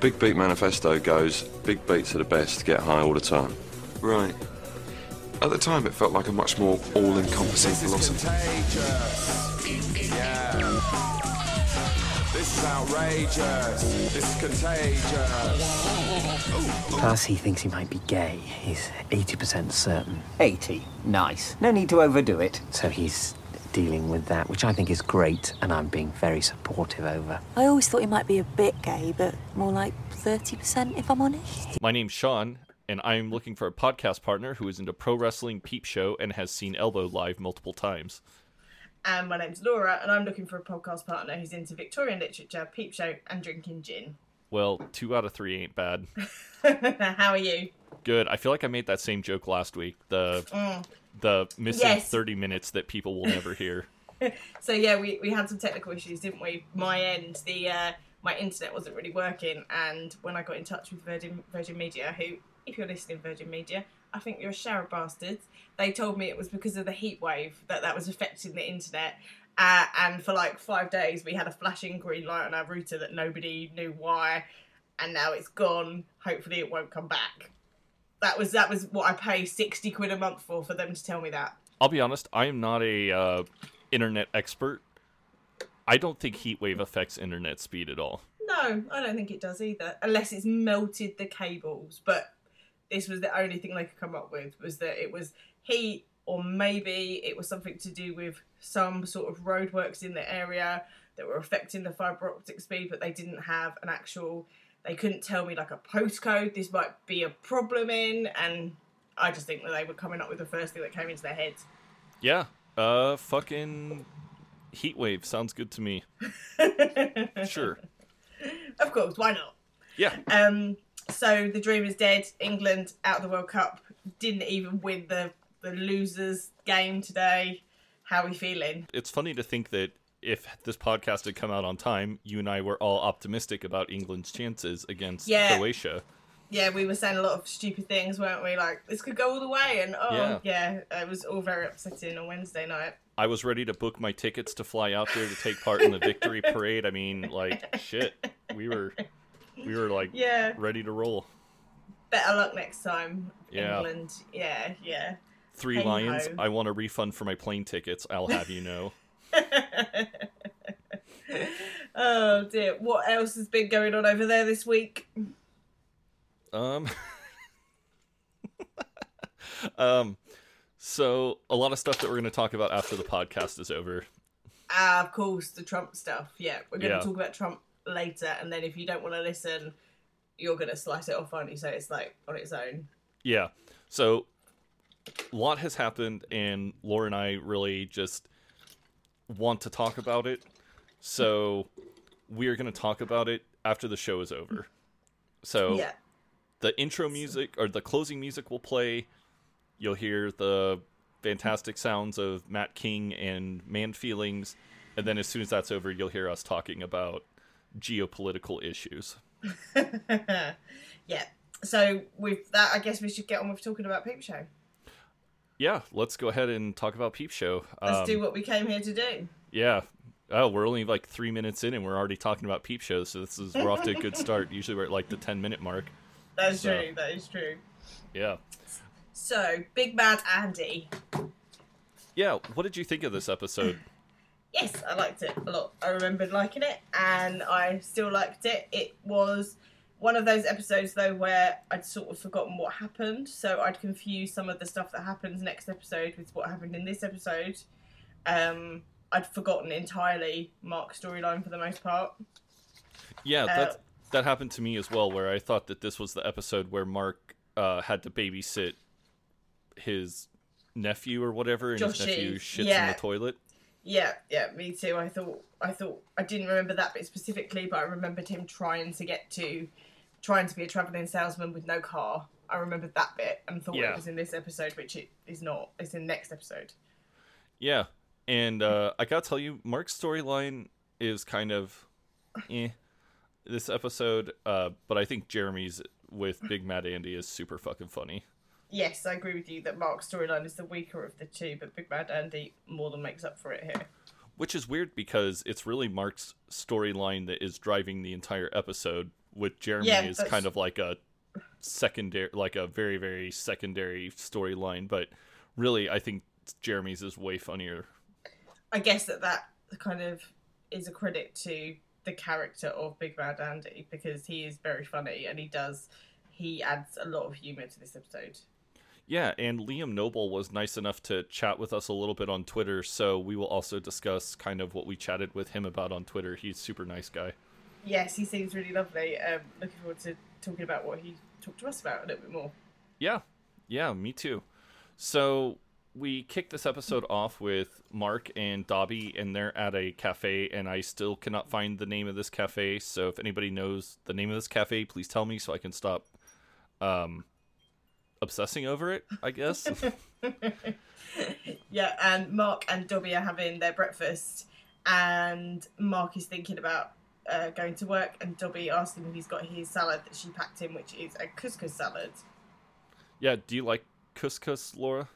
Big Beat Manifesto goes, big beats are the best, get high all the time. Right. At the time, it felt like a much more all-encompassing philosophy. Yeah. This is outrageous. This is contagious. Plus, he thinks he might be gay. He's 80% certain. 80? Nice. No need to overdo it. So he's dealing with that, which I think is great, and I'm being very supportive over. I always thought he might be a bit gay, but more like 30% if I'm honest. My name's Sean, and I'm looking for a podcast partner who is into pro wrestling peep show and has seen Elbow live multiple times. And my name's Laura, and I'm looking for a podcast partner who's into Victorian literature, peep show, and drinking gin. Well, two out of three ain't bad. How are you? Good. I feel like I made that same joke last week. The mm. The missing. Yes. 30 minutes that people will never hear. So yeah, we, we had some technical issues, didn't we? My end, the uh, my internet wasn't really working, and when I got in touch with Virgin Virgin Media, who, if you're listening, Virgin Media, I think you're a shower of bastards. They told me it was because of the heat wave that that was affecting the internet. Uh, and for like five days, we had a flashing green light on our router that nobody knew why, and now it's gone. Hopefully, it won't come back. That was that was what I pay sixty quid a month for for them to tell me that. I'll be honest, I am not a uh, internet expert. I don't think heatwave affects internet speed at all. No, I don't think it does either, unless it's melted the cables. But this was the only thing they could come up with was that it was heat, or maybe it was something to do with some sort of roadworks in the area that were affecting the fibre optic speed, but they didn't have an actual. They couldn't tell me like a postcode. This might be a problem in, and I just think that they were coming up with the first thing that came into their heads. Yeah. Uh, fucking heatwave sounds good to me. sure. Of course, why not? Yeah. Um, so the dream is dead. England out of the World Cup didn't even win the the losers game today. How are we feeling? It's funny to think that if this podcast had come out on time, you and I were all optimistic about England's chances against Yeah. Croatia. Yeah, we were saying a lot of stupid things, weren't we? Like this could go all the way, and oh yeah, it was all very upsetting on Wednesday night. I was ready to book my tickets to fly out there to take part in the victory parade. I mean, like shit. We were we were like Yeah, ready to roll. better luck next time, Yeah. England. Yeah, yeah. Three Hey-ho. lions. I want a refund for my plane tickets. I'll have you know. Oh dear, what else has been going on over there this week? Um Um so a lot of stuff that we're going to talk about after the podcast is over. Ah, of course, the Trump stuff. Yeah, we're going to Yeah. talk about Trump later, and then if you don't want to listen, you're going to slice it off, aren't you? So it's like on its own. Yeah. So a lot has happened and Laura and I really just want to talk about it. So we are going to talk about it after the show is over. So Yeah. the intro music or the closing music will play. You'll hear the fantastic sounds of Matt King and Man Feelings, and then as soon as that's over, you'll hear us talking about geopolitical issues. yeah. So with that, I guess we should get on with talking about Peep Show. Yeah, let's go ahead and talk about Peep Show. Let's Um, do what we came here to do. Yeah. Oh, we're only like three minutes in, and we're already talking about Peep Show. So this is we're off to a good start. Usually we're at like the ten minute mark. That's so- true. That is true. Yeah. So, Big Bad Andy. Yeah. What did you think of this episode? Yes, I liked it a lot. I remembered liking it, and I still liked it. It was one of those episodes, though, where I'd sort of forgotten what happened, so I'd confuse some of the stuff that happens next episode with what happened in this episode. Um, I'd forgotten entirely Mark's storyline for the most part. Yeah, Uh, that that happened to me as well. Where I thought that this was the episode where Mark uh, had to babysit his nephew or whatever, and his nephew shits in the toilet. Yeah, yeah, me too. I thought, I thought, I didn't remember that bit specifically, but I remembered him trying to get to, trying to be a traveling salesman with no car. I remembered that bit and thought Yeah. it was in this episode, which it is not. It's in next episode. Yeah, and uh, I gotta tell you, Mark's storyline is kind of eh this episode, uh, but I think Jeremy's with Big Mad Andy is super fucking funny. Yes, I agree with you that Mark's storyline is the weaker of the two, but Big Mad Andy more than makes up for it here. Which is weird because it's really Mark's storyline that is driving the entire episode, with Jeremy Yeah, is kind of like a secondary, like a very very secondary storyline. But really, I think Jeremy's is way funnier. I guess that that kind of is a credit to the character of Big Bad Andy because he is very funny and he does he adds a lot of humor to this episode. Yeah, and Liam Noble was nice enough to chat with us a little bit on Twitter, so we will also discuss kind of what we chatted with him about on Twitter. He's a super nice guy. Yes, he seems really lovely. Um, looking forward to talking about what he talked to us about a little bit more. Yeah, yeah, me too. So we kicked this episode off with Mark and Dobby, and they're at a cafe, and I still cannot find the name of this cafe. So if anybody knows the name of this cafe, please tell me so I can stop um, obsessing over it. I guess. Yeah, and Mark and Dobby are having their breakfast, and Mark is thinking about uh, going to work, and Dobby asks him if he's got his salad that she packed him, which is a couscous salad. yeah. Do you like couscous, Laura?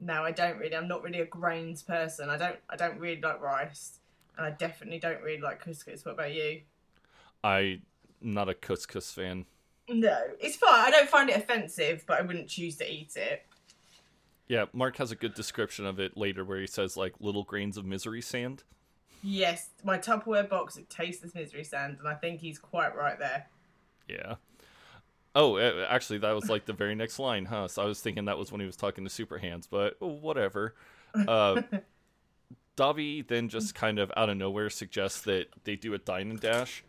No, I don't really. I'm not really a grains person. I don't. I don't really like rice, and I definitely don't really like couscous. What about you? I'm not a couscous fan. No, it's fine. I don't find it offensive, but I wouldn't choose to eat it. Yeah, Mark has a good description of it later where he says like little grains of misery sand. Yes, my Tupperware box it tastes as misery sand, and I think he's quite right there. Yeah. Oh, actually, that was like the very next line, huh? So I was thinking that was when he was talking to Super Hans, but whatever. Uh, Dobby then just kind of out of nowhere suggests that they do a dine and dash,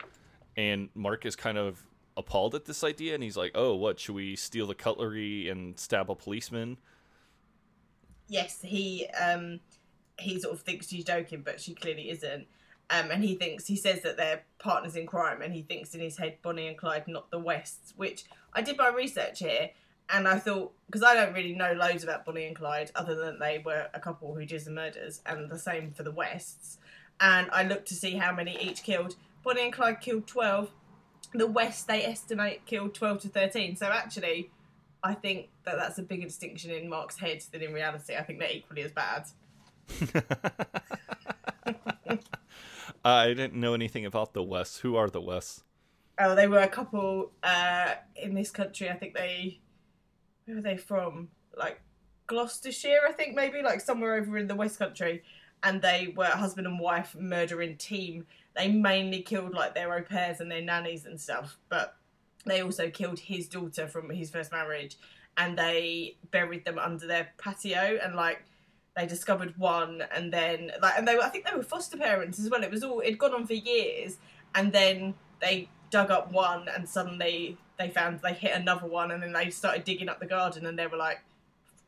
and Mark is kind of appalled at this idea, and he's like, "Oh, what? Should we steal the cutlery and stab a policeman?" yes, he um he sort of thinks she's joking, but she clearly isn't. Um, and he thinks he says that they're partners in crime, and he thinks in his head Bonnie and Clyde, not the Wests. Which I did my research here, and I thought because I don't really know loads about Bonnie and Clyde, other than they were a couple who did the murders, and the same for the Wests. And I looked to see how many each killed. Bonnie and Clyde killed twelve. The West they estimate killed twelve to thirteen. So actually, I think that that's a bigger distinction in Mark's head than in reality. I think they're equally as bad. I didn't know anything about the West. Who are the Wests? Oh, they were a couple uh, in this country. I think they, where were they from? Like Gloucestershire, I think maybe, like somewhere over in the West Country. And they were a husband and wife murdering team. They mainly killed like their au pairs and their nannies and stuff, but they also killed his daughter from his first marriage, and they buried them under their patio and like they discovered one and then like and they were I think they were foster parents as well. It was all it'd gone on for years and then they dug up one and suddenly they found they hit another one and then they started digging up the garden and there were like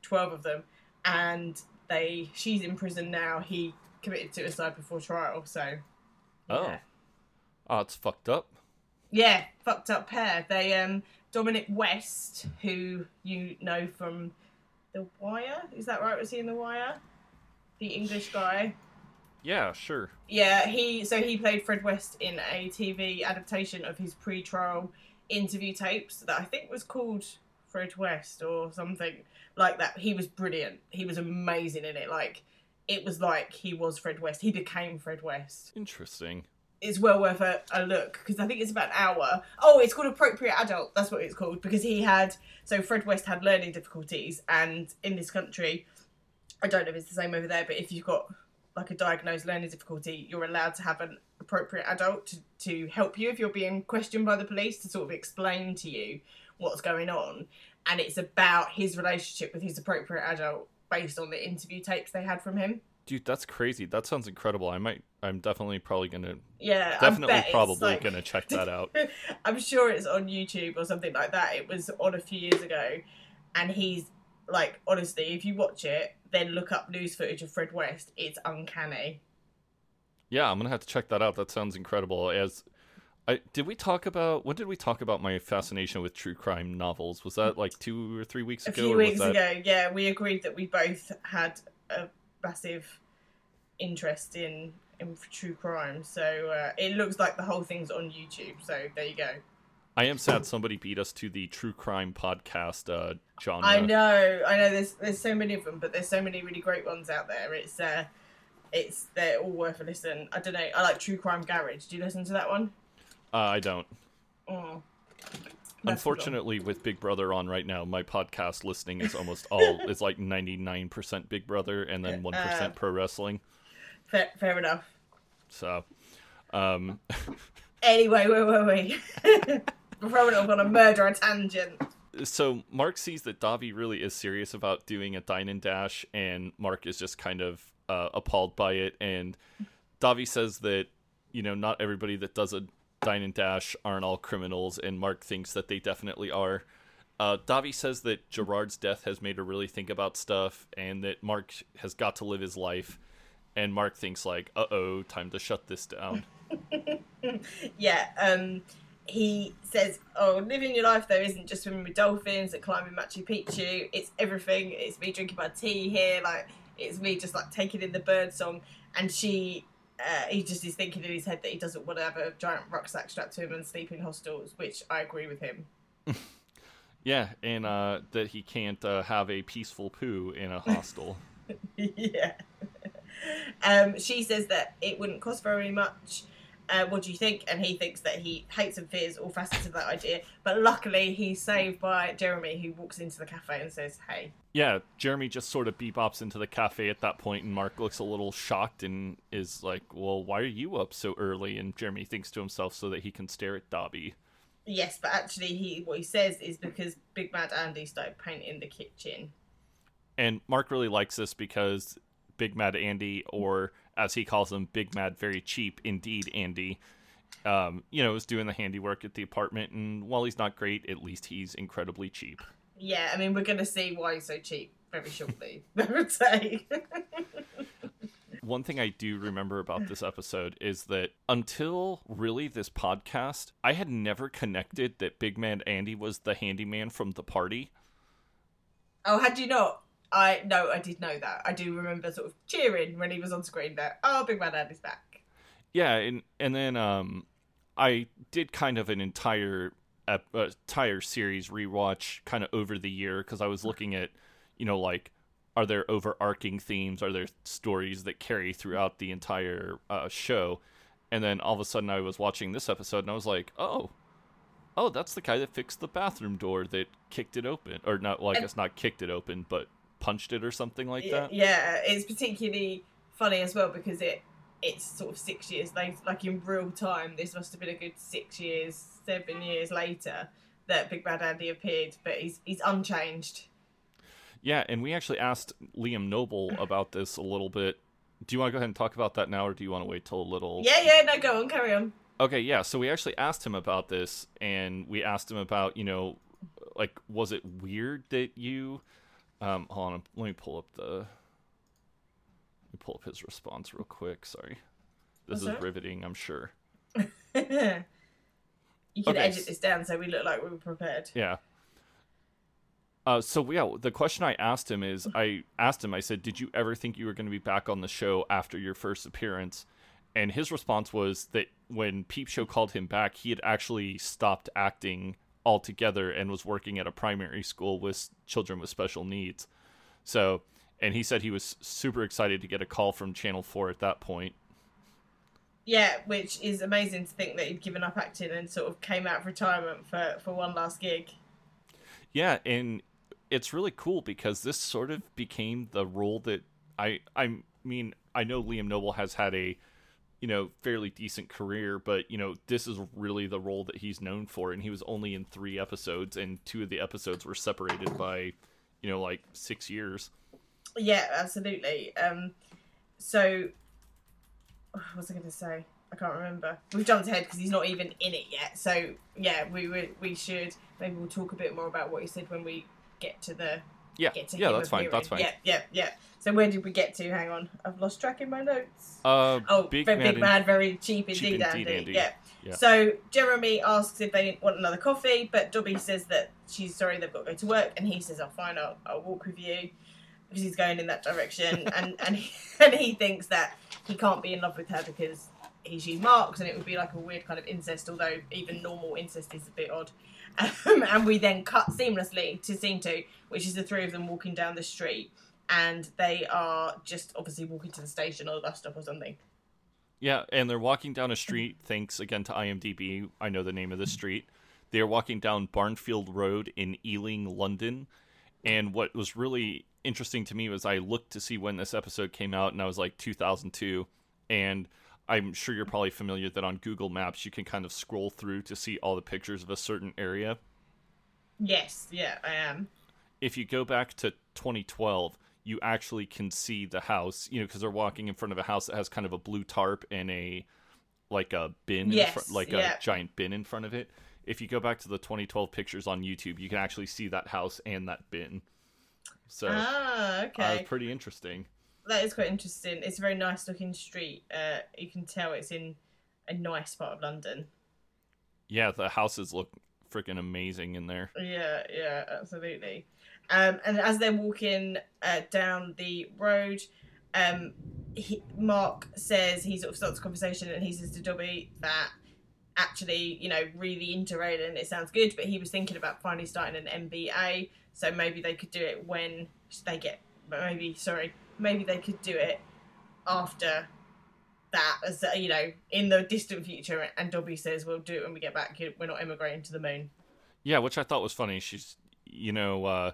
twelve of them and they she's in prison now. He committed suicide before trial, so Oh, yeah. oh, it's fucked up. Yeah, fucked up pair. They um Dominic West, who you know from The Wire, is that right? Was he in The Wire? The English guy. Yeah, sure. Yeah, he so he played Fred West in a TV adaptation of his pre-trial interview tapes that I think was called Fred West or something like that. He was brilliant. He was amazing in it. Like it was like he was Fred West. He became Fred West Interesting. It's well worth a, a look because I think it's about an hour. Oh, it's called Appropriate Adult. That's what it's called because he had so Fred West had learning difficulties, and in this country, I don't know if it's the same over there, but if you've got like a diagnosed learning difficulty, you're allowed to have an appropriate adult to, to help you if you're being questioned by the police to sort of explain to you what's going on. And it's about his relationship with his appropriate adult based on the interview tapes they had from him. Dude, that's crazy. That sounds incredible. I might I'm definitely probably gonna Yeah, definitely probably like- gonna check that out. I'm sure it's on YouTube or something like that. It was on a few years ago, and he's like, honestly, if you watch it, then look up news footage of Fred West. It's uncanny. Yeah, I'm gonna have to check that out. That sounds incredible. As I did we talk about when did we talk about my fascination with true crime novels? Was that like two or three weeks ago? A few weeks that... ago, yeah, we agreed that we both had a massive interest in in true crime. So uh, it looks like the whole thing's on YouTube. So there you go. I am sad somebody beat us to the true crime podcast uh, genre. I know, I know. There's there's so many of them, but there's so many really great ones out there. It's uh, it's they're all worth a listen. I don't know. I like True Crime Garage. Do you listen to that one? Uh, I don't. Oh. Unfortunately, with Big Brother on right now, my podcast listening is almost all it's like ninety nine percent Big Brother and then one Uh, pro wrestling. Fair, fair enough. So, um, Anyway, wait, wait, wait. We're throwing it off on a murderer tangent. so Mark sees that Dobby really is serious about doing a dine and dash, and Mark is just kind of uh, appalled by it. And Dobby says that you know not everybody that does a dine and dash aren't all criminals, and Mark thinks that they definitely are. Uh, Dobby says that Gerard's death has made her really think about stuff, and that Mark has got to live his life. And Mark thinks like, "Uh oh, time to shut this down." Yeah, um, he says, "Oh, living your life though isn't just swimming with dolphins and climbing Machu Picchu. It's everything. It's me drinking my tea here. Like it's me just like taking in the bird song." And she, uh, he just is thinking in his head that he doesn't want to have a giant rucksack strapped to him and sleep in hostels, which I agree with him. Yeah, and uh, that he can't uh, have a peaceful poo in a hostel. yeah. Um, she says that it wouldn't cost very much. Uh, what do you think? And he thinks that he hates and fears all facets of that idea. But luckily, he's saved by Jeremy, who walks into the cafe and says, "Hey." yeah, Jeremy just sort of bebops into the cafe at that point, and Mark looks a little shocked and is like, "Well, why are you up so early?" And Jeremy thinks to himself so that he can stare at Dobby. Yes, but actually, he what he says is because Big Mad Andy started painting the kitchen. And Mark really likes this because Big Mad Andy, or as he calls him, Big Mad Very Cheap, indeed Andy, um, you know, is doing the handiwork at the apartment. And while he's not great, at least he's incredibly cheap. Yeah, I mean, we're going to see why he's so cheap very shortly. I would say. One thing I do remember about this episode is that until really this podcast, I had never connected that Big Man Andy was the handyman from the party. oh, had you not? I no, I did know that. I do remember sort of cheering when he was on screen. That oh, Big Mad Andy's back. Yeah, and and then um, I did kind of an entire uh, entire series rewatch kind of over the year because I was looking at, you know, like are there overarching themes? Are there stories that carry throughout the entire uh, show? And then all of a sudden I was watching this episode and I was like, oh, oh, that's the guy that fixed the bathroom door that kicked it open, or not? Well, I guess not kicked it open, but punched it or something like that. yeah, it's particularly funny as well because it it's sort of six years later, like in real time. This must have been a good six years, seven years later that Big Bad Andy appeared, but he's he's unchanged. Yeah, and we actually asked Liam Noble about this a little bit. Do you want to go ahead and talk about that now, or do you want to wait till a little? Yeah, yeah, no, go on, carry on. Okay, yeah. So we actually asked him about this, and we asked him about, you know, like, was it weird that you? Um, hold on, let me pull up the. Let me pull up his response real quick. Sorry, this What's is that? riveting. I'm sure. you can Okay, edit this down so we look like we were prepared. Yeah. Uh, so yeah, the question I asked him is, I asked him, I said, "Did you ever think you were going to be back on the show after your first appearance?" And his response was that when Peep Show called him back, he had actually stopped acting altogether and was working at a primary school with children with special needs. So, and he said he was super excited to get a call from Channel Four at that point. Yeah, which is amazing to think that he'd given up acting and sort of came out of retirement for, for one last gig. Yeah, and it's really cool because this sort of became the role that I I mean, I know Liam Noble has had a you know, fairly decent career, but you know, this is really the role that he's known for and he was only in 3 episodes and two of the episodes were separated by you know, like 6 years. Yeah, absolutely. Um, so, what was I going to say? I can't remember. We've jumped ahead because he's not even in it yet. So, yeah, we we, we should maybe we'll talk a bit more about what he said when we get to the Yeah. Yeah, that's fine. That's fine. Yeah, yeah, yeah. So where did we get to? Hang on, I've lost track in my notes. Uh Oh, Big very big man, very cheap indeed, Cheap indeed, Andy. Yeah. Yeah. So Jeremy asks if they want another coffee, but Dobby says that she's sorry they've got to go to work, and he says, "Oh, fine, I'll, I'll walk with you," because he's going in that direction, and and he, and he thinks that he can't be in love with her because he's she's marked, and it would be like a weird kind of incest, although even normal incest is a bit odd. Um, and we then cut seamlessly to scene two, which is the three of them walking down the street, and they are just obviously walking to the station or the bus stop or something. Yeah, and they're walking down a street. Thanks again to IMDb. I know the name of the street. They are walking down Barnfield Road in Ealing, London. And what was really interesting to me was I looked to see when this episode came out, and I was like 2002. And I'm sure you're probably familiar that on Google Maps you can kind of scroll through to see all the pictures of a certain area. Yes, yeah, I am. If you go back to 2012, you actually can see the house, you know, because they're walking in front of a house that has kind of a blue tarp and a like a bin, in Yes, front, like yeah. a giant bin in front of it. If you go back to the 2012 pictures on YouTube, you can actually see that house and that bin. So Ah, uh, okay. pretty interesting. That is quite interesting. It's a very nice looking street. Uh, you can tell it's in a nice part of London. Yeah, the houses look freaking amazing in there. Yeah, yeah, absolutely. Um, and as they're walking uh, down the road, um, he, Mark says he sort of starts a conversation and he says to Dobby that actually, you know, really interrailing, it sounds good, but he was thinking about finally starting an MBA, so maybe they could do it when they get, maybe, sorry, maybe they could do it after that, as uh, you know, in the distant future. And Dobby says, we'll do it when we get back, we're not immigrating to the moon. Yeah, which I thought was funny. She's, you know, uh,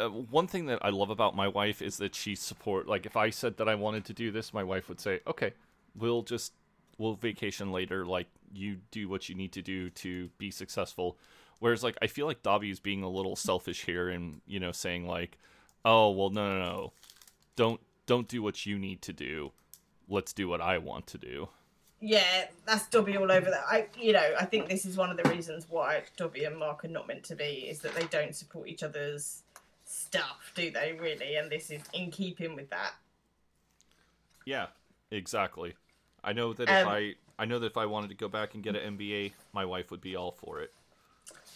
uh, one thing that I love about my wife is that she support. Like, if I said that I wanted to do this, my wife would say, "Okay, we'll just we'll vacation later. Like, you do what you need to do to be successful." Whereas, like, I feel like Dobby is being a little selfish here, and you know, saying like, "Oh, well, no, no, no, don't don't do what you need to do. Let's do what I want to do." yeah, that's Dobby all over that. I, you know, I think this is one of the reasons why Dobby and Mark are not meant to be is that they don't support each other's stuff, do they? Really, and this is in keeping with that. Yeah, exactly. I know that if Um, I I know that if I wanted to go back and get an MBA, my wife would be all for it.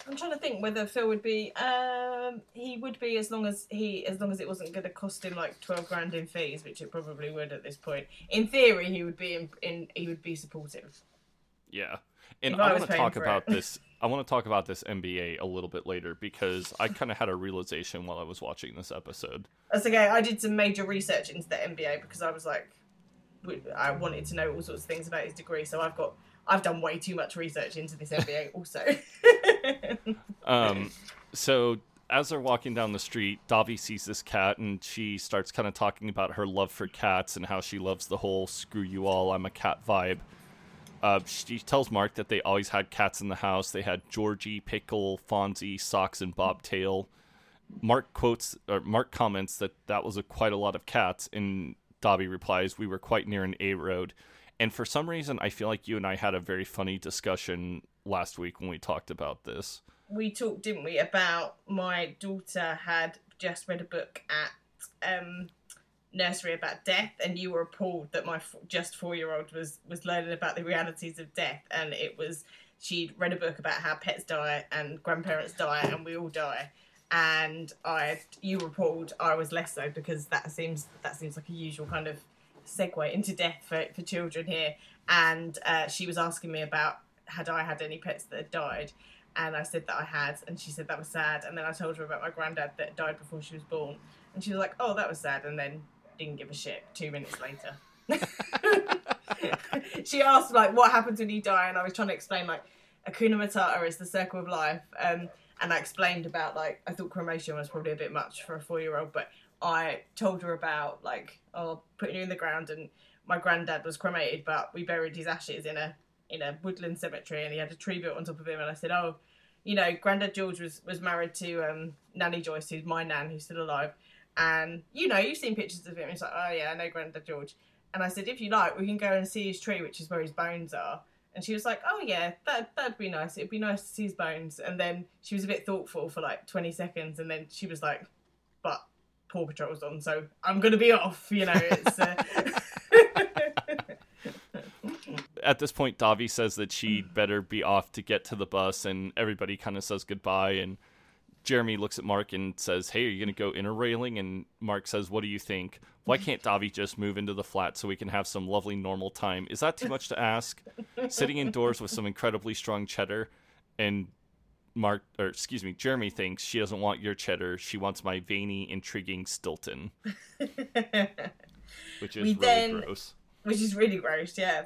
I'm trying to think whether Phil would be. Um, he would be as long as he, as long as it wasn't going to cost him like twelve grand in fees, which it probably would at this point. In theory, he would be in. in he would be supportive. Yeah. And If I I want to talk about it. this I want to talk about this MBA a little bit later because I kind of had a realization while I was watching this episode. That's okay. I did some major research into the MBA because I was like, I wanted to know all sorts of things about his degree. So I've got, I've done way too much research into this MBA also. Um, so as they're walking down the street, Dobby sees this cat and she starts kind of talking about her love for cats and how she loves the whole "screw you all, I'm a cat" vibe. Uh, she tells Mark that they always had cats in the house. They had Georgie, Pickle, Fonzie, Socks, and Bobtail. Mark quotes or Mark comments that that was a, quite a lot of cats, and Dobby replies, "We were quite near an A road." And for some reason, I feel like you and I had a very funny discussion last week when we talked about this. we talked, didn't we, about my daughter had just read a book at um, nursery about death, and you were appalled that my f- just four-year-old was was learning about the realities of death, and it was she'd read a book about how pets die and grandparents die and we all die. And I, you were appalled. I was less so because that seems that seems like a usual kind of segue into death for, for children here. And uh, she was asking me about had I had any pets that had died, and I said that I had, and she said that was sad. And then I told her about my granddad that died before she was born, and she was like, "Oh, that was sad," and then didn't give a shit. Two minutes later, she asked like, "What happens when you die?" And I was trying to explain like, Hakuna Matata is the circle of life, um, and I explained about like I thought cremation was probably a bit much for a four-year-old, but I told her about like, oh, putting you in the ground, and my granddad was cremated, but we buried his ashes in a in a woodland cemetery, and he had a tree built on top of him, and I said, oh you know, granddad George was, was married to um, Nanny Joyce, who's my nan, who's still alive. And, you know, you've seen pictures of him. He's like, oh, yeah, I know granddad George. And I said, if you like, we can go and see his tree, which is where his bones are. And she was like, oh, yeah, that, that'd be nice. It'd be nice to see his bones. And then she was a bit thoughtful for like 20 seconds. And then she was like, but Paw Patrol's on, so I'm going to be off, you know. It's. Uh... At this point, Dobby says that she'd better be off to get to the bus, and everybody kind of says goodbye. And Jeremy looks at Mark and says, Hey, are you going to go interrailing? And Mark says, What do you think? Why can't Dobby just move into the flat so we can have some lovely normal time? Is that too much to ask? Sitting indoors with some incredibly strong cheddar, and Mark, or excuse me, Jeremy thinks she doesn't want your cheddar. She wants my veiny, intriguing Stilton, which is We really then- gross. which is really gross. Yeah.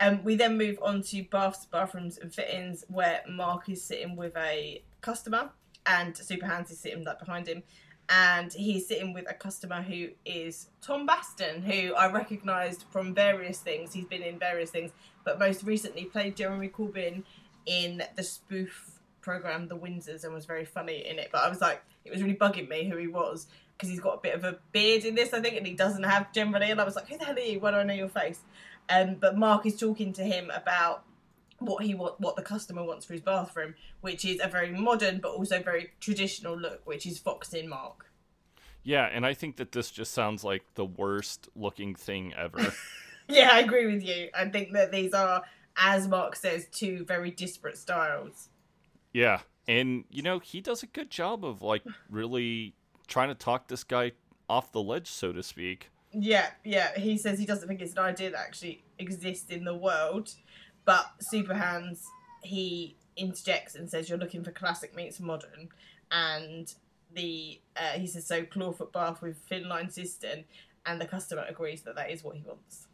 Um, we then move on to baths, bathrooms, and fittings, where Mark is sitting with a customer, and Super Hans is sitting like behind him, and he's sitting with a customer who is Tom Basden, who I recognised from various things. He's been in various things, but most recently played Jeremy Corbyn in the spoof program The Windsors and was very funny in it. But I was like, it was really bugging me who he was because he's got a bit of a beard in this, I think, and he doesn't have generally. And I was like, who the hell are you? Why do I know your face? Um, but Mark is talking to him about what he what, what the customer wants for his bathroom, which is a very modern but also very traditional look, which is Fox in Mark. Yeah, and I think that this just sounds like the worst looking thing ever. Yeah, I agree with you. I think that these are, as Mark says, two very disparate styles. Yeah, and you know, he does a good job of like really trying to talk this guy off the ledge, so to speak. Yeah, yeah. He says he doesn't think it's an idea that actually exists in the world, but Super Hans he interjects and says you're looking for classic meets modern, and the uh, he says so clawfoot bath with thin line cistern, and the customer agrees that that is what he wants.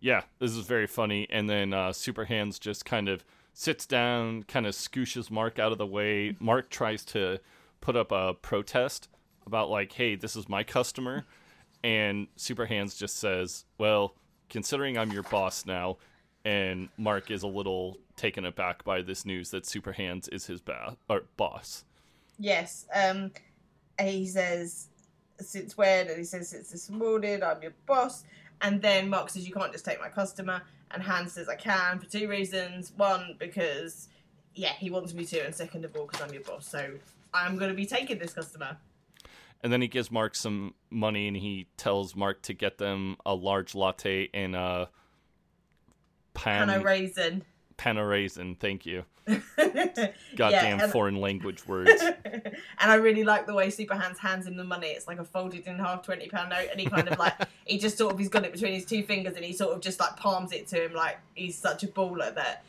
Yeah, this is very funny. And then uh, Super Hans just kind of sits down, kind of scooshes Mark out of the way. Mark tries to put up a protest about, like, hey, this is my customer. And Super Hans just says, well, considering I'm your boss now, and Mark is a little taken aback by this news that Super Hans is his ba- or boss. Yes. Um, he says, since when? And he says, since this morning, I'm your boss. And then Mark says, you can't just take my customer. And Hans says, I can for two reasons. One, because, yeah, he wants me to. And second of all, because I'm your boss. So I'm going to be taking this customer. And then he gives Mark some money and he tells Mark to get them a large latte and a pan, And a raisin. Pan raisin. Thank you. yeah, Goddamn and, foreign language words. and I really like the way Super Hans hands him the money. It's like a folded in half twenty pound note, and he kind of like he just sort of he's got it between his two fingers, and he sort of just like palms it to him like he's such a baller that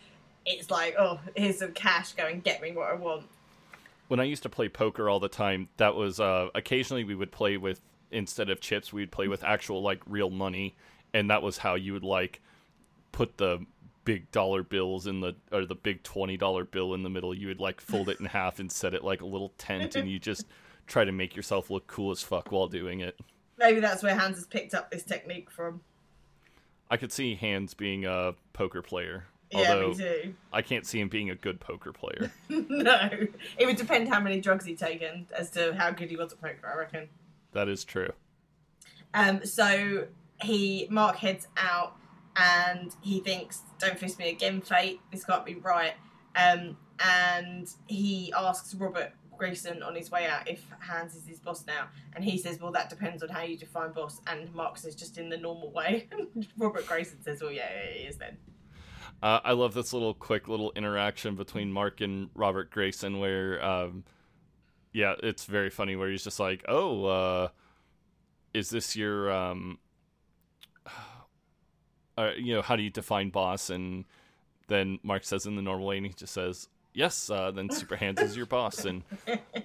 it's like oh here's some cash, go and get me what I want. when I used to play poker all the time, that was uh, occasionally we would play with instead of chips, we'd play with actual like real money, and that was how you would like put the big dollar bills in the or the big twenty dollar bill in the middle. You would like fold it in half and set it like a little tent, and you just try to make yourself look cool as fuck while doing it. Maybe that's where Hans has picked up this technique from. I could see Hans being a poker player, Yeah, although me too. I can't see him being a good poker player. no, it would depend how many drugs he'd taken as to how good he was at poker. I reckon. that is true. Um, so he Mark heads out and he thinks, "Don't fist me again, fate. This can't be right." Um, and he asks Robert Grayson on his way out if Hans is his boss now, and he says, "Well, that depends on how you define boss." And Mark says, "Just in the normal way." Robert Grayson says, "Well, yeah, yeah, he is then." Uh, I love this little quick little interaction between Mark and Robert Grayson where, um, yeah, it's very funny where he's just like, oh, uh, is this your, um, uh, you know, how do you define boss? And then Mark says in the normal way, and he just says, yes, uh, then Super Hans is your boss. And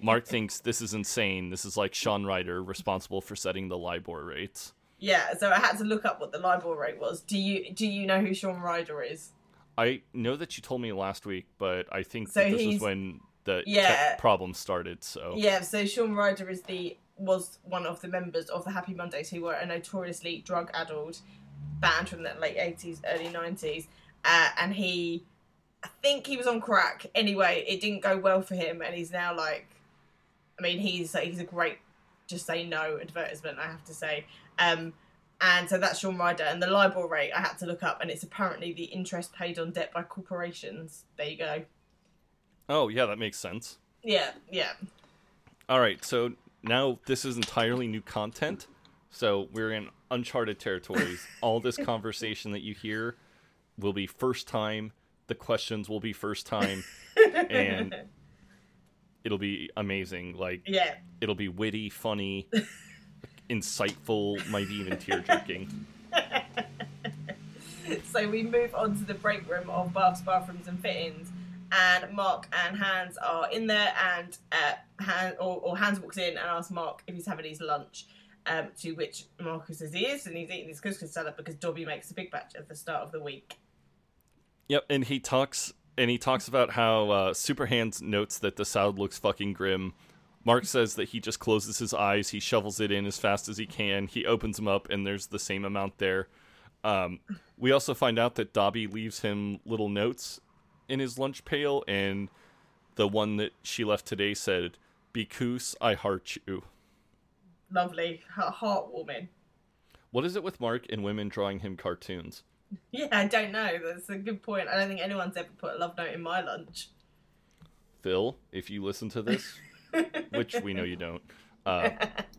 Mark thinks this is insane. This is like Shaun Ryder, responsible for setting the LIBOR rates. Yeah, so I had to look up what the LIBOR rate was. Do you do you know who Shaun Ryder is? I know that you told me last week, but I think So that this was when the Yeah. problem started. So Yeah, so Shaun Ryder is the was one of the members of the Happy Mondays who were a notoriously drug addled band from the late eighties, early nineties, uh, and he, I think he was on crack. Anyway, it didn't go well for him, and he's now like, I mean, he's he's a great just say no advertisement, I have to say. Um, and so that's Shaun Ryder, and the LIBOR rate I had to look up, and it's apparently the interest paid on debt by corporations. There you go. oh yeah, that makes sense. Yeah, yeah. All right, so now this is entirely new content. So we're in uncharted territories. All this conversation that you hear will be first time. The questions will be first time, and it'll be amazing. Like Yeah, it'll be witty, funny, insightful, maybe even tear jerking. So we move on to the break room of baths, bathrooms, and fittings. And Mark and Hans are in there, and uh, Han, or, or Hans walks in and asks Mark if he's having his lunch. Um, to which Marcus says he is, and he's eating his couscous salad because Dobby makes a big batch at the start of the week. Yep, and he talks and he talks about how uh, Superhans notes that the salad looks fucking grim. Mark says that he just closes his eyes, he shovels it in as fast as he can, he opens them up, and there's the same amount there. Um, we also find out that Dobby leaves him little notes in his lunch pail, and the one that she left today said, "Because I heart you." Lovely, heartwarming. What is it with Mark and women drawing him cartoons? Yeah, I don't know. That's a good point. I don't think anyone's ever put a love note in my lunch. Phil, if you listen to this, which we know you don't, uh,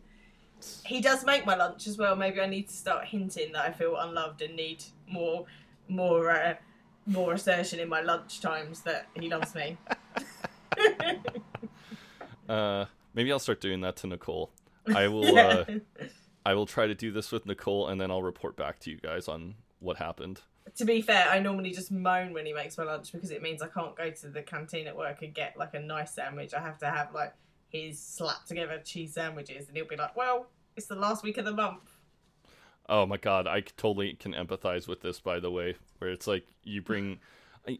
He does make my lunch as well. Maybe I need to start hinting that I feel unloved and need more, more, uh, more assertion in my lunch times that he loves me. uh, maybe I'll start doing that to Nicole. I will. Yeah. Uh, I will try to do this with Nicole, and then I'll report back to you guys on what happened. to be fair, I normally just moan when he makes my lunch because it means I can't go to the canteen at work and get like a nice sandwich. I have to have like his slapped together cheese sandwiches, and he'll be like, "Well, it's the last week of the month." Oh my god, I totally can empathize with this. By the way, where it's like you bring,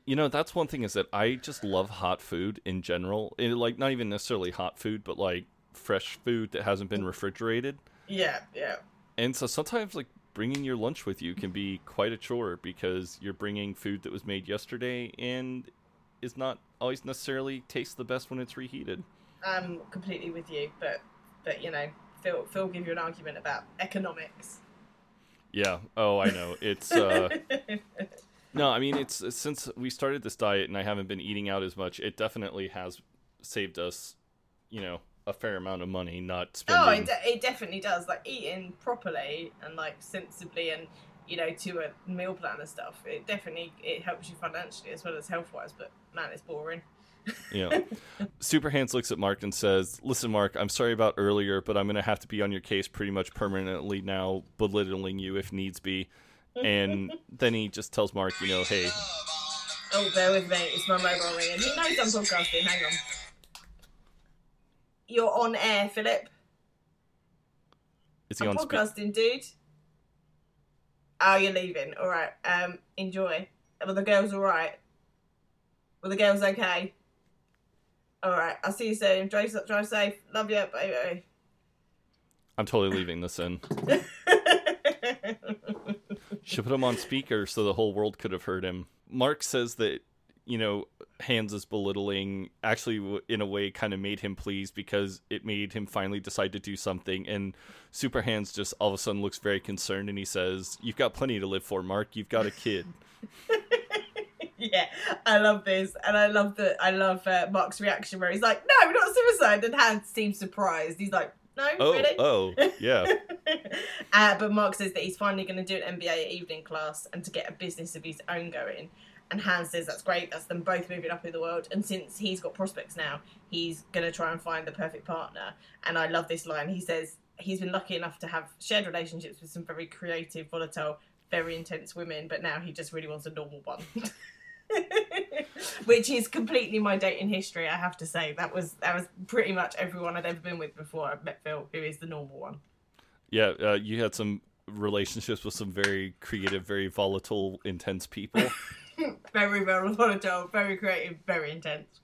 you know, that's one thing is that I just love hot food in general. It, like not even necessarily hot food, but like fresh food that hasn't been refrigerated. Yeah, yeah. And so sometimes like bringing your lunch with you can be quite a chore because you're bringing food that was made yesterday and is not always necessarily tastes the best when it's reheated. I'm completely with you, but but you know, Phil Phil give you an argument about economics. Yeah. Oh, I know. It's uh No, I mean it's since we started this diet and I haven't been eating out as much, it definitely has saved us, you know, a fair amount of money not Oh, it, de- it definitely does. Like eating properly and like sensibly and you know to a meal plan and stuff. It definitely it helps you financially as well as health wise. But man, it's boring. Yeah. Super Hans looks at Mark and says, Listen, Mark, I'm sorry about earlier, but I'm going to have to be on your case pretty much permanently now, belittling you if needs be. And then he just tells Mark, you know, hey, Oh, bear with me. It's my mobile ringing. He knows I'm podcasting. Hang on. You're on air, Philip. is he I'm on podcasting, dude. Oh, you're leaving. All right. Um, enjoy. Were the girls all right? Were the girls okay? All right. I'll see you soon. Drive, drive safe. Love you. Bye I'm totally leaving this in. bye. Should put him on speaker so the whole world could have heard him. Mark says that, you know, Hans is belittling actually in a way kind of made him pleased because it made him finally decide to do something. And Super Hans just all of a sudden looks very concerned and he says, You've got plenty to live for, Mark. You've got a kid. yeah, I love this, and I love that. I love uh, Mark's reaction where he's like, "No, not suicide," and Hans seems surprised. He's like, "No, Oh, really?" oh, yeah. uh, but Mark says that he's finally going to do an MBA evening class and to get a business of his own going. And Hans says that's great. That's them both moving up in the world. And since he's got prospects now, he's going to try and find the perfect partner. And I love this line. He says he's been lucky enough to have shared relationships with some very creative, volatile, very intense women, but now he just really wants a normal one. Which is completely my dating history, I have to say. That was that was pretty much everyone I'd ever been with before I met Phil, who is the normal one. Yeah, uh, you had some relationships with some very creative, very volatile, intense people. very very volatile, very creative, very intense.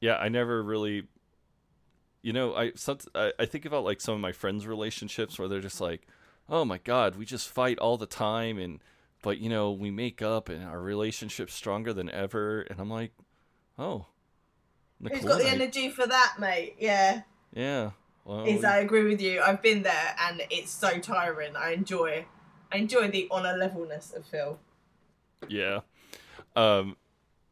yeah, I never really, you know, I some, I, I think about like some of my friends' relationships where they're just like, oh my god, we just fight all the time, and but you know we make up and our relationship's stronger than ever, and I'm like, oh, Who's Nicole got the I- energy for that, mate? Yeah. Yeah, well, Is I agree with you. I've been there and it's so tiring. I enjoy I enjoy the on a levelness of Phil. Yeah. Um,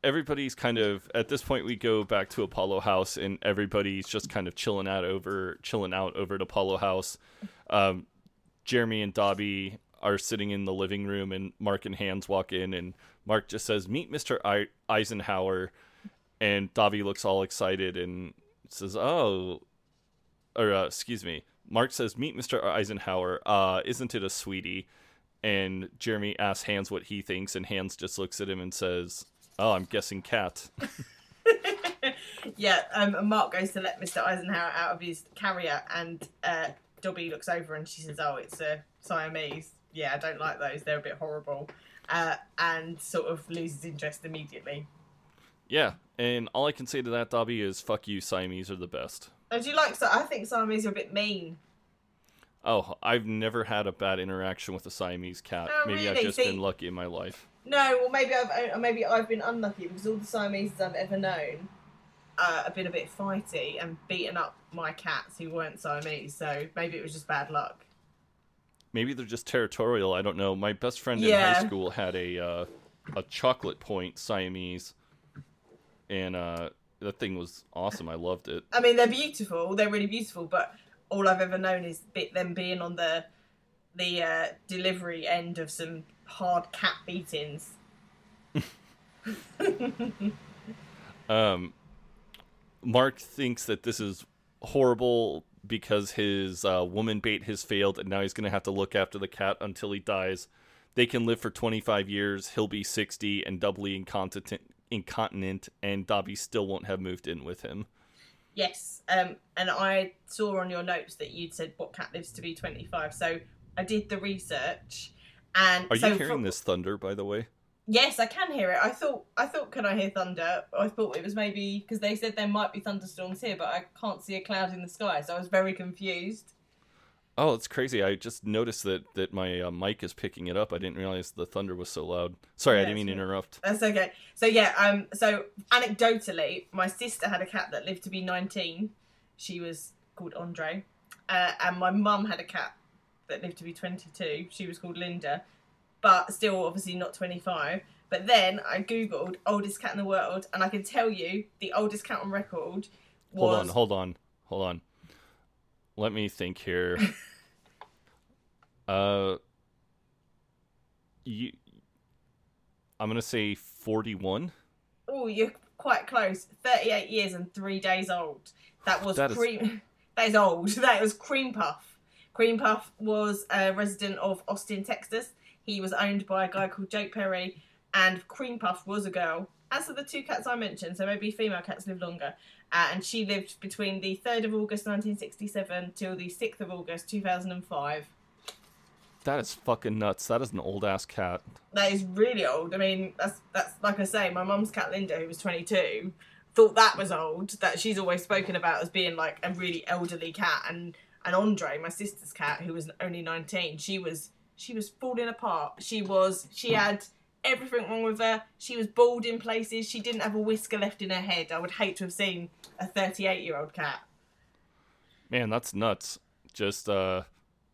everybody's kind of at this point. We go back to Apollo House, and everybody's just kind of chilling out over chilling out over at Apollo House. Um, Jeremy and Dobby are sitting in the living room, and Mark and Hans walk in, and Mark just says, "Meet Mister I- Eisenhower," and Dobby looks all excited and says, "Oh." Or uh, excuse me, Mark says, "Meet Mr. Eisenhower. Uh, isn't it a sweetie?" And Jeremy asks Hans what he thinks, and Hans just looks at him and says, "Oh, I'm guessing cat." yeah, um, Mark goes to let Mr. Eisenhower out of his carrier, and uh, Dobby looks over and she says, "Oh, it's a Siamese." Yeah, I don't like those. They're a bit horrible, uh, and sort of loses interest immediately. Yeah, and all I can say to that, Dobby, is fuck you, Siamese are the best. Oh, do you like? So I think Siamese are a bit mean. Oh, I've never had a bad interaction with a Siamese cat. Oh, Maybe I've just See- been lucky in my life. No, well maybe I've uh, maybe I've been unlucky because all the Siameses I've ever known uh, have been a bit fighty and beaten up my cats who weren't Siamese. So maybe it was just bad luck. Maybe they're just territorial. I don't know. My best friend in high school had a uh, a chocolate point Siamese, and uh, that thing was awesome. I loved it. I mean, they're beautiful. They're really beautiful, but all I've ever known is them being on the the uh, delivery end of some hard cat beatings. Um, Mark thinks that this is horrible because his uh, woman bait has failed, and now he's going to have to look after the cat until he dies. They can live for 25 years. He'll be 60 and doubly incontinent, incontinent, and Dobby still won't have moved in with him. Yes, um, and I saw on your notes that you'd said what cat lives to be 25. So I did the research, and Are you hearing from- this thunder, by the way? Yes, I can hear it. I thought I thought can I hear thunder? I thought it was maybe because they said there might be thunderstorms here, but I can't see a cloud in the sky, so I was very confused. Oh, it's crazy. I just noticed that, that my uh, mic is picking it up. I didn't realize the thunder was so loud. Sorry, I didn't mean to interrupt. That's okay. So yeah, um, so anecdotally, my sister had a cat that lived to be 19. She was called Andre, uh, and my mum had a cat that lived to be 22. She was called Linda, but still obviously not 25. But then I googled oldest cat in the world, and I can tell you the oldest cat on record was Hold on, hold on, hold on. Let me think here. uh, you, I'm gonna say 41. Oh, you're quite close. 38 years and three days old. That was That is- cream. That is old. That was Cream Puff. Cream Puff was a resident of Austin, Texas. He was owned by a guy called Jake Perry, and Cream Puff was a girl. As for the two cats I mentioned, so maybe female cats live longer, uh, and she lived between the 3rd of August 1967 till the 6th of August 2005. That is fucking nuts. That is an old ass cat. that is really old. I mean, that's that's like I say, my mum's cat Linda, who was 22, thought that was old. That she's always spoken about as being like a really elderly cat, and and Andre, my sister's cat, who was only 19, she was she was falling apart. She was she had everything wrong with her. She was bald in places. She didn't have a whisker left in her head. I would hate to have seen a 38 year old cat. Man, that's nuts. Just uh,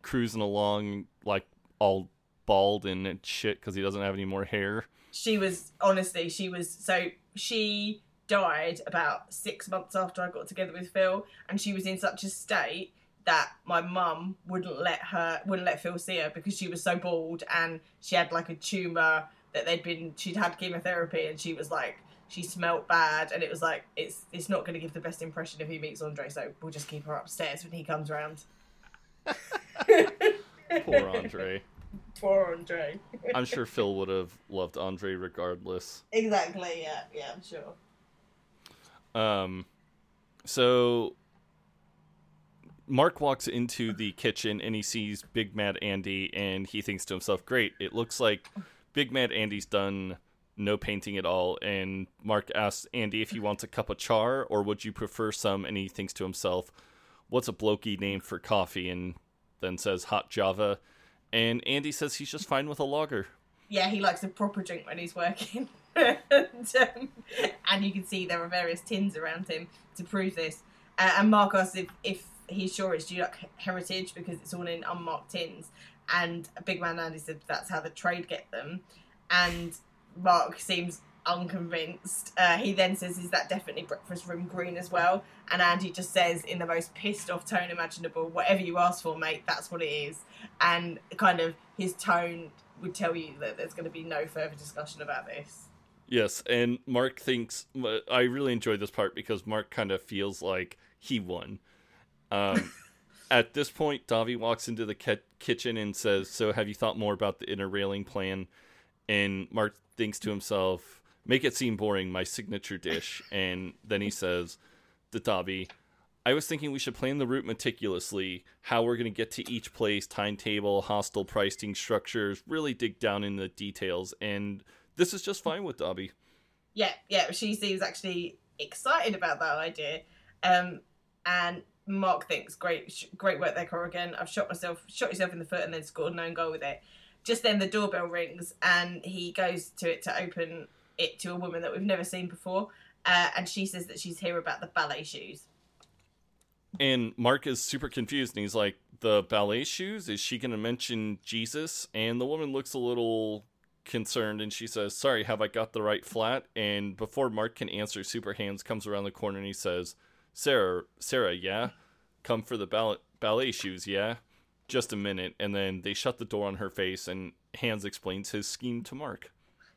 cruising along like all bald and shit because he doesn't have any more hair. she was honestly she was so she died about six months after i got together with phil and she was in such a state that my mum wouldn't let her wouldn't let phil see her because she was so bald and she had like a tumor that they'd been she'd had chemotherapy and she was like she smelt bad and it was like it's it's not going to give the best impression if he meets andre so we'll just keep her upstairs when he comes around Poor Andre. poor andre I'm sure Phil would have loved Andre regardless. exactly yeah yeah i'm sure Um, so Mark walks into the kitchen and he sees Big Mad Andy, and he thinks to himself, "Great! It looks like Big Mad Andy's done no painting at all." And Mark asks Andy if he wants a cup of char or would you prefer some, and he thinks to himself, "What's a blokey name for coffee?" And then says hot Java. And Andy says he's just fine with a lager. yeah, he likes a proper drink when he's working. and, um, and you can see there are various tins around him to prove this. Uh, and Mark asks if, if he's sure it's Dulux Heritage because it's all in unmarked tins. And Big Mad Andy said that's how the trade get them. And Mark seems unconvinced. Uh, he then says, Is that definitely breakfast room green as well? And Andy just says, in the most pissed off tone imaginable, Whatever you ask for, mate, that's what it is. And kind of his tone would tell you that there's going to be no further discussion about this. Yes, and Mark thinks I really enjoyed this part because Mark kind of feels like he won. Um, at this point, Dobby walks into the kitchen and says, "So, have you thought more about the interrailing plan?" And Mark thinks to himself, "Make it seem boring, my signature dish." And then he says, "To Dobby, I was thinking we should plan the route meticulously, how we're going to get to each place, timetable, hostel pricing structures, really dig down in the details. And this is just fine with Dobby. Yeah, yeah, she seems actually excited about that idea. Um, and Mark thinks, great, sh- great work there, Corrigan. I've shot myself, shot yourself in the foot, and then scored an own goal with it. Just then, the doorbell rings, and he goes to it to open it to a woman that we've never seen before. Uh, and she says that she's here about the ballet shoes. And Mark is super confused, and he's like, "The ballet shoes? Is she going to mention Jesus?" And the woman looks a little concerned, and she says, "Sorry, have I got the right flat?" And before Mark can answer, Super Hans comes around the corner and he says, "Sarah, Sarah, yeah, come for the ballet ballet shoes, yeah." Just a minute, and then they shut the door on her face, and Hans explains his scheme to Mark.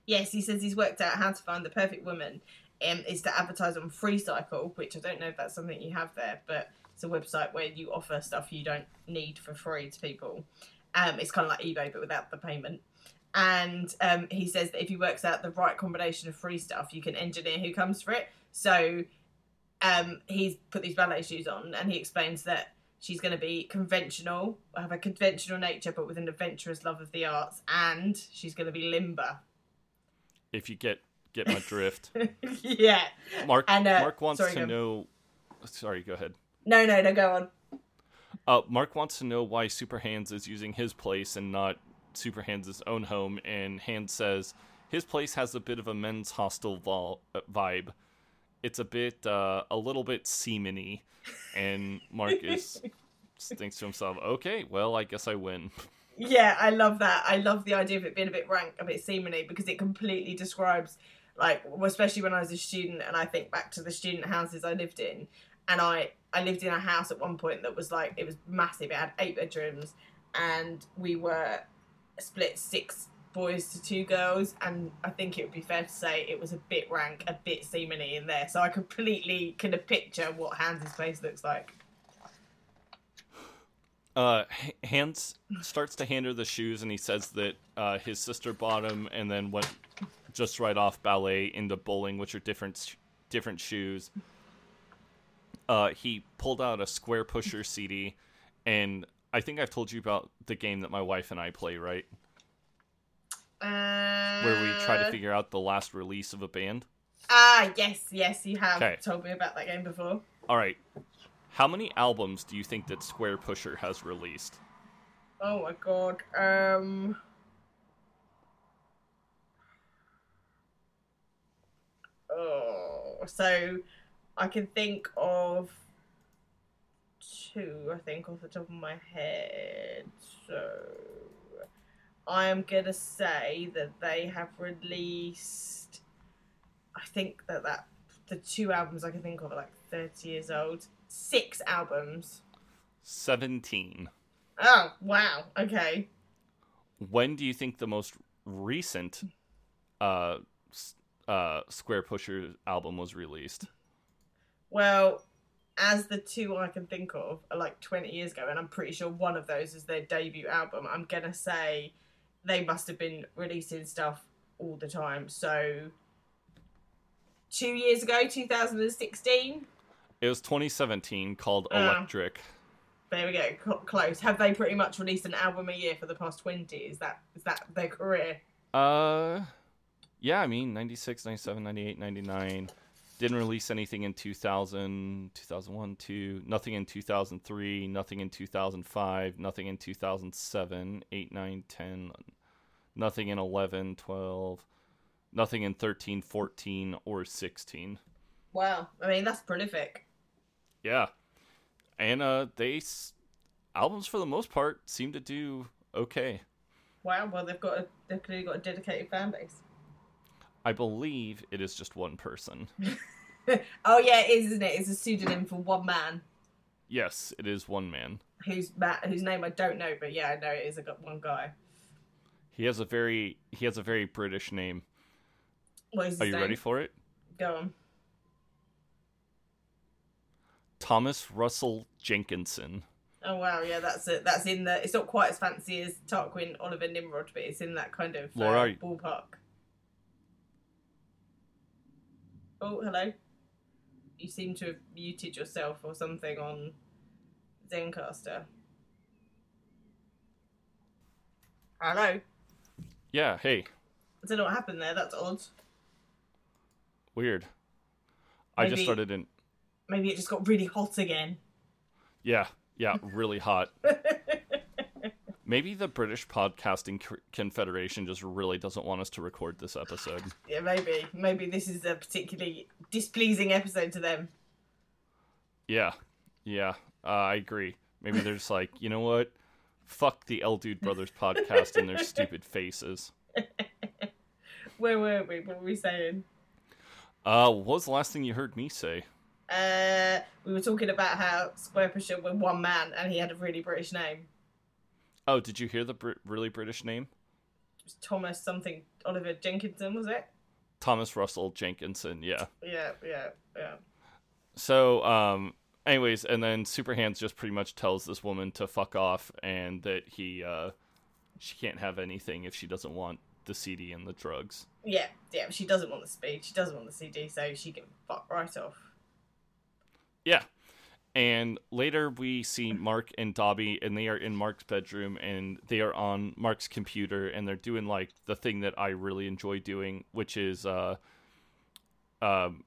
Yes, he says he's worked out how to find the perfect woman. Um, is to advertise on Freecycle, which I don't know if that's something you have there, but it's a website where you offer stuff you don't need for free to people. Um, it's kind of like eBay, but without the payment. And um, he says that if he works out the right combination of free stuff, you can engineer who comes for it. So um, he's put these ballet shoes on, and he explains that she's going to be conventional, have a conventional nature, but with an adventurous love of the arts, and she's going to be limber. If you get get my drift, yeah. Mark And, uh, Mark wants sorry, to know. Sorry, go ahead. No, no, no, go on. Uh, Mark wants to know why Super Hans is using his place and not Super Hans' own home, and Hans says his place has a bit of a men's hostel vol- vibe. It's a bit, uh, a little bit seamany, and Marcus thinks to himself, "Okay, well, I guess I win." Yeah, I love that. I love the idea of it being a bit rank, a bit seemingly, because it completely describes, like, especially when I was a student, and I think back to the student houses I lived in, and I I lived in a house at one point that was like it was massive. It had eight bedrooms, and we were split six boys to two girls, and I think it would be fair to say it was a bit rank, a bit seemingly in there. So I completely kind of picture what Hans's face looks like. Uh, Hans starts to hand her the shoes, and he says that uh, his sister bought them, and then went just right off ballet into bowling, which are different different shoes. Uh, he pulled out a Squarepusher CD, and I think I've told you about the game that my wife and I play, right? Uh, Where we try to figure out the last release of a band. Ah, yes, yes, you have told me about that game before. All right, how many albums do you think that Squarepusher has released? Oh my god. Um. Oh, so I can think of two. I think off the top of my head. So I am gonna say that they have released. I think that that the two albums I can think of are like thirty years old. Six albums. Seventeen. Oh wow. Okay. when do you think the most recent uh uh Squarepusher album was released Well, as the two I can think of are like 20 years ago, and I'm pretty sure one of those is their debut album, I'm gonna say they must have been releasing stuff all the time. So, two years ago, 2016. it was 2017 called Ah. electric There we go, cl- close. Have they pretty much released an album a year for the past 20? Is that is that their career? uh yeah i mean 96 97 98 99 didn't release anything in 2000 2001 2 nothing in 2003 nothing in 2005 nothing in 2007 8 9 10 nothing in 11 12 nothing in 13 14 or 16 Wow, I mean that's prolific. Yeah, and uh, they s- albums for the most part seem to do okay. Wow, well they've got a, they've clearly got a dedicated fan base. I believe it is just one person. Oh yeah, it is, isn't it? It's a pseudonym for one man. Yes, it is one man. whose Matt, whose name I don't know, but yeah, I know it is a one guy. He has a very he has a very British name. What is Are you name? ready for it? Go on. Thomas Russell Jenkinson. Oh wow, yeah, that's it. That's in the. It's not quite as fancy as Tarquin Oliver Nimrod, but it's in that kind of uh, Laura, are ballpark. Oh, hello. you seem to have muted yourself or something on Zencastr. Hello. Yeah, hey, I don't know what happened there. That's odd. weird. I just started in. Maybe it just got really hot again. Yeah, yeah, really hot. Maybe the British Podcasting Confederation just really doesn't want us to record this episode. Yeah, maybe. Maybe this is a particularly displeasing episode to them. Yeah, yeah, uh, I agree. Maybe they're just like, you know what? Fuck the El Dude Brothers podcast and their stupid faces. Where were we? What were we saying? Uh, what was the last thing you heard me say? Uh, we were talking about how Squarepusher were one man and he had a really British name. Oh, did you hear the Br- really British name? Thomas something Oliver Jenkinson, was it? Thomas Russell Jenkinson. Yeah. Yeah, yeah, yeah. So, um, anyways, and then Superhans just pretty much tells this woman to fuck off and that he, uh, she can't have anything if she doesn't want the CD and the drugs. Yeah, yeah, she doesn't want the speed, she doesn't want the CD, so she can fuck right off. Yeah. And later we see Mark and Dobby, and they are in Mark's bedroom, and they are on Mark's computer, and they're doing like the thing that I really enjoy doing, which is uh, um,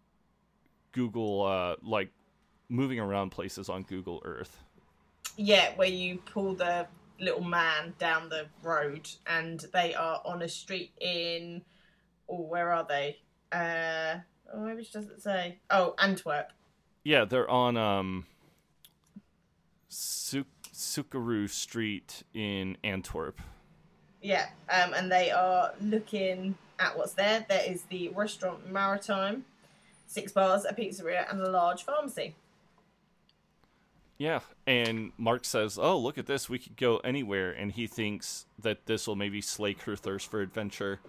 Google, uh, like moving around places on Google Earth. Yeah, where you pull the little man down the road and they are on a street in oh where are they? Uh oh maybe she doesn't say. Oh, Antwerp. Yeah, they're on um, Suk- Sukaru Street in Antwerp. Yeah, um, and they are looking at what's there. There is the restaurant Maritime, six bars, a pizzeria, and a large pharmacy. Yeah, and Mark says, "Oh, look at this. We could go anywhere." And he thinks that this will maybe slake her thirst for adventure.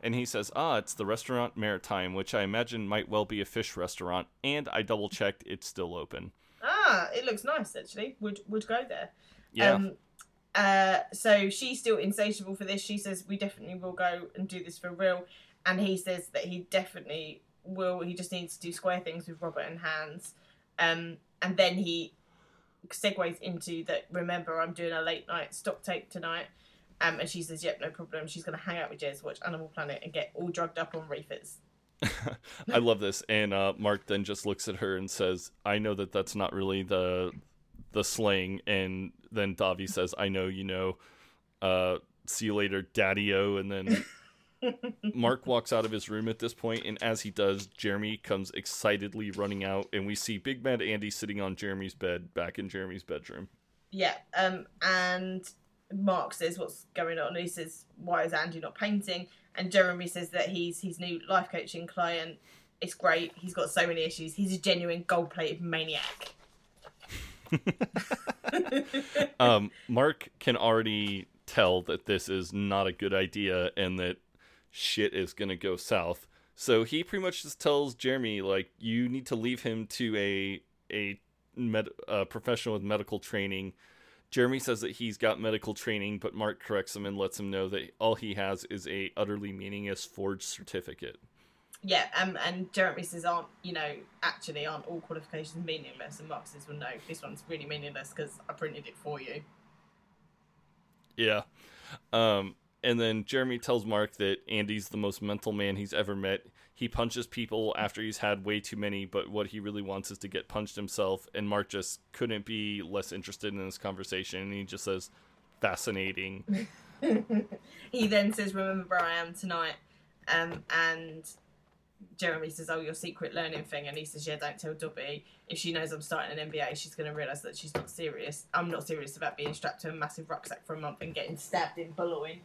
And he says, "Ah, it's the restaurant Maritime, which I imagine might well be a fish restaurant." And I double checked; it's still open. Ah, it looks nice actually. Would would go there. Yeah, Um, uh, so she's still insatiable for this. She says we definitely will go and do this for real, and he says that he definitely will. He just needs to do square things with Robert and Hans, um, and then he segues into that. Remember, I'm doing a late night stock take tonight. Um, and she says, "Yep, no problem." She's going to hang out with Jez, watch Animal Planet, and get all drugged up on reefers. I love this. And uh, Mark then just looks at her and says, "I know that that's not really the the slang." And then Dobby says, "I know, you know. Uh, see you later, Daddy-O." And then Mark walks out of his room at this point, and as he does, Jeremy comes excitedly running out, and we see Big Mad Andy sitting on Jeremy's bed, back in Jeremy's bedroom. Yeah, um, and Mark says what's going on. He says, "Why is Andy not painting?" And Jeremy says that he's his new life coaching client. It's great. He's got so many issues. He's a genuine gold-plated maniac. um, Mark can already tell that this is not a good idea and that shit is gonna go south. So he pretty much just tells Jeremy like you need to leave him to a a med- uh, professional with medical training. Jeremy says that he's got medical training, but Mark corrects him and lets him know that all he has is a utterly meaningless forged certificate. Yeah, um, and Jeremy says, "Aren't you know actually aren't all qualifications meaningless?" And Mark says, "Well, no, this one's really meaningless because I printed it for you." Yeah. Um, and then Jeremy tells Mark that Andy's the most mental man he's ever met. He punches people after he's had way too many, but what he really wants is to get punched himself. And Mark just couldn't be less interested in this conversation. And he just says, fascinating. He then says, "Remember where I am tonight," um, and Jeremy says, "Oh, your secret learning thing," and he says, "Yeah, don't tell Dobby. If she knows I'm starting an MBA, she's going to realise that she's not serious. I'm not serious about being strapped to a massive rucksack for a month and getting stabbed in Boulogne."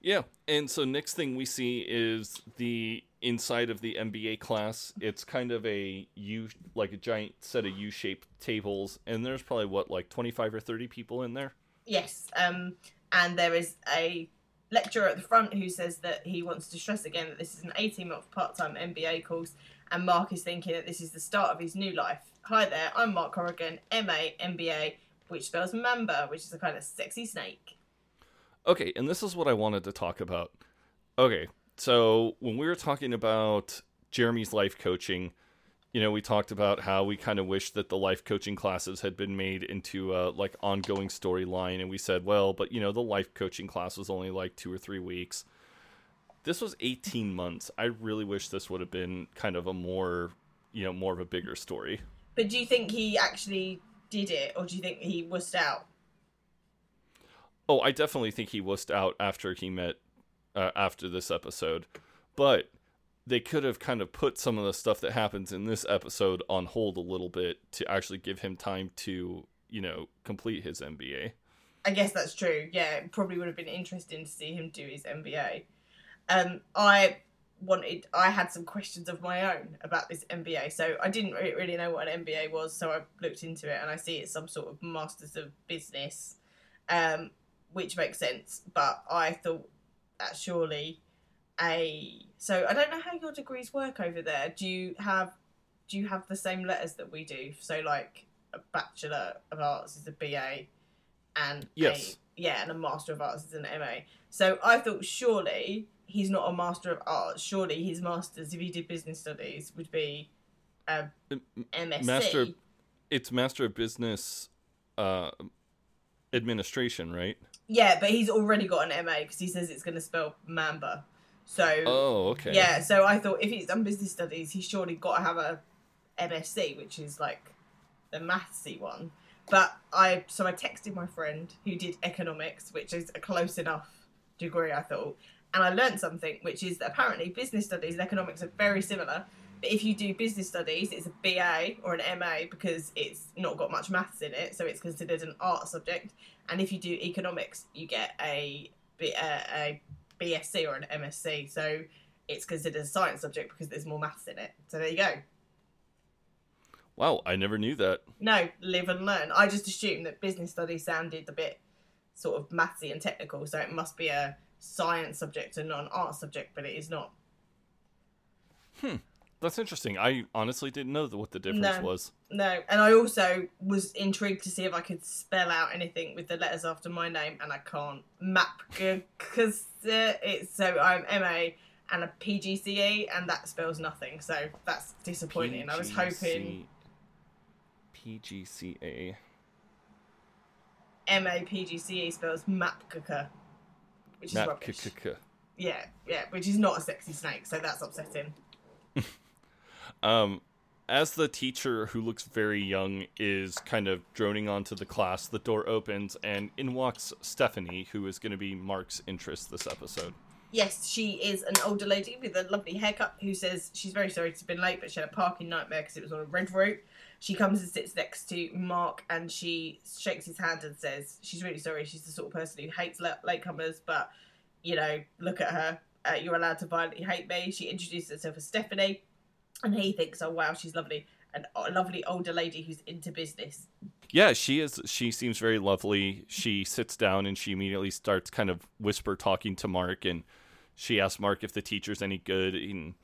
Yeah. And so next thing we see is the inside of the MBA class. It's kind of a U, like a giant set of U-shaped tables. And there's probably what, like 25 or 30 people in there? Yes, um, and there is a lecturer at the front who says that he wants to stress again that this is an 18 month part time MBA course, and Mark is thinking that this is the start of his new life. Hi there, I'm Mark Corrigan, MA, MBA, which spells Mamba, which is a kind of sexy snake. Okay, and this is what I wanted to talk about. Okay, So when we were talking about Jeremy's life coaching, you know, we talked about how we kind of wish that the life coaching classes had been made into a like ongoing storyline, and we said, well, but you know, the life coaching class was only like two or three weeks. This was 18 months. I really wish this would have been kind of a more, you know, more of a bigger story. But do you think he actually did it, or do you think he wussed out? Oh, I definitely think he wussed out after he met uh, after this episode, but they could have kind of put some of the stuff that happens in this episode on hold a little bit to actually give him time to, you know, complete his MBA. I guess that's true. Yeah, it probably would have been interesting to see him do his MBA. Um, I wanted, I had some questions of my own about this MBA. So I didn't really know what an MBA was, so I looked into it and I see it's some sort of Masters of Business, um, which makes sense. But I thought that surely a so I don't know how your degrees work over there. Do you have do you have the same letters that we do? So like a bachelor of arts is a BA, and Yes. a, yeah, and a master of arts is an MA. So I thought surely he's not a master of arts. Surely his masters, if he did business studies, would be a MSc. Master, it's Master of Business uh, Administration, right? Yeah, but he's already got an MA because he says it's going to spell Mamba. So Oh, okay. Yeah, so I thought if he's done business studies, he's surely got to have a MSc, which is like the mathsy one. But I so I texted my friend who did economics, which is a close enough degree, I thought, and I learned something, which is that apparently business studies and economics are very similar. But if you do business studies, it's a BA or an MA because it's not got much maths in it, so it's considered an art subject. And if you do economics, you get a BSc uh, or an MSc, so it's considered a science subject because there's more maths in it. So there you go. Wow, I never knew that. No, live and learn. I just assumed that business studies sounded a bit sort of mathsy and technical, so it must be a science subject and not an art subject, but it is not. Hmm. That's interesting. I honestly didn't know what the difference No. was. No, and I also was intrigued to see if I could spell out anything with the letters after my name, and I can't. Map because it's so I'm MA and a PGCE, and that spells nothing. So that's disappointing. I was hoping PGCA. MA PGCE spells Mapkaka, which is Map rubbish. Yeah, yeah, which is not a sexy snake, so that's upsetting. Um, as the teacher who looks very young is kind of droning onto the class, the door opens and in walks Stephanie, who is going to be Mark's interest this episode. Yes, she is an older lady with a lovely haircut who says she's very sorry have been late, but she had a parking nightmare because it was on a red route. She comes and sits next to Mark and she shakes his hand and says she's really sorry. She's the sort of person who hates latecomers, but you know, look at her. Uh, you're allowed to violently hate me. She introduces herself as Stephanie, and he thinks, oh wow, she's lovely. An, a lovely older lady who's into business. Yeah, she is. She seems very lovely. She sits down and she immediately starts kind of whisper talking to Mark, and she asks Mark if the teacher's any good, and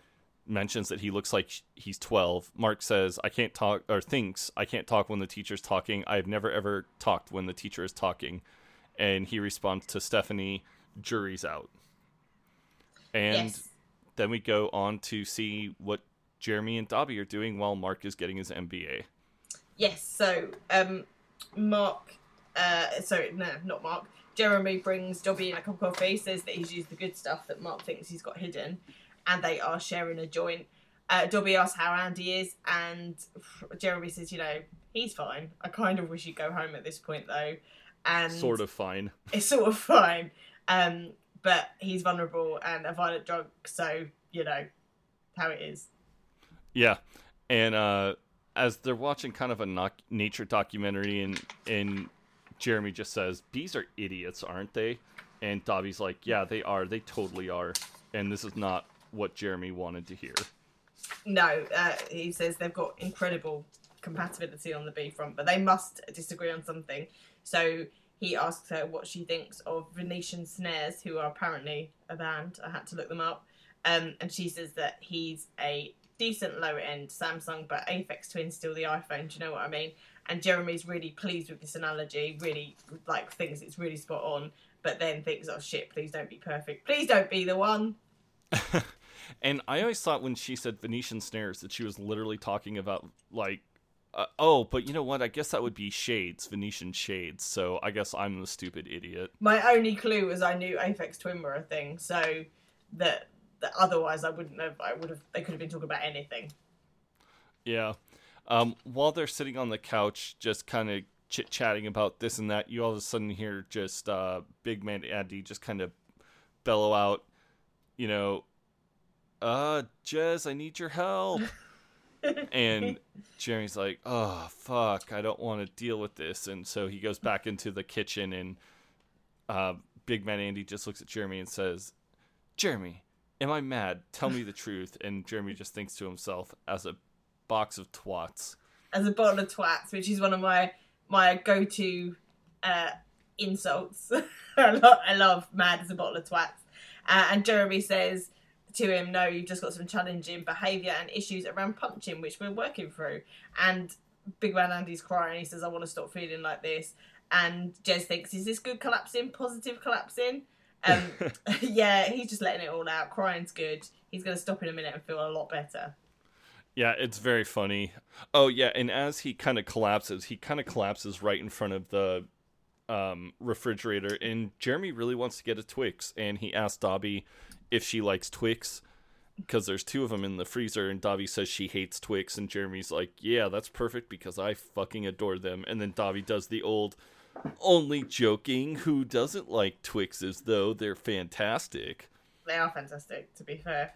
mentions that he looks like he's twelve. Mark says, "I can't talk," or thinks, "I can't talk when the teacher's talking. I've never ever talked when the teacher is talking," and he responds to Stephanie, "Jury's out." And yes. then we go on to see what Jeremy and Dobby are doing while Mark is getting his MBA. Yes, so um, Mark, uh, sorry, no, not Mark. Jeremy brings Dobby in a cup of coffee, says that he's used the good stuff that Mark thinks he's got hidden, and they are sharing a joint. Uh, Dobby asks how Andy is, and Jeremy says, you know, he's fine. I kind of wish he'd go home at this point, though. And Sort of fine. it's sort of fine. Um, but he's vulnerable and a violent drunk, so, you know, how it is. Yeah, and uh, as they're watching kind of a knoc- nature documentary, and and Jeremy just says, "Bees are idiots, aren't they?" And Dobby's like, "Yeah, they are. They totally are." And this is not what Jeremy wanted to hear. No, uh, he says they've got incredible compatibility on the bee front, but they must disagree on something. So he asks her what she thinks of Venetian Snares, who are apparently a band. I had to look them up. Um, and she says that he's a decent low end Samsung, but Aphex Twin's still the iPhone. Do you know what I mean? And Jeremy's really pleased with this analogy, really like thinks it's really spot on, but then thinks, oh shit, please don't be perfect. Please don't be the one. And I always thought when she said Venetian snares that she was literally talking about like, uh, oh, but you know what? I guess that would be shades, Venetian shades. So I guess I'm the stupid idiot. My only clue was I knew Aphex Twin were a thing, so that, that otherwise I wouldn't have. I would have. They could have been talking about anything. Yeah. Um, while they're sitting on the couch, just kind of chit chatting about this and that, you all of a sudden hear just uh, Big Mad Andy just kind of bellow out, you know, uh, Jez, I need your help. and Jeremy's like, oh, fuck, I don't want to deal with this. And so he goes back into the kitchen, and uh, Big Mad Andy just looks at Jeremy and says, Jeremy, am I mad? Tell me the truth. And Jeremy just thinks to himself, as a box of twats. As a bottle of twats, which is one of my my go to uh, insults. I, love, I love mad as a bottle of twats. Uh, and Jeremy says to him, No, you've just got some challenging behaviour and issues around punching, which we're working through. And Big Mad Andy's crying. He says, I want to stop feeling like this. And Jez thinks, Is this good collapsing? Positive collapsing? Um, yeah, he's just letting it all out. Crying's good. He's going to stop in a minute and feel a lot better. Yeah, it's very funny. Oh yeah, and as he kind of collapses, he kind of collapses right in front of the um, refrigerator, and Jeremy really wants to get a Twix, and he asks Dobby if she likes Twix because there's two of them in the freezer, and Dobby says she hates Twix, and Jeremy's like, "Yeah, that's perfect because I fucking adore them." And then Dobby does the old, only joking. Who doesn't like Twixes though? They're fantastic. They are fantastic, to be fair.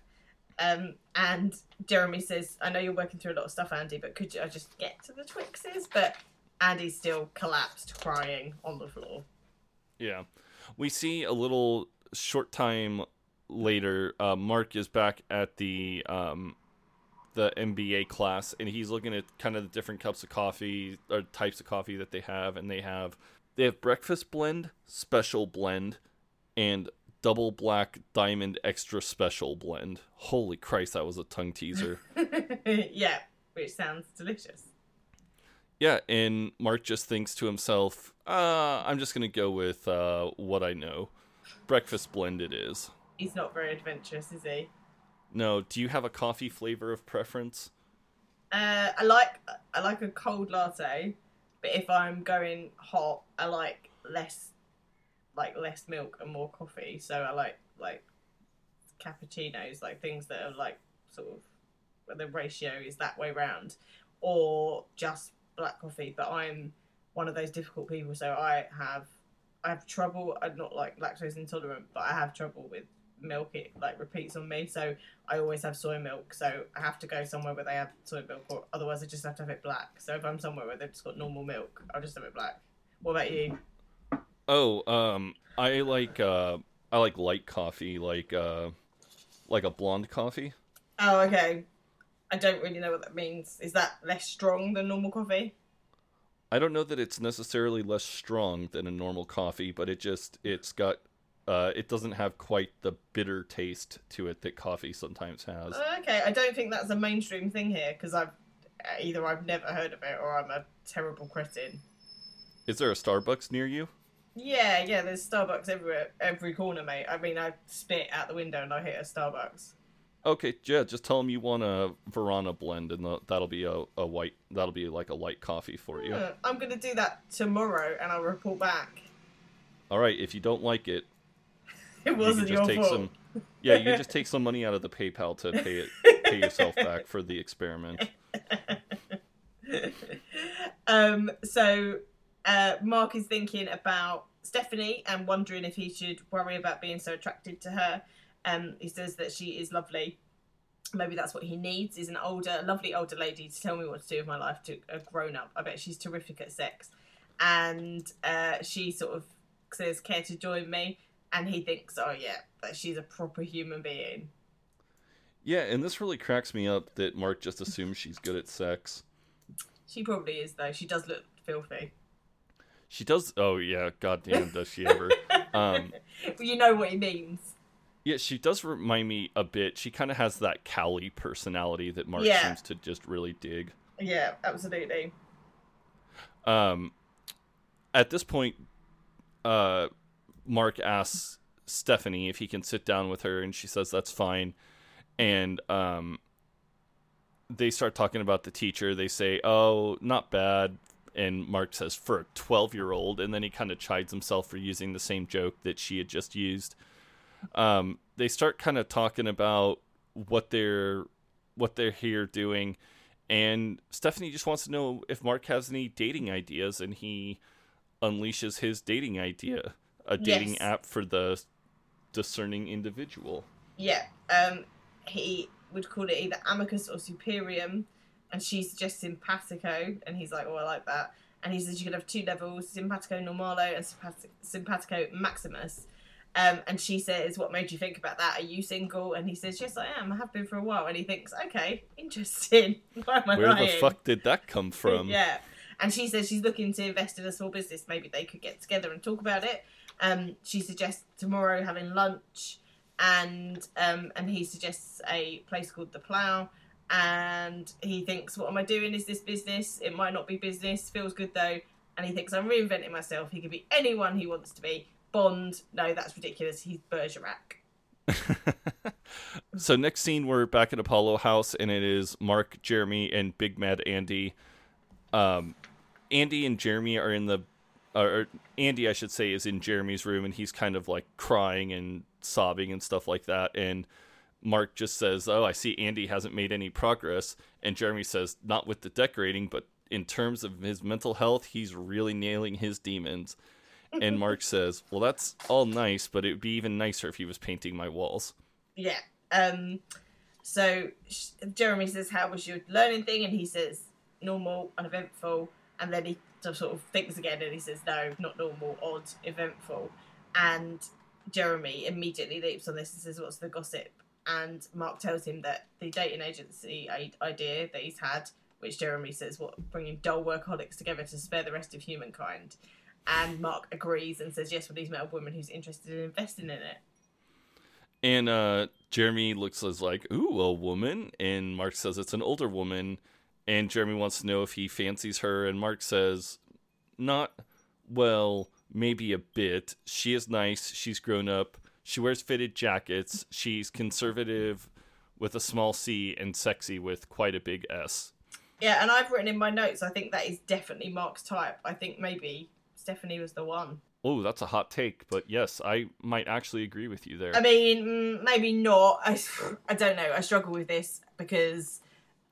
Um, and Jeremy says, I know you're working through a lot of stuff, Andy, but could you I just get to the Twixes? But Andy's still collapsed, crying on the floor. Yeah. We see a little short time later, uh, Mark is back at the um, the MBA class, and he's looking at kind of the different cups of coffee or types of coffee that they have, and they have they have breakfast blend, special blend, and double black diamond extra special blend. Holy Christ, that was a tongue teaser. yeah, which sounds delicious. yeah, and Mark just thinks to himself, uh, I'm just gonna go with uh, what I know. Breakfast blend it is. He's not very adventurous, is he? No, do you have a coffee flavor of preference? Uh, I like I like a cold latte, but if I'm going hot, I like less like less milk and more coffee. So I like like cappuccinos, like things that are like sort of where the ratio is that way round, or just black coffee. But I'm one of those difficult people, so I have I have trouble. I'm not like lactose intolerant, but I have trouble with milk. It like repeats on me, so I always have soy milk. So I have to go somewhere where they have soy milk, or otherwise I just have to have it black. So if I'm somewhere where they've just got normal milk, I'll just have it black. What about you? Oh, um, I like uh, I like light coffee, like uh, like a blonde coffee. Oh, okay. I don't really know what that means. Is that less strong than normal coffee? I don't know that it's necessarily less strong than a normal coffee, but it just it's got uh, it doesn't have quite the bitter taste to it that coffee sometimes has. Oh, okay, I don't think that's a mainstream thing here because I've either I've never heard of it or I'm a terrible cretin. Is there a Starbucks near you? Yeah, yeah. There's Starbucks everywhere, every corner, mate. I mean, I spit out the window and I hit a Starbucks. Okay, yeah, just tell them you want a Veranda blend, and the, that'll be a, a white. That'll be like a light coffee for you. Uh, I'm gonna do that tomorrow and I'll report back. All right, if you don't like it, It you wasn't just your take fault. some. Yeah, you just take some money out of the PayPal to pay it, pay yourself back for the experiment. um, so uh, Mark is thinking about Stephanie and wondering if he should worry about being so attracted to her. Um, he says that she is lovely. Maybe that's what he needs is an older, lovely older lady to tell me what to do with my life to a grown up. I bet she's terrific at sex. And uh, she sort of says, care to join me? And he thinks, oh yeah, that she's a proper human being. Yeah, and this really cracks me up that Mark just assumes she's good at sex. She probably is though. She does look filthy. She does. Oh yeah, goddamn, does she ever? Um, you know what he means. yeah, she does remind me a bit. She kind of has that Callie personality that Mark Yeah. seems to just really dig. Yeah, absolutely. Um, at this point, uh, Mark asks Stephanie if he can sit down with her, and she says that's fine. And um, they start talking about the teacher. They say, "Oh, not bad." And Mark says, "For a twelve-year-old," and then he kind of chides himself for using the same joke that she had just used. Um, they start kind of talking about what they're what they're here doing, and Stephanie just wants to know if Mark has any dating ideas, and he unleashes his dating idea, a dating Yes. app for the discerning individual. Yeah. Um, he would call it either Amicus or Superium, and she suggests Simpatico, and he's like, "Oh, I like that." And he says you could have two levels: Simpatico Normalo and Simpat- Simpatico Maximus. Um, and she says, "What made you think about that? Are you single?" And he says, "Yes, I am. I have been for a while." And he thinks, "Okay, interesting. Why am I Where the fuck did that come from? yeah. And she says she's looking to invest in a small business. Maybe they could get together and talk about it. Um, she suggests tomorrow having lunch, and um, and he suggests a place called the Plough. And he thinks, "What am I doing? Is this business? It might not be business. Feels good though." And he thinks, "I'm reinventing myself. He could be anyone he wants to be. Bond? No, that's ridiculous. He's Bergerac." So next scene, we're back at Apollo House, and it is Mark, Jeremy, and Big Mad Andy. Um, Andy and Jeremy are in the, or Andy, I should say, is in Jeremy's room, and he's kind of like crying and sobbing and stuff like that. And Mark just says, "Oh, I see Andy hasn't made any progress," and Jeremy says, "Not with the decorating, but in terms of his mental health, he's really nailing his demons." And Mark says, "Well, that's all nice, but it would be even nicer if he was painting my walls." Yeah. Um, so Jeremy says, "How was your learning thing?" And he says, "Normal, uneventful." And then he sort of thinks again, and he says, "No, not normal, odd, eventful." And Jeremy immediately leaps on this and says, "What's the gossip?" And Mark tells him that the dating agency idea that he's had, which Jeremy says, "What bringing dull workaholics together to spare the rest of humankind." And Mark agrees and says, "Yes, well, he's met a woman who's interested in investing in it." And uh, Jeremy looks as like, ooh, a woman. And Mark says it's an older woman. And Jeremy wants to know if he fancies her. And Mark says, not, well, maybe a bit. She is nice. She's grown up. She wears fitted jackets. She's conservative with a small C and sexy with quite a big S. Yeah, and I've written in my notes. I think that is definitely Mark's type. I think maybe Stephanie was the one. Oh, that's a hot take. But yes, I might actually agree with you there. I mean, mm, maybe not. I, I don't know. I struggle with this because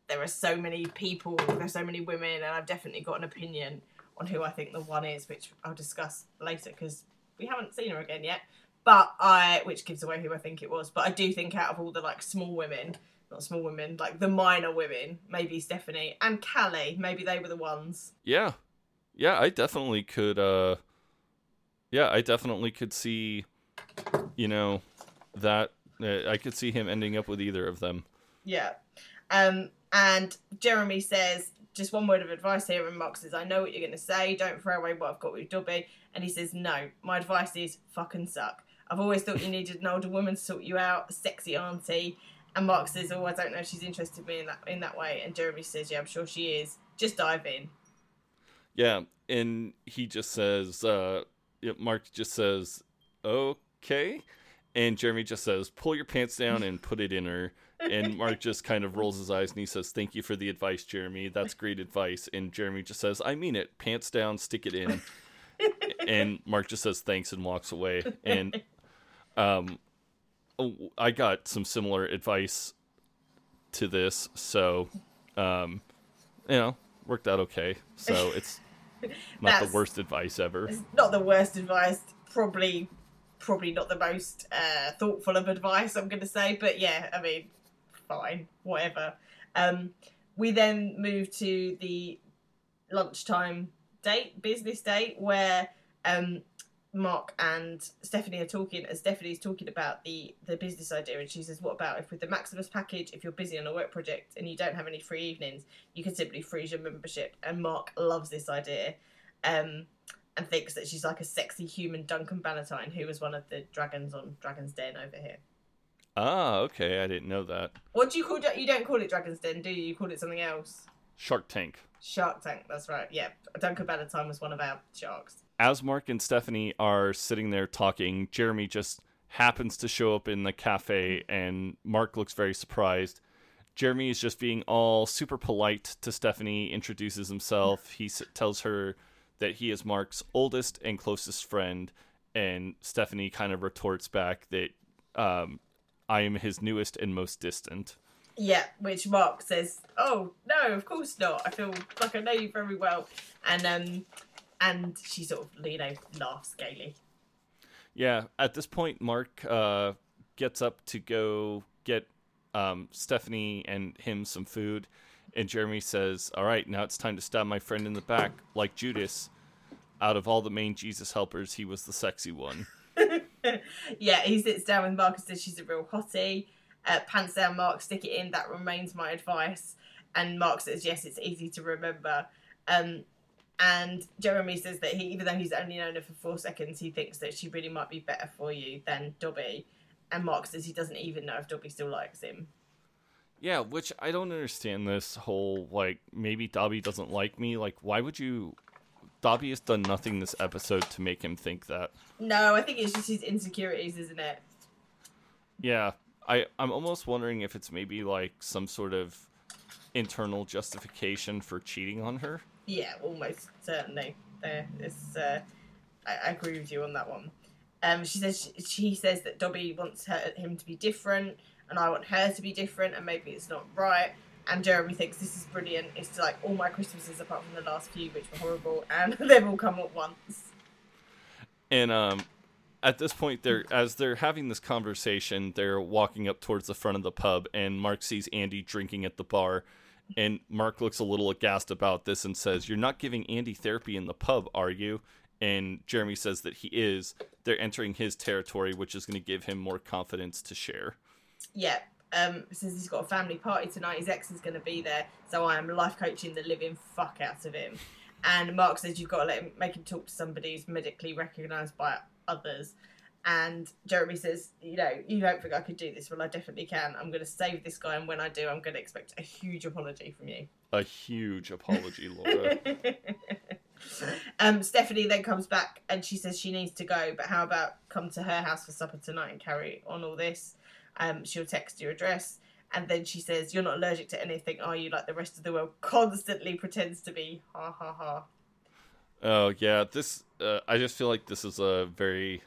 there are so many people, there's so many women, and I've definitely got an opinion on who I think the one is, which I'll discuss later because we haven't seen her again yet. But I, which gives away who I think it was. But I do think out of all the like small women, not small women, like the minor women, maybe Stephanie and Callie, maybe they were the ones. Yeah. Yeah, I definitely could uh yeah, I definitely could see you know that uh, I could see him ending up with either of them. Yeah. Um, and Jeremy says, just one word of advice here. And Mark says, I know what you're going to say. Don't throw away what I've got with Dobby. And he says, no, my advice is fucking suck. I've always thought you needed an older woman to sort you out, a sexy auntie. And Mark says, oh, I don't know she's interested in me in that, in that way. And Jeremy says, yeah, I'm sure she is. Just dive in. Yeah, and he just says uh Mark just says, "Okay." And Jeremy just says, "Pull your pants down and put it in her." And Mark just kind of rolls his eyes and he says, "Thank you for the advice, Jeremy. That's great advice." And Jeremy just says, "I mean it. Pants down, stick it in." and Mark just says thanks and walks away. And um, oh, I got some similar advice to this, so um, you know, worked out okay. So it's not the worst advice ever. It's not the worst advice. Probably, probably not the most uh, thoughtful of advice. I'm going to say, but yeah, I mean, fine, whatever. Um, we then move to the lunchtime date, business date, where um, Mark and Stephanie are talking. As Stephanie's talking about the the business idea, and she says, "What about if with the Maximus package, if you're busy on a work project and you don't have any free evenings, you can simply freeze your membership?" And Mark loves this idea. Um, and thinks that she's like a sexy human Duncan Bannatyne, who was one of the dragons on Dragon's Den over here. Ah, okay, I didn't know that. What do you call it? You don't call it Dragon's Den, do you? You call it something else. Shark Tank. Shark Tank, that's right. Yeah, Duncan Bannatyne was one of our sharks. As Mark and Stephanie are sitting there talking, Jeremy just happens to show up in the cafe, and Mark looks very surprised. Jeremy is just being all super polite to Stephanie, introduces himself. He s- tells her that he is Mark's oldest and closest friend, and Stephanie kind of retorts back that um, I am his newest and most distant. Yeah, which Mark says, "Oh no, of course not. I feel like I know you very well," and um, and she sort of you know laughs gaily. Yeah, at this point, Mark uh, gets up to go get um, Stephanie and him some food, and Jeremy says, "All right, now it's time to stab my friend in the back, like Judas. Out of all the main Jesus helpers, he was the sexy one." yeah, he sits down with Mark and says she's a real hottie. Uh, pants down, Mark, stick it in. That remains my advice. And Mark says, yes, it's easy to remember. Um, and Jeremy says that he, even though he's only known her for four seconds, he thinks that she really might be better for you than Dobby. And Mark says he doesn't even know if Dobby still likes him. Yeah, which I don't understand this whole like maybe Dobby doesn't like me. Like, why would you? Dobby has done nothing this episode to make him think that. No, I think it's just his insecurities, isn't it? Yeah, I I'm almost wondering if it's maybe like some sort of internal justification for cheating on her. Yeah, almost certainly. There, it's. Uh, I, I agree with you on that one. Um, she says she, she says that Dobby wants her, him to be different, and I want her to be different, and maybe it's not right. And Jeremy thinks this is brilliant. It's like all my Christmases apart from the last few, which were horrible, and they've all come at once. And um, at this point, they're as they're having this conversation, they're walking up towards the front of the pub, and Mark sees Andy drinking at the bar. And Mark looks a little aghast about this and says, "You're not giving Andy therapy in the pub, are you?" And Jeremy says that he is. They're entering his territory, which is going to give him more confidence to share. Yeah. Um, says he's got a family party tonight. His ex is going to be there, so I am life coaching the living fuck out of him. And Mark says you've got to let him make him talk to somebody who's medically recognised by others. And Jeremy says, you know, you don't think I could do this? Well, I definitely can. I'm going to save this guy, and when I do, I'm going to expect a huge apology from you. A huge apology, Laura. um, Stephanie then comes back and she says she needs to go, but how about come to her house for supper tonight and carry on all this? Um, she'll text your address. And then she says, You're not allergic to anything, are you? Like the rest of the world constantly pretends to be. Ha ha ha. Oh yeah, this uh, I just feel like this is a very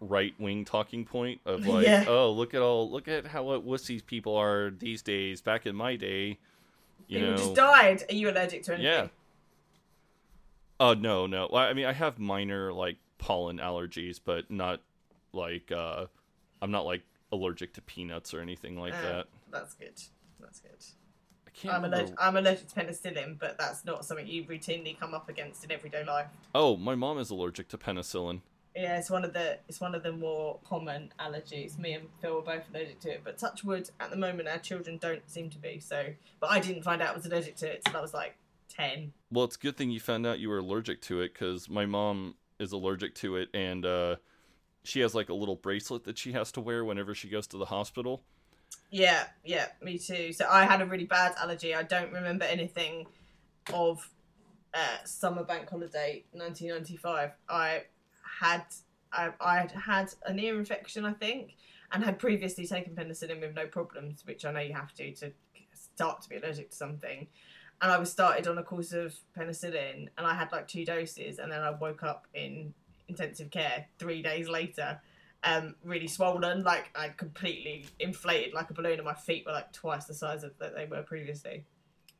right wing talking point of like, Yeah. oh look at all look at how what wussies people are these days. Back in my day, you People know, just died. Are you allergic to anything? yeah. Oh no, no. I mean, I have minor like pollen allergies, but not like uh, I'm not like allergic to peanuts or anything like Uh, that. That's good. That's good. I can't. I'm remember- allergic, I'm allergic to penicillin, but that's not something you routinely come up against in everyday life. Oh, my mom is allergic to penicillin. Yeah, it's one of the it's one of the more common allergies. Me and Phil were both allergic to it, but touch wood, at the moment our children don't seem to be. So, but I didn't find out I was allergic to it until I was like ten. Well, it's a good thing you found out you were allergic to it because my mom is allergic to it, and uh, she has like a little bracelet that she has to wear whenever she goes to the hospital. Yeah, yeah, me too. So I had a really bad allergy. I don't remember anything of uh, summer bank holiday 1995. I had I I had had an ear infection, I think, and had previously taken penicillin with no problems, which I know you have to to start to be allergic to something. And I was started on a course of penicillin, and I had like two doses, and then I woke up in intensive care three days later um, really swollen. Like I completely inflated like a balloon, and my feet were like twice the size of that they were previously.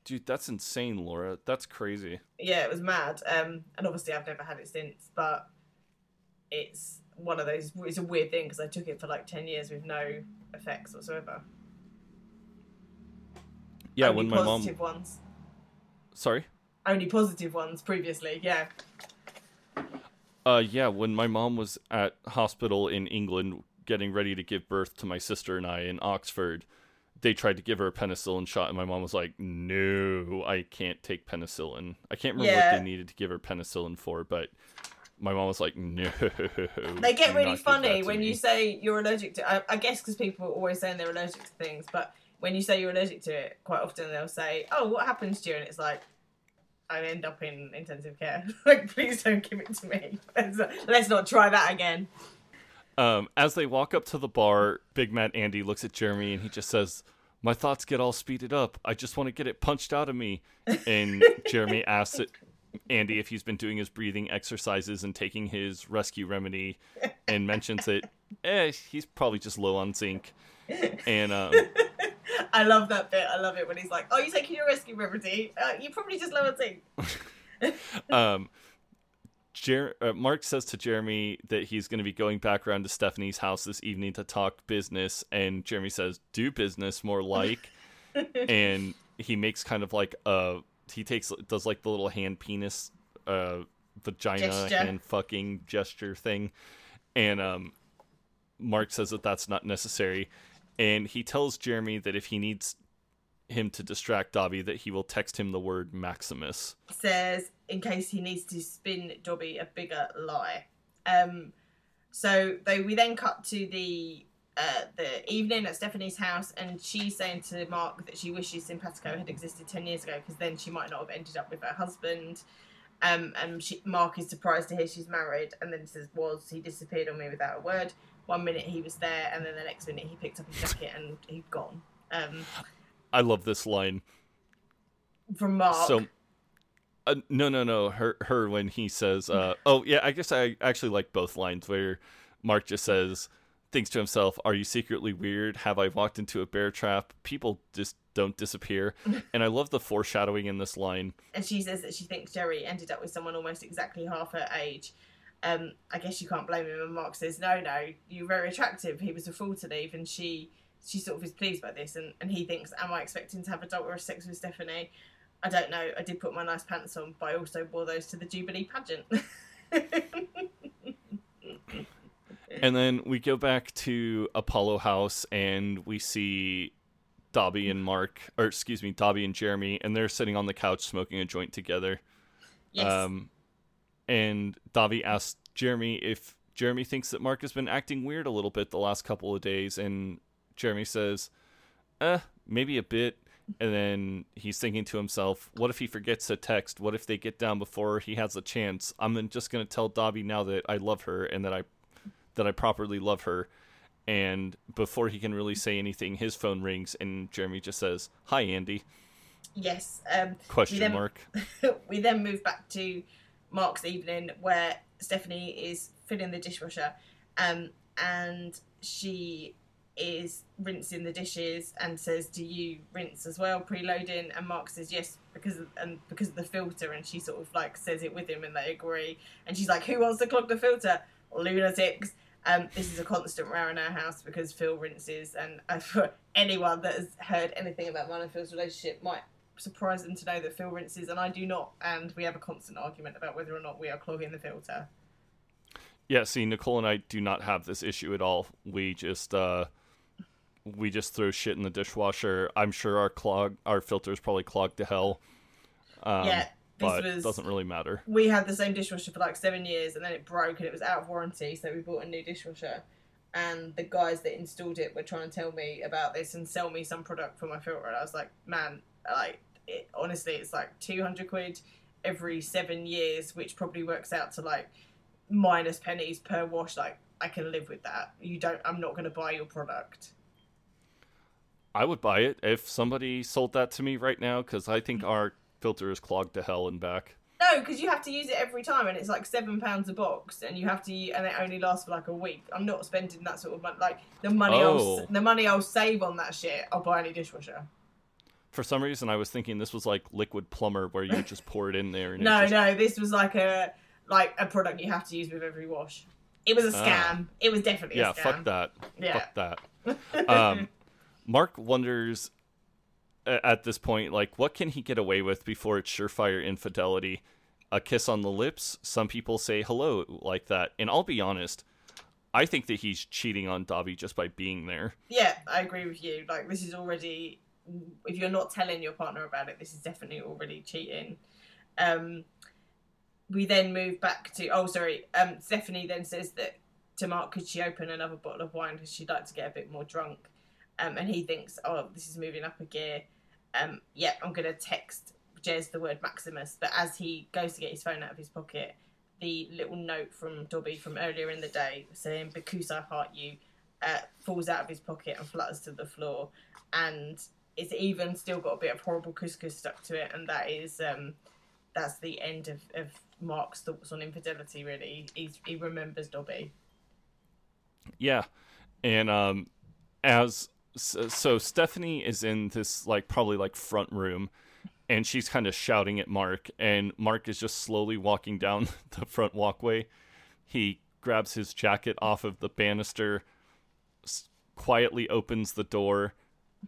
Dude, that's insane, Laura. That's crazy. Yeah, it was mad. Um, and obviously I've never had it since, but it's one of those. It's a weird thing because I took it for like ten years with no effects whatsoever. Yeah, Only when my mom. positive ones. Sorry. Only positive ones previously. Yeah. Uh, yeah, when my mom was at hospital in England getting ready to give birth to my sister and I in Oxford, they tried to give her a penicillin shot, and my mom was like, "No, I can't take penicillin." I can't remember Yeah. what they needed to give her penicillin for, but my mom was like, "No." They get really funny when me." you say you're allergic to. I, I guess because people are always saying they're allergic to things, but when you say you're allergic to it, quite often they'll say, "Oh, what happens to you?" And it's like, I end up in intensive care. like, please don't give it to me. Let's not, let's not try that again. Um, as they walk up to the bar, Big Mad Andy looks at Jeremy and he just says, "My thoughts get all speeded up. I just want to get it punched out of me." And Jeremy asks it, Andy if he's been doing his breathing exercises and taking his rescue remedy, and mentions that eh, he's probably just low on zinc. And um, I love that bit. I love it when he's like, "Oh, you taking your rescue remedy? Uh, you probably just lower zinc." um, Jer- uh, Mark says to Jeremy that he's going to be going back around to Stephanie's house this evening to talk business, and Jeremy says, "Do business more like," and he makes kind of like a he takes does like the little hand penis, uh, vagina hand fucking gesture thing, and um, Mark says that that's not necessary, and he tells Jeremy that if he needs him to distract Dobby, that he will text him the word Maximus. says in case he needs to spin Dobby a bigger lie. Um, so they we then cut to the uh, the evening at Stephanie's house, and she's saying to Mark that she wishes Simpatico had existed ten years ago because then she might not have ended up with her husband. Um, and she, Mark is surprised to hear she's married, and then says, "Was he disappeared on me without a word? One minute he was there, and then the next minute he picked up his jacket and he'd gone." Um, I love this line. from Mark. So, uh, no, no, no. Her, her when he says, uh, "Oh yeah," I guess I actually like both lines where Mark just says, thinks to himself, "Are you secretly weird? Have I walked into a bear trap? People just don't disappear." and I love the foreshadowing in this line. and she says that she thinks Jerry ended up with someone almost exactly half her age. Um, I guess you can't blame him. And Mark says, "No, no, you're very attractive. He was a fool to leave." And she, she sort of is pleased by this, and, and he thinks, "Am I expecting to have adulterous sex with Stephanie?" I don't know. I did put my nice pants on, but I also wore those to the Jubilee pageant. And then we go back to Apollo House and we see Dobby and Mark, or excuse me, Dobby and Jeremy, and they're sitting on the couch smoking a joint together. yes. Um, and Dobby asks Jeremy if Jeremy thinks that Mark has been acting weird a little bit the last couple of days, and Jeremy says, "Eh, maybe a bit." And then he's thinking to himself, "What if he forgets to text? What if they get down before he has a chance? I'm just gonna tell Dobby now that I love her and that I that I properly love her." And before he can really say anything, his phone rings, and Jeremy just says, "Hi, Andy?" yes. Um, Question we then- mark. we then move back to Mark's evening where Stephanie is filling the dishwasher um, and she is rinsing the dishes and says, Do you rinse as well, preloading? And Mark says yes because of, and because of the filter and she sort of like says it with him and they agree. And she's like, Who wants to clog the filter? Lunatics. Um, this is a constant row in our house because Phil rinses, and uh, for anyone that has heard anything about mine and Phil's relationship, might surprise them to know that Phil rinses and I do not, and we have a constant argument about whether or not we are clogging the filter. Yeah, see, Nicole and I do not have this issue at all. We just uh we just throw shit in the dishwasher. I'm sure our clog our filter is probably clogged to hell. Um, yeah, this but was. doesn't really matter. We had the same dishwasher for like seven years, and then it broke, and it was out of warranty, so we bought a new dishwasher. And the guys that installed it were trying to tell me about this and sell me some product for my filter, and I was like, man, like it, honestly, it's like two hundred quid every seven years, which probably works out to like minus pennies per wash. Like I can live with that. You don't. I'm not going to buy your product. I would buy it if somebody sold that to me right now because I think our filter is clogged to hell and back. No, because you have to use it every time, and it's like seven pounds a box, and you have to, and it only lasts for like a week. I'm not spending that sort of money. Like the money, I'll, Oh. the money I'll save on that shit, I'll buy a new dishwasher. For some reason, I was thinking this was like liquid plumber where you just pour it in there. And No, just, no, this was like a like a product you have to use with every wash. It was a Ah. scam. It was definitely Yeah, a scam. fuck that. Yeah. Fuck that. Um, Mark wonders at this point, like, what can he get away with before it's surefire infidelity? A kiss on the lips? Some people say hello like that. And I'll be honest, I think that he's cheating on Dobby just by being there. Yeah, I agree with you. Like this is already if you're not telling your partner about it, this is definitely already cheating. Um we then move back to oh sorry, um Stephanie then says that to Mark could she open another bottle of wine because she'd like to get a bit more drunk. Um and he thinks, Oh, this is moving up a gear. Um yeah, I'm gonna text Jez the word Maximus, but as he goes to get his phone out of his pocket, the little note from Dobby from earlier in the day saying "Because I heart you," uh, falls out of his pocket and flutters to the floor, and it's even still got a bit of horrible couscous stuck to it, and that is um, that's the end of, of Mark's thoughts on infidelity. Really, He's, he remembers Dobby. Yeah, and um, as so, so Stephanie is in this like probably like front room, and she's kind of shouting at Mark, and Mark is just slowly walking down the front walkway. He grabs his jacket off of the banister, quietly opens the door,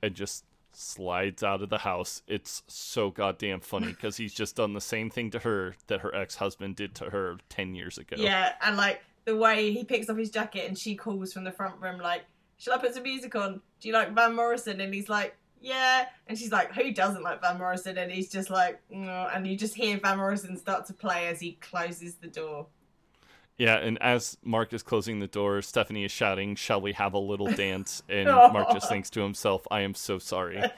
and just slides out of the house. It's so goddamn funny because he's just done the same thing to her that her ex husband did to her 10 years ago. Yeah, and like the way he picks up his jacket and she calls from the front room like, "Shall I put some music on? Do you like Van Morrison?" And he's like, "Yeah." And she's like, "Who doesn't like Van Morrison?" And he's just like, no. and you just hear Van Morrison start to play as he closes the door. Yeah, and as Mark is closing the door, Stephanie is shouting, Shall we have a little dance? And Mark just thinks to himself, I am so sorry.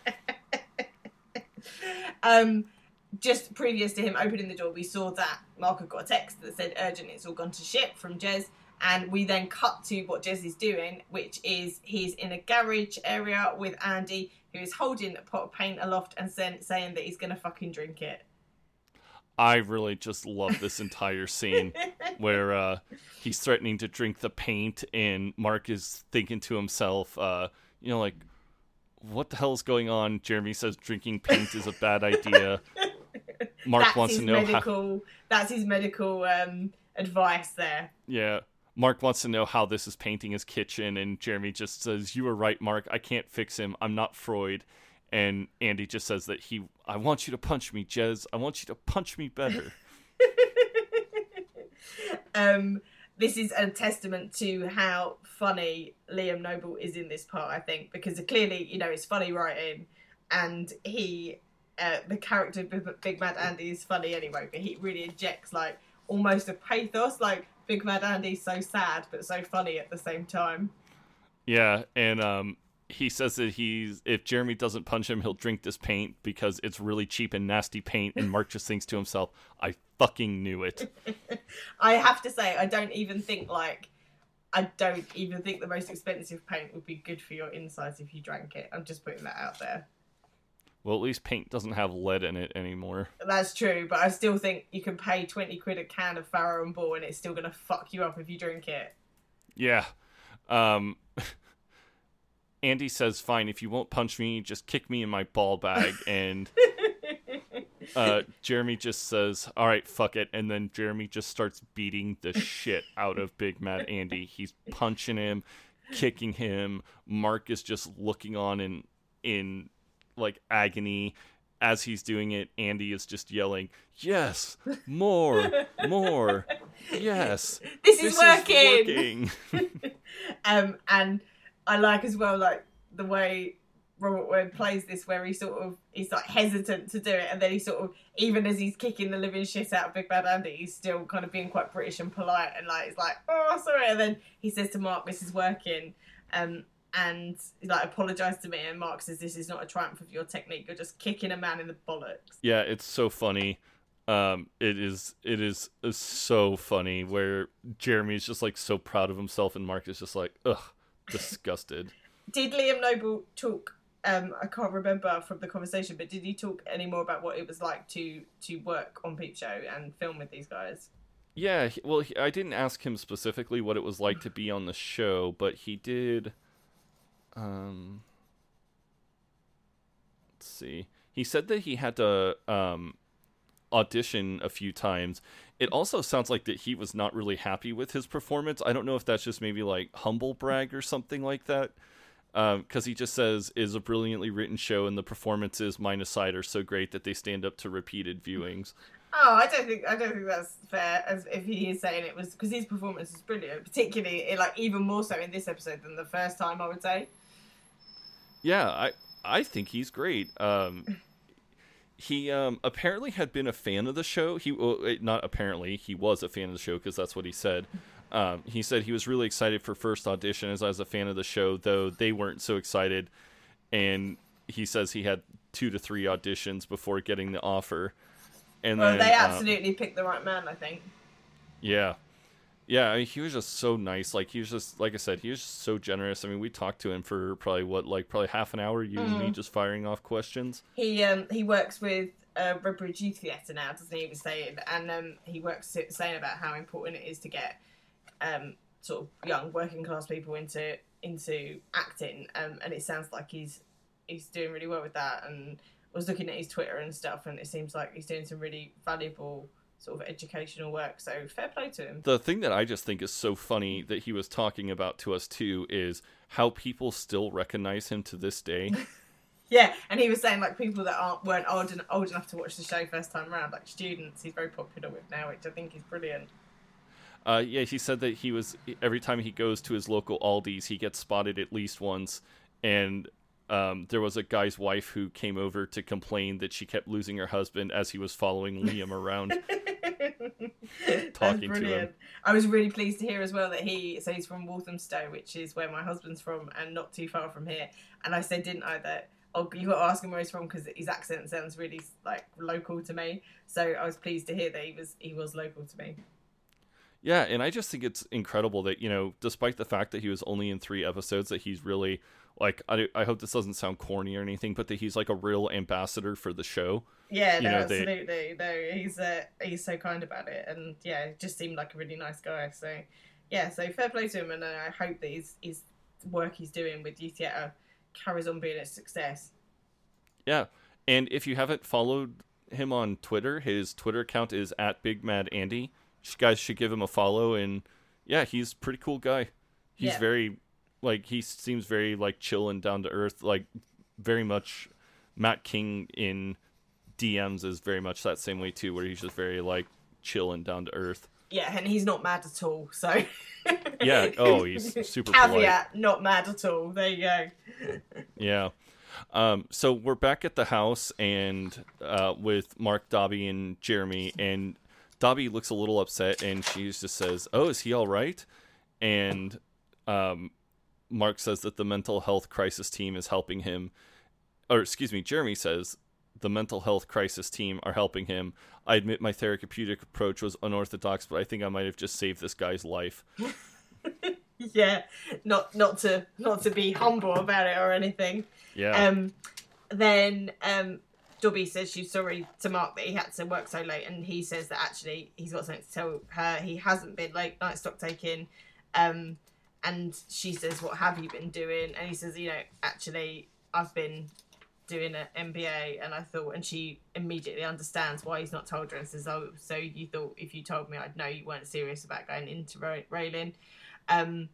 Um, just previous to him opening the door, we saw that Mark had got a text that said urgent, it's all gone to shit from Jez. And we then cut to what Jez is doing, which is he's in a garage area with Andy, who is holding a pot of paint aloft and saying that he's going to fucking drink it. I really just love this entire scene where uh, he's threatening to drink the paint, and Mark is thinking to himself, uh, you know, like, what the hell is going on? Jeremy says drinking paint is a bad idea. Mark that's wants to know how. That's his medical um, advice there. Yeah. Mark wants to know how this is painting his kitchen, and Jeremy just says, You were right, Mark. I can't fix him. I'm not Freud. And Andy just says that he, I want you to punch me, Jez. I want you to punch me better. um, this is a testament to how funny Liam Noble is in this part, I think, because clearly, you know, it's funny writing, and he, uh, the character Big- Big Mad Andy is funny anyway, but he really injects like almost a pathos, like Big Mad Andy's so sad but so funny at the same time. Yeah, and um, he says that he's if Jeremy doesn't punch him, he'll drink this paint because it's really cheap and nasty paint. And Mark just thinks to himself, "I fucking knew it." I have to say, I don't even think like. I don't even think the most expensive paint would be good for your insides if you drank it. I'm just putting that out there. Well, at least paint doesn't have lead in it anymore. That's true, but I still think you can pay 20 quid a can of Farrow and Ball and it's still going to fuck you up if you drink it. Yeah. Um, Andy says, "Fine, if you won't punch me, just kick me in my ball bag." And uh, Jeremy just says, "All right, fuck it." And then Jeremy just starts beating the shit out of Big Mad Andy. He's punching him, kicking him. Mark is just looking on in in like agony. As he's doing it, Andy is just yelling, "Yes, more, more, yes, This is this working! working." Um, and I like as well, like, the way Robert Webb plays this, where he sort of, he's like hesitant to do it, and then he sort of, even as he's kicking the living shit out of Big Bad Andy, he's still kind of being quite British and polite, and like, he's like, oh, sorry, and then he says to Mark, this is working. Um, and like apologize to me and mark says this is not a triumph of your technique you're just kicking a man in the bollocks Yeah, it's so funny. Um, it is it is is so funny where Jeremy is just like so proud of himself and Mark is just like ugh disgusted. did liam noble talk um i can't remember from the conversation but did he talk any more about what it was like to to work on peep show and film with these guys yeah, well, he, I didn't ask him specifically what it was like to be on the show, but he did. Um, let's see. He said that he had to um, audition a few times. It also sounds like that he was not really happy with his performance. I don't know if that's just maybe like humble brag or something like that. Because he just says is a brilliantly written show, and the performances, minus side, are so great that they stand up to repeated viewings. oh i don't think i don't think that's fair as if he is saying it was because his performance is brilliant particularly like even more so in this episode than the first time i would say Yeah, I I think he's great. Um, he um, apparently had been a fan of the show. He well, eh, not apparently he was a fan of the show because that's what he said. Um, he said he was really excited for first audition as I was a fan of the show, though they weren't so excited. And he says he had two to three auditions before getting the offer. And well then they uh, absolutely picked the right man i think Yeah. Yeah, I mean, he was just so nice. Like he was just like I said, he was just so generous. I mean, we talked to him for probably what, like probably half an hour. You and me just firing off questions. He um he works with uh, Redbridge Youth Theatre now, doesn't he? He was saying, and um he works saying about how important it is to get um sort of young working class people into into acting. Um, and it sounds like he's he's doing really well with that. And I was looking at his Twitter and stuff, and it seems like he's doing some really valuable sort of educational work. So fair play to him. The thing that I just think is so funny that he was talking about to us too is how people still recognize him to this day. Yeah, and he was saying like people that aren't weren't old, and old enough to watch the show first time around, like students, he's very popular with now, which I think is brilliant. Uh, yeah, he said that he was every time he goes to his local Aldi's, he gets spotted at least once, and um, there was a guy's wife who came over to complain that she kept losing her husband as he was following Liam around. Talking to him. I was really pleased to hear as well that he so he's from Walthamstow, which is where my husband's from, and not too far from here. And I said, didn't I, that oh, you got to ask him where he's from because his accent sounds really like local to me. So I was pleased to hear that he was he was local to me. Yeah, and I just think it's incredible that you know, despite the fact that he was only in three episodes, that he's really like I, I hope this doesn't sound corny or anything, but that he's like a real ambassador for the show. Yeah, You no, know, they- absolutely. No, he's uh, he's so kind about it, and yeah, just seemed like a really nice guy. So yeah, so fair play to him, and uh, I hope that his his work he's doing with Youth Theatre carries on being a success. Yeah, and if you haven't followed him on Twitter, his Twitter account is at Big Mad Andy. You guys should give him a follow, and yeah, he's a pretty cool guy. He's Yeah. very like he seems very like chill and down to earth, like very much Matt King in DMs is very much that same way too, where he's just very like chill and down to earth. Yeah, and he's not mad at all. So Yeah. Oh, he's super polite. not mad at all. There you go. Yeah. Um, so we're back at the house and uh, with Mark, Dobby, and Jeremy, and Dobby looks a little upset, and she just says, "Oh, is he all right?" And um, Mark says that the mental health crisis team is helping him, or excuse me, Jeremy says the mental health crisis team are helping him. I admit my therapeutic approach was unorthodox, but I think I might have just saved this guy's life. Yeah, not not to not to be humble about it or anything. Yeah. Um, then um, Dobby says she's sorry to Mark that he had to work so late, and he says that actually he's got something to tell her. He hasn't been late night stock taking. Um, and she says, "What have you been doing?" And he says, "You know, actually, I've been doing an MBA." And I thought, and she immediately understands why he's not told her, and says, "Oh, so you thought if you told me, I'd know you weren't serious about going into ra- railing." Um,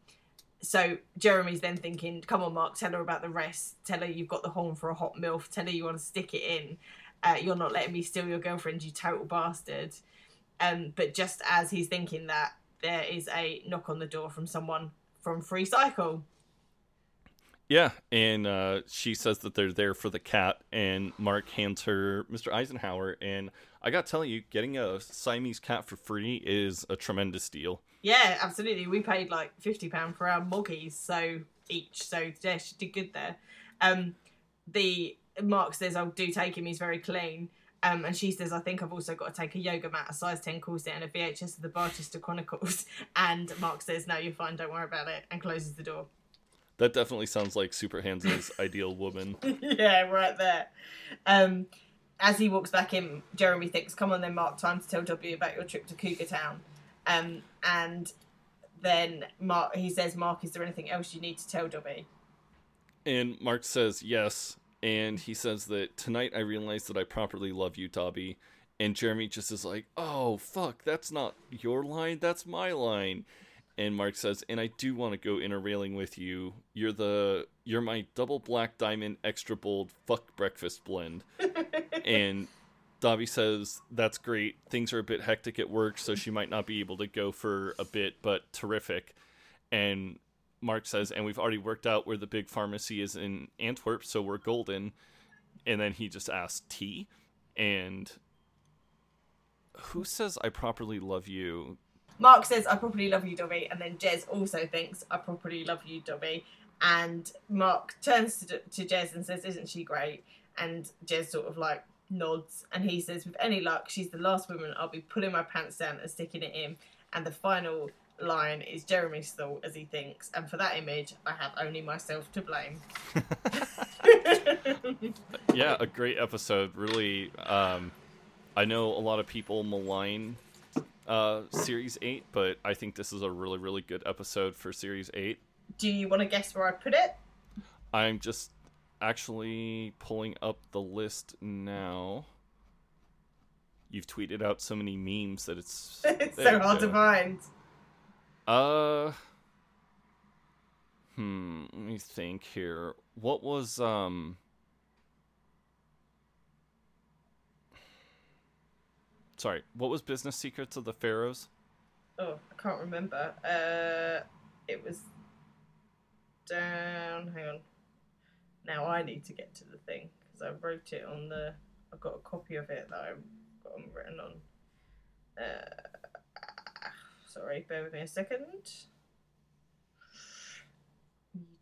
so Jeremy's then thinking, "Come on, Mark, tell her about the rest. Tell her you've got the horn for a hot milf. Tell her you want to stick it in. Uh, you're not letting me steal your girlfriend, you total bastard." Um, but just as he's thinking that, there is a knock on the door from someone from Freecycle. Yeah, and uh, she says that they're there for the cat, and Mark hands her Mr. Eisenhower. And I got to tell you, getting a Siamese cat for free is a tremendous deal. Yeah, absolutely. We paid like fifty pound for our moggies, so each. So yeah, she did good there. Um, the Mark says, "Oh, do take him. He's very clean." Um, and she says, "I think I've also got to take a yoga mat, a size ten corset, and a VHS of the Barchester Chronicles." And Mark says, "No, you're fine. Don't worry about it," and closes the door. That definitely sounds like Super Hans' ideal woman. yeah, right there. Um, as he walks back in, Jeremy thinks, "Come on, then, Mark. Time to tell W about your trip to Cougar Town." Um, and then Mark, he says, "Mark, is there anything else you need to tell Dobby?" And Mark says yes, and he says that tonight I realized that I properly love you, Dobby. And Jeremy just is like, "Oh fuck, that's not your line, that's my line." And Mark says, "And I do want to go interrailing with you. You're the you're my double black diamond extra bold fuck breakfast blend." and Dobby says, "That's great. Things are a bit hectic at work, so she might not be able to go for a bit, but terrific." And Mark says, "And we've already worked out where the big pharmacy is in Antwerp, so we're golden." And then he just asks tea, and who says I properly love you? Mark says, "I properly love you, Dobby," and then Jez also thinks, "I properly love you, Dobby." And Mark turns to, to Jez and says, "Isn't she great?" And Jez sort of like nods, and he says, "With any luck, she's the last woman I'll be pulling my pants down and sticking it in." and the final line is Jeremy's thought as he thinks, and for that image, I have only myself to blame. yeah, a great episode. Really, um, I know a lot of people malign uh, Series 8, but I think this is a really, really good episode for Series 8. Do you want to guess where I put it? I'm just actually pulling up the list now. You've tweeted out so many memes that it's it's so hard to find. Uh, hmm. Let me think here. What was um? Sorry, what was Business Secrets of the Pharaohs? Oh, I can't remember. Uh, it was down. Hang on. Now I need to get to the thing because I wrote it on the. I've got a copy of it that I've got written on. Uh, sorry, bear with me a second.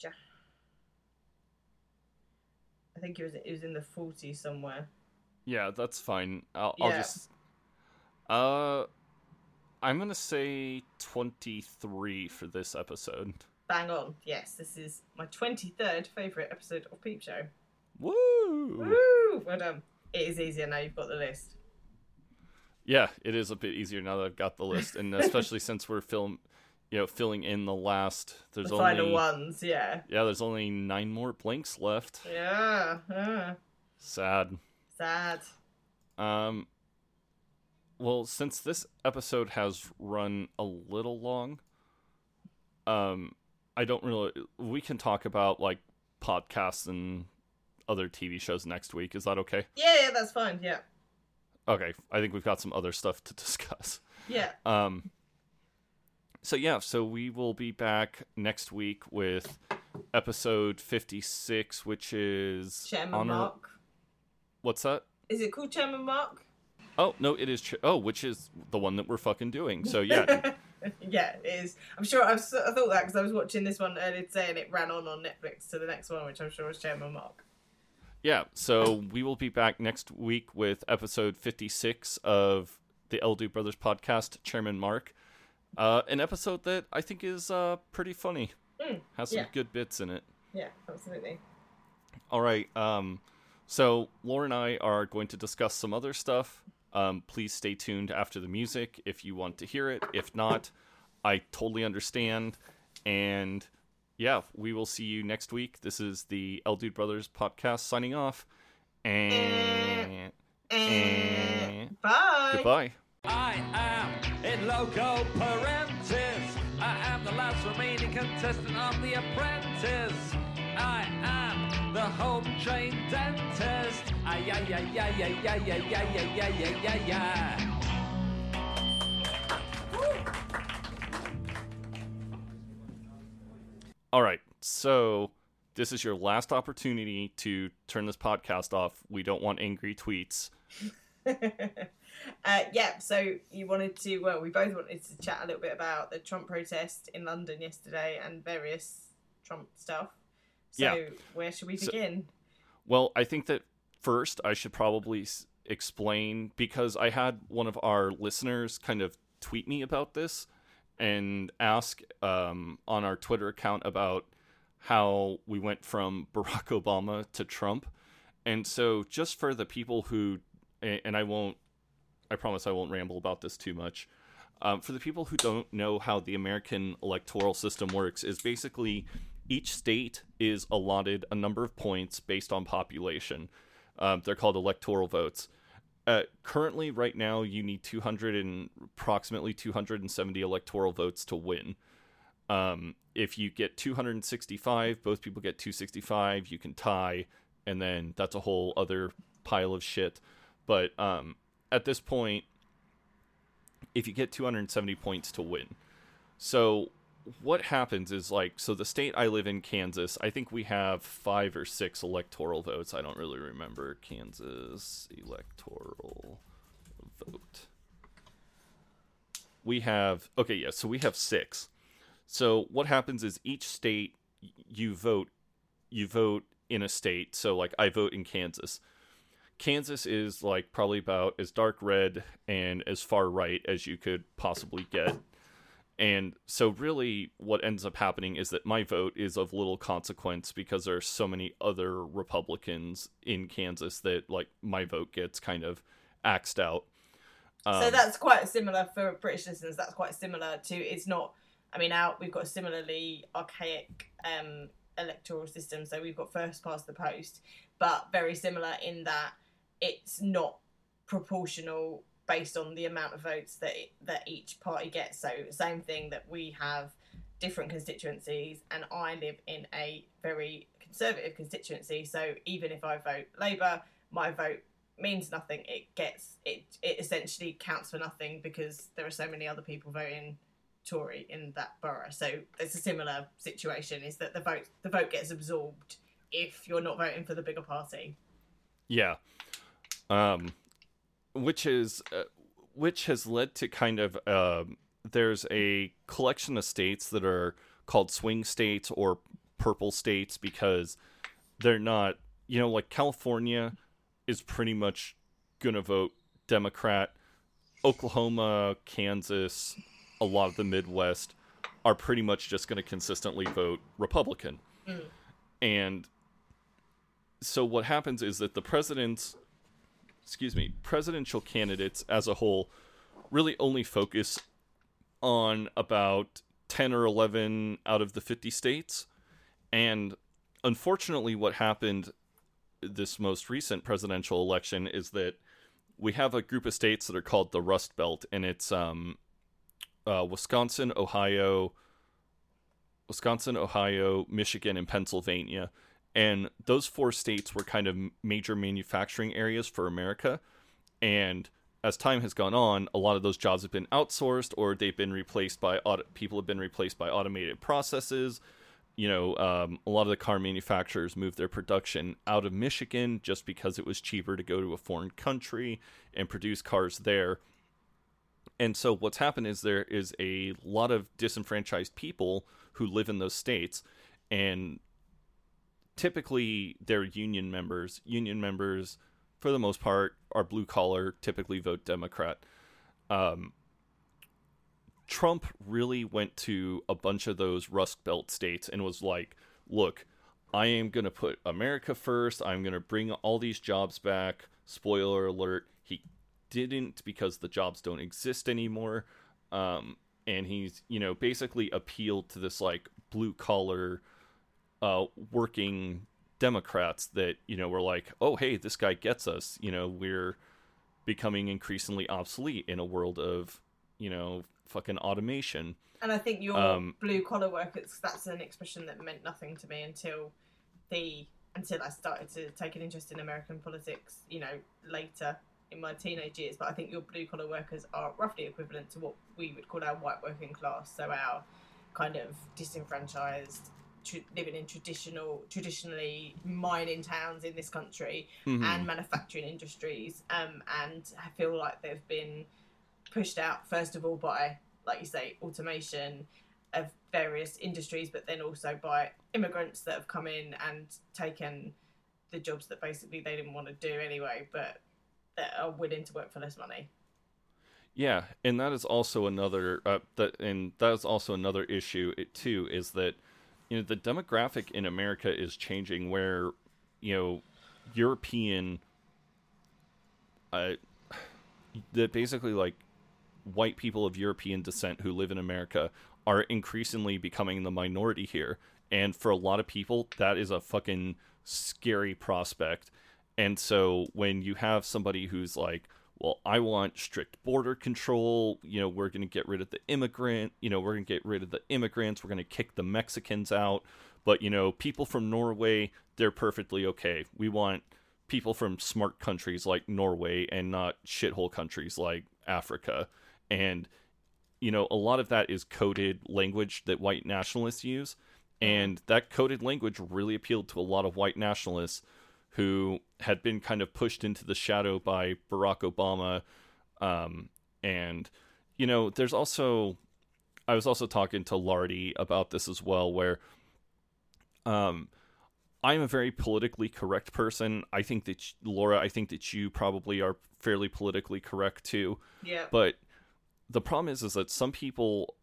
Ja. I think it was it was in the 40s somewhere. Yeah, that's fine. I'll, I'll just. Uh, I'm gonna say twenty-three for this episode. Bang on. Yes, this is my 23rd favourite episode of Peep Show. Woo! Woo! Well done. It is easier now you've got the list. Yeah, it is a bit easier now that I've got the list, and especially since we're film, you know, filling in the last. There's the only final ones, yeah. yeah, there's only nine more blanks left. Yeah. yeah. Sad. Sad. Um. Well, since this episode has run a little long, um, I don't really. We can talk about like podcasts and other TV shows next week. Is that okay? Yeah, yeah, that's fine. Yeah. Okay, I think we've got some other stuff to discuss. Yeah. Um. So yeah, so we will be back next week with episode fifty-six, which is Chairman honor- Mark. What's that? Is it called Chairman Mark? Oh no, it is. Ch- oh, which is the one that we're fucking doing. So yeah, yeah, it is. I'm sure I've, I thought that because I was watching this one earlier today and it ran on on Netflix to the next one, which I'm sure was Chairman Mark. yeah. So we will be back next week with episode fifty-six of the El Dude Brothers podcast. Chairman Mark, uh, an episode that I think is uh, pretty funny. Mm, Has some yeah. good bits in it. Yeah, absolutely. All right. Um, so Laura and I are going to discuss some other stuff. Um, please stay tuned after the music if you want to hear it. If not, I totally understand. And yeah, we will see you next week. This is the El Dude Brothers podcast signing off. And, and Bye. goodbye. I am in loco parentis. I am the last remaining contestant of The Apprentice. I am the home trained dentist. Ay, ay, ay, ay, ay, ay, ay, ay, ay, ay, ay, ay. All right. So this is your last opportunity to turn this podcast off. We don't want angry tweets. uh, yeah, so you wanted to, well, we both wanted to chat a little bit about the Trump protest in London yesterday and various Trump stuff. So, Yeah. where should we So- begin? Well, I think that first I should probably explain because I had one of our listeners kind of tweet me about this and ask um, on our Twitter account about how we went from Barack Obama to Trump. And so, just for the people who, and I won't, I promise I won't ramble about this too much. Um, for the people who don't know how the American electoral system works, is basically each state is allotted a number of points based on population. Um, they're called electoral votes. Uh, currently, right now, you need 200 and approximately 270 electoral votes to win. Um, if you get 265, both people get 265. You can tie, and then that's a whole other pile of shit. But um, at this point, if you get 270 points to win, so what happens is like so the state I live in, Kansas. I think we have five or six electoral votes. I don't really remember Kansas electoral vote. We have okay, yeah. So we have six. So what happens is each state you vote, you vote in a state. So like I vote in Kansas. Kansas is like probably about as dark red and as far right as you could possibly get. And so, really, what ends up happening is that my vote is of little consequence because there are so many other Republicans in Kansas that, like, my vote gets kind of axed out. so Um, that's quite similar for British listeners. That's quite similar to. It's not. I mean, out we've got a similarly archaic um, electoral system. So we've got first past the post, but very similar in that it's not proportional based on the amount of votes that that each party gets. So same thing that we have different constituencies, and I live in a very conservative constituency. So even if I vote Labour, my vote means nothing. It gets it. It essentially counts for nothing because there are so many other people voting Tory in that borough. So it's a similar situation. Is that the vote the vote gets absorbed if you're not voting for the bigger party. Yeah. Um, which is uh, which has led to kind of um there's a collection of states that are called swing states or purple states because they're not you know like California is pretty much gonna vote Democrat. Oklahoma, Kansas, a lot of the Midwest are pretty much just going to consistently vote Republican. And so what happens is that the president's excuse me, presidential candidates as a whole really only focus on about 10 or 11 out of the 50 states. And unfortunately what happened this most recent presidential election is that we have a group of states that are called the Rust Belt and it's um uh, Wisconsin, Ohio, Wisconsin, Ohio, Michigan, and Pennsylvania. And those four states were kind of major manufacturing areas for America. And as time has gone on, a lot of those jobs have been outsourced or they've been replaced by auto- people have been replaced by automated processes. You know, um, a lot of the car manufacturers moved their production out of Michigan just because it was cheaper to go to a foreign country and produce cars there and so what's happened is there is a lot of disenfranchised people who live in those states and typically they're union members. Union members for the most part are blue collar typically vote democrat. Um, trump really went to a bunch of those rust belt states and was like look i am going to put america first. I'm going to bring all these jobs back. Spoiler alert he didn't because the jobs don't exist anymore. Um, and he's, you know, basically appealed to this like blue collar, uh, working Democrats that, you know, were like, oh, hey, this guy gets us. You know, we're becoming increasingly obsolete in a world of, you know, fucking automation. And I think your Um, blue collar workers that's an expression that meant nothing to me until the until I started to take an interest in American politics, you know, later in my teenage years. But I think your blue collar workers are roughly equivalent to what we would call our white working class. So our kind of disenfranchised tr- living in traditional traditionally mining towns in this country and manufacturing industries um, and I feel like they've been pushed out first of all by like you say automation of various industries but then also by immigrants that have come in and taken the jobs that basically they didn't want to do anyway but that are willing to work for less money. Yeah, and that is also another uh, that and that is also another issue it, too is that you know the demographic in America is changing where you know European uh that basically like white people of European descent who live in America are increasingly becoming the minority here. And for a lot of people that is a fucking scary prospect. And so when you have somebody who's like well, I want strict border control. You know, we're going to get rid of the immigrant. You know, we're going to get rid of the immigrants. We're going to kick the Mexicans out. But, you know, people from Norway, they're perfectly okay. We want people from smart countries like Norway and not shithole countries like Africa. And, you know, a lot of that is coded language that white nationalists use. And that coded language really appealed to a lot of white nationalists who had been kind of pushed into the shadow by Barack Obama. Um, and, you know, there's also, I was also talking to Lardy about this as well, where um, I'm a very politically correct person. I think that, Laura, I think that you probably are fairly politically correct too. yeah But the problem is, is that some people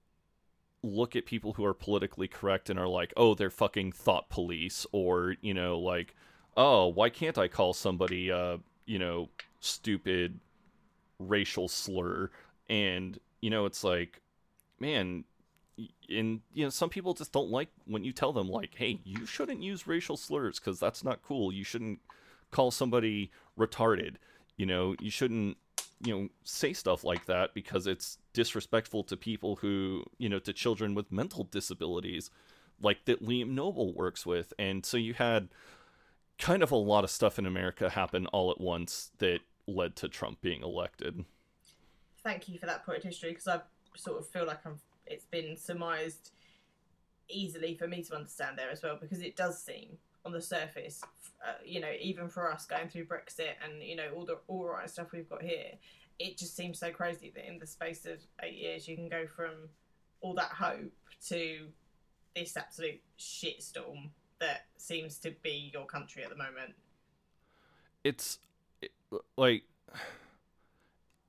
look at people who are politically correct and are like, oh, they're fucking thought police, or, you know, like, oh, why can't I call somebody, uh, you know, stupid racial slur? And, you know, it's like, man, and, you know, some people just don't like when you tell them, like, hey, you shouldn't use racial slurs because that's not cool. You shouldn't call somebody retarded. You know, you shouldn't you know say stuff like that because it's disrespectful to people who you know to children with mental disabilities like that Liam Noble works with and so you had kind of a lot of stuff in America happen all at once that led to Trump being elected. Thank you for that point of history because I sort of feel like I've, it's been surmised easily for me to understand there as well because it does seem on the surface, uh, you know, even for us going through Brexit and you know all the all right stuff we've got here, it just seems so crazy that in the space of eight years you can go from all that hope to this absolute shitstorm that seems to be your country at the moment. It's it, like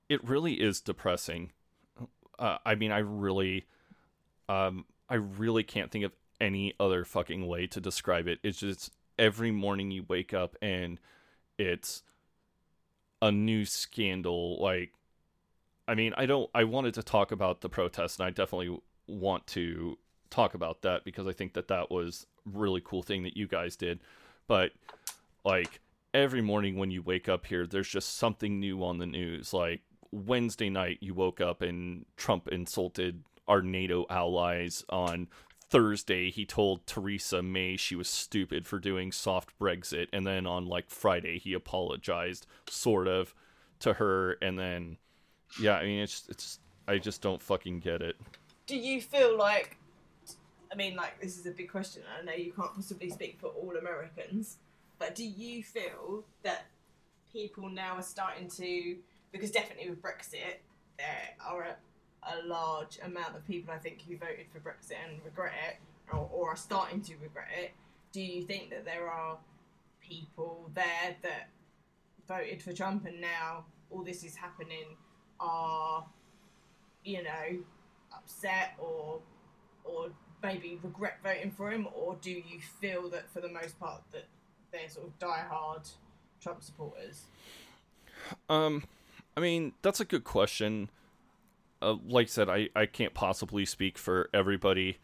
it really is depressing. Uh, I mean, I really, um, I really can't think of any other fucking way to describe it. It's just every morning you wake up and it's a new scandal. Like, I mean, I don't, I wanted to talk about the protests and I definitely want to talk about that because I think that that was really cool thing that you guys did. But, like, every morning when you wake up here, there's just something new on the news. Like, Wednesday night, you woke up and Trump insulted our NATO allies on Thursday, he told Theresa May she was stupid for doing soft Brexit, and then on like Friday, he apologized, sort of, to her, and then, yeah, I mean, it's it's I just don't fucking get it. Do you feel like, I mean, like this is a big question. I know you can't possibly speak for all Americans, but do you feel that people now are starting to, because definitely with Brexit, there are a a large amount of people I think who voted for Brexit and regret it, or, or are starting to regret it. Do you think that there are people there that voted for Trump and now all this is happening are, you know, upset or or maybe regret voting for him, or do you feel that for the most part that they're sort of diehard Trump supporters? Um, I mean, that's a good question uh, like I said, I, I can't possibly speak for everybody.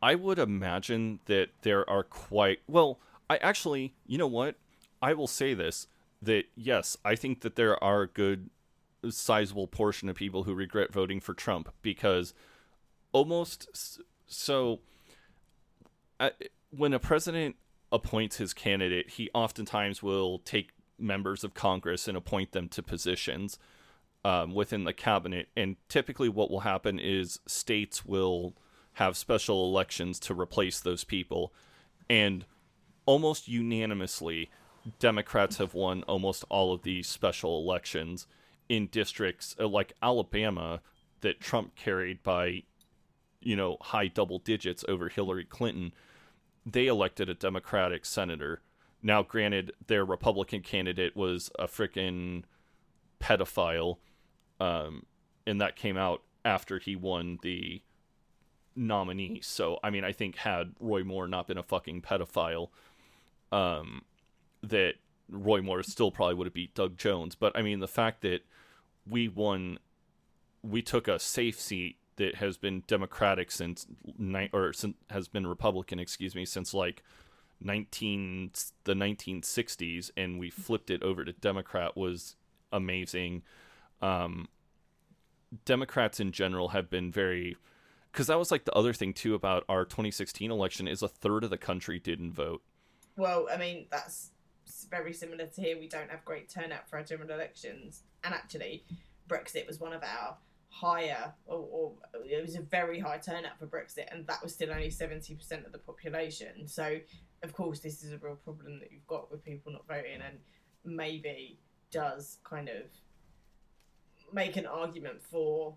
I would imagine that there are quite well. I actually, you know what? I will say this: that yes, I think that there are a good, sizable portion of people who regret voting for Trump because almost so. Uh, when a president appoints his candidate, he oftentimes will take members of Congress and appoint them to positions um, within the cabinet. And typically, what will happen is states will have special elections to replace those people. And almost unanimously, Democrats have won almost all of these special elections in districts uh, like Alabama that Trump carried by, you know, high double digits over Hillary Clinton. They elected a Democratic senator. Now, granted, their Republican candidate was a freaking pedophile um, and that came out after he won the nominee. So I mean, I think had Roy Moore not been a fucking pedophile, um, that Roy Moore still probably would have beat Doug Jones. But I mean, the fact that we won, we took a safe seat that has been Democratic since ni- or since, has been Republican, excuse me, since like nineteen the nineteen sixties, and we flipped it over to Democrat was amazing um, Democrats in general have been very because that was like the other thing too about our 2016 election is a third of the country didn't vote. Well, I mean that's very similar to here. We don't have great turnout for our general elections, and actually, Brexit was one of our higher, or, or it was a very high turnout for Brexit, and that was still only 70% of the population. So, of course, this is a real problem that you've got with people not voting, and maybe does kind of make an argument for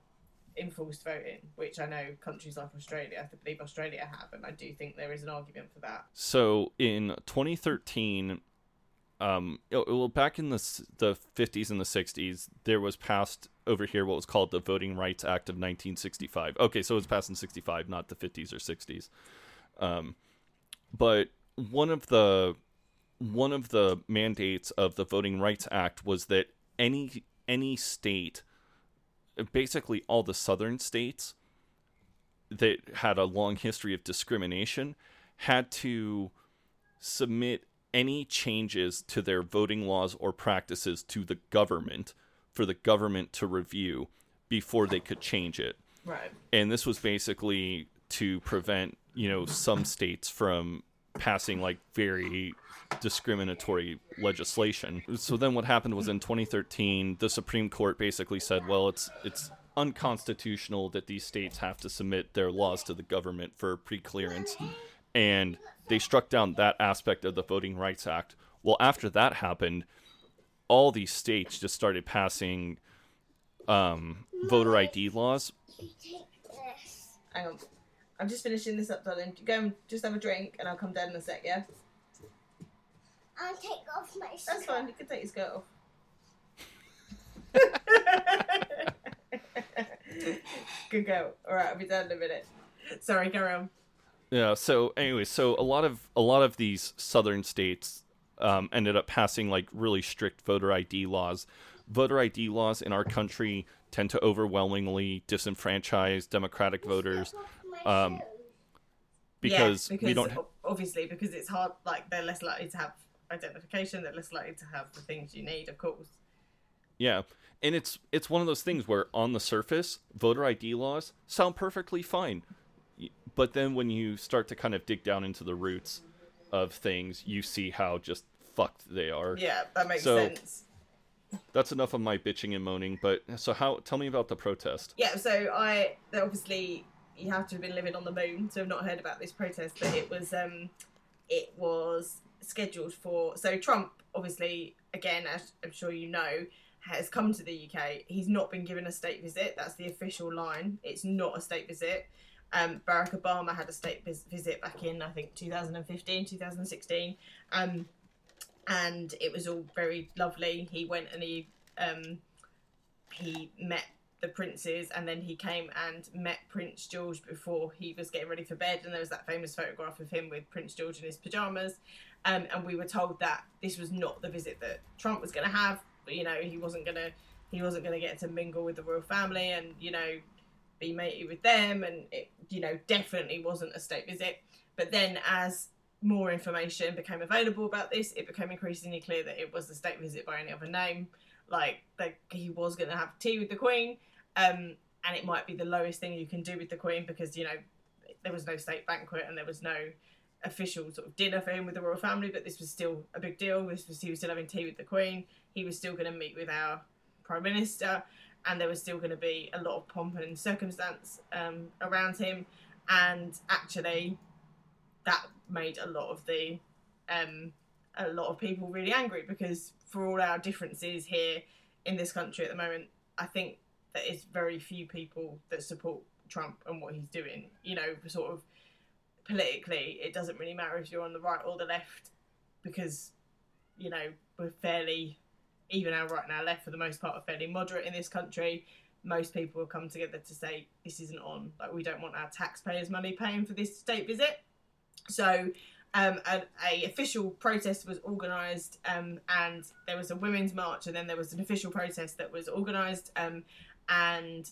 enforced voting, which I know countries like Australia, I believe Australia have, and I do think there is an argument for that. So in 2013, um, well, back in the the 50s and the 60s, there was passed over here what was called the Voting Rights Act of 1965. Okay, so it was passed in 65, not the 50s or 60s. Um, but one of the one of the mandates of the Voting Rights Act was that any any state, basically all the southern states that had a long history of discrimination, had to submit any changes to their voting laws or practices to the government for the government to review before they could change it. Right. and this was basically to prevent you know some states from passing like very discriminatory legislation. So then what happened was in 2013 the supreme court basically said well it's it's unconstitutional that these states have to submit their laws to the government for pre-clearance and they struck down that aspect of the voting rights act well after that happened all these states just started passing um, voter id laws Hang on. I'm just finishing this up, darling. Go and just have a drink, and I'll come down in a sec. Yeah. I'll take off my That's fine. You can take your skirt off. Good go. All right, I'll be down in a minute. Sorry, carry on. Yeah. So anyway, so a lot of a lot of these southern states um, ended up passing like really strict voter ID laws. Voter ID laws in our country tend to overwhelmingly disenfranchise Democratic voters um, because, yeah, we don't. o- obviously because it's hard. Like they're less likely to have identification. They're less likely to have the things you need. Of course. Yeah. And it's it's one of those things where on the surface, voter ID laws sound perfectly fine. But then when you start to kind of dig down into the roots of things, you see how just fucked they are. Yeah, that makes So- sense. That's enough of my bitching and moaning, but so how tell me about the protest. Yeah, so I obviously you have to have been living on the moon to have not heard about this protest, but it was um it was scheduled for so Trump obviously again as I'm sure you know has come to the UK. He's not been given a state visit. That's the official line. It's not a state visit. Um, Barack Obama had a state vis- visit back in I think 2015, 2016. Um, and it was all very lovely. He went and he um, he met the princes and then he came and met Prince George before he was getting ready for bed and there was that famous photograph of him with Prince George in his pajamas um, and we were told that this was not the visit that Trump was going to have you know he wasn't going to he wasn't going to get to mingle with the royal family and you know be with them and it you know definitely wasn't a state visit. But then as more information became available about this it became increasingly clear that it was a state visit by any other name. Like that he was going to have tea with the queen um, and it might be the lowest thing you can do with the queen because you know there was no state banquet and there was no official sort of dinner for him with the royal family but this was still a big deal. This was he was still having tea with the queen. He was still going to meet with our prime minister and there was still going to be a lot of pomp and circumstance um, around him and actually that made a lot of the um, a lot of people really angry because for all our differences here in this country at the moment, I think that it's very few people that support Trump and what he's doing. You know, sort of politically, it doesn't really matter if you're on the right or the left because, you know, we're fairly, even our right and our left for the most part, are fairly moderate in this country. Most people have come together to say this isn't on. Like, we don't want our taxpayers' money paying for this state visit. So, um, a, a official protest was organised, um, and there was a women's march, and then there was an official protest that was organised, um, and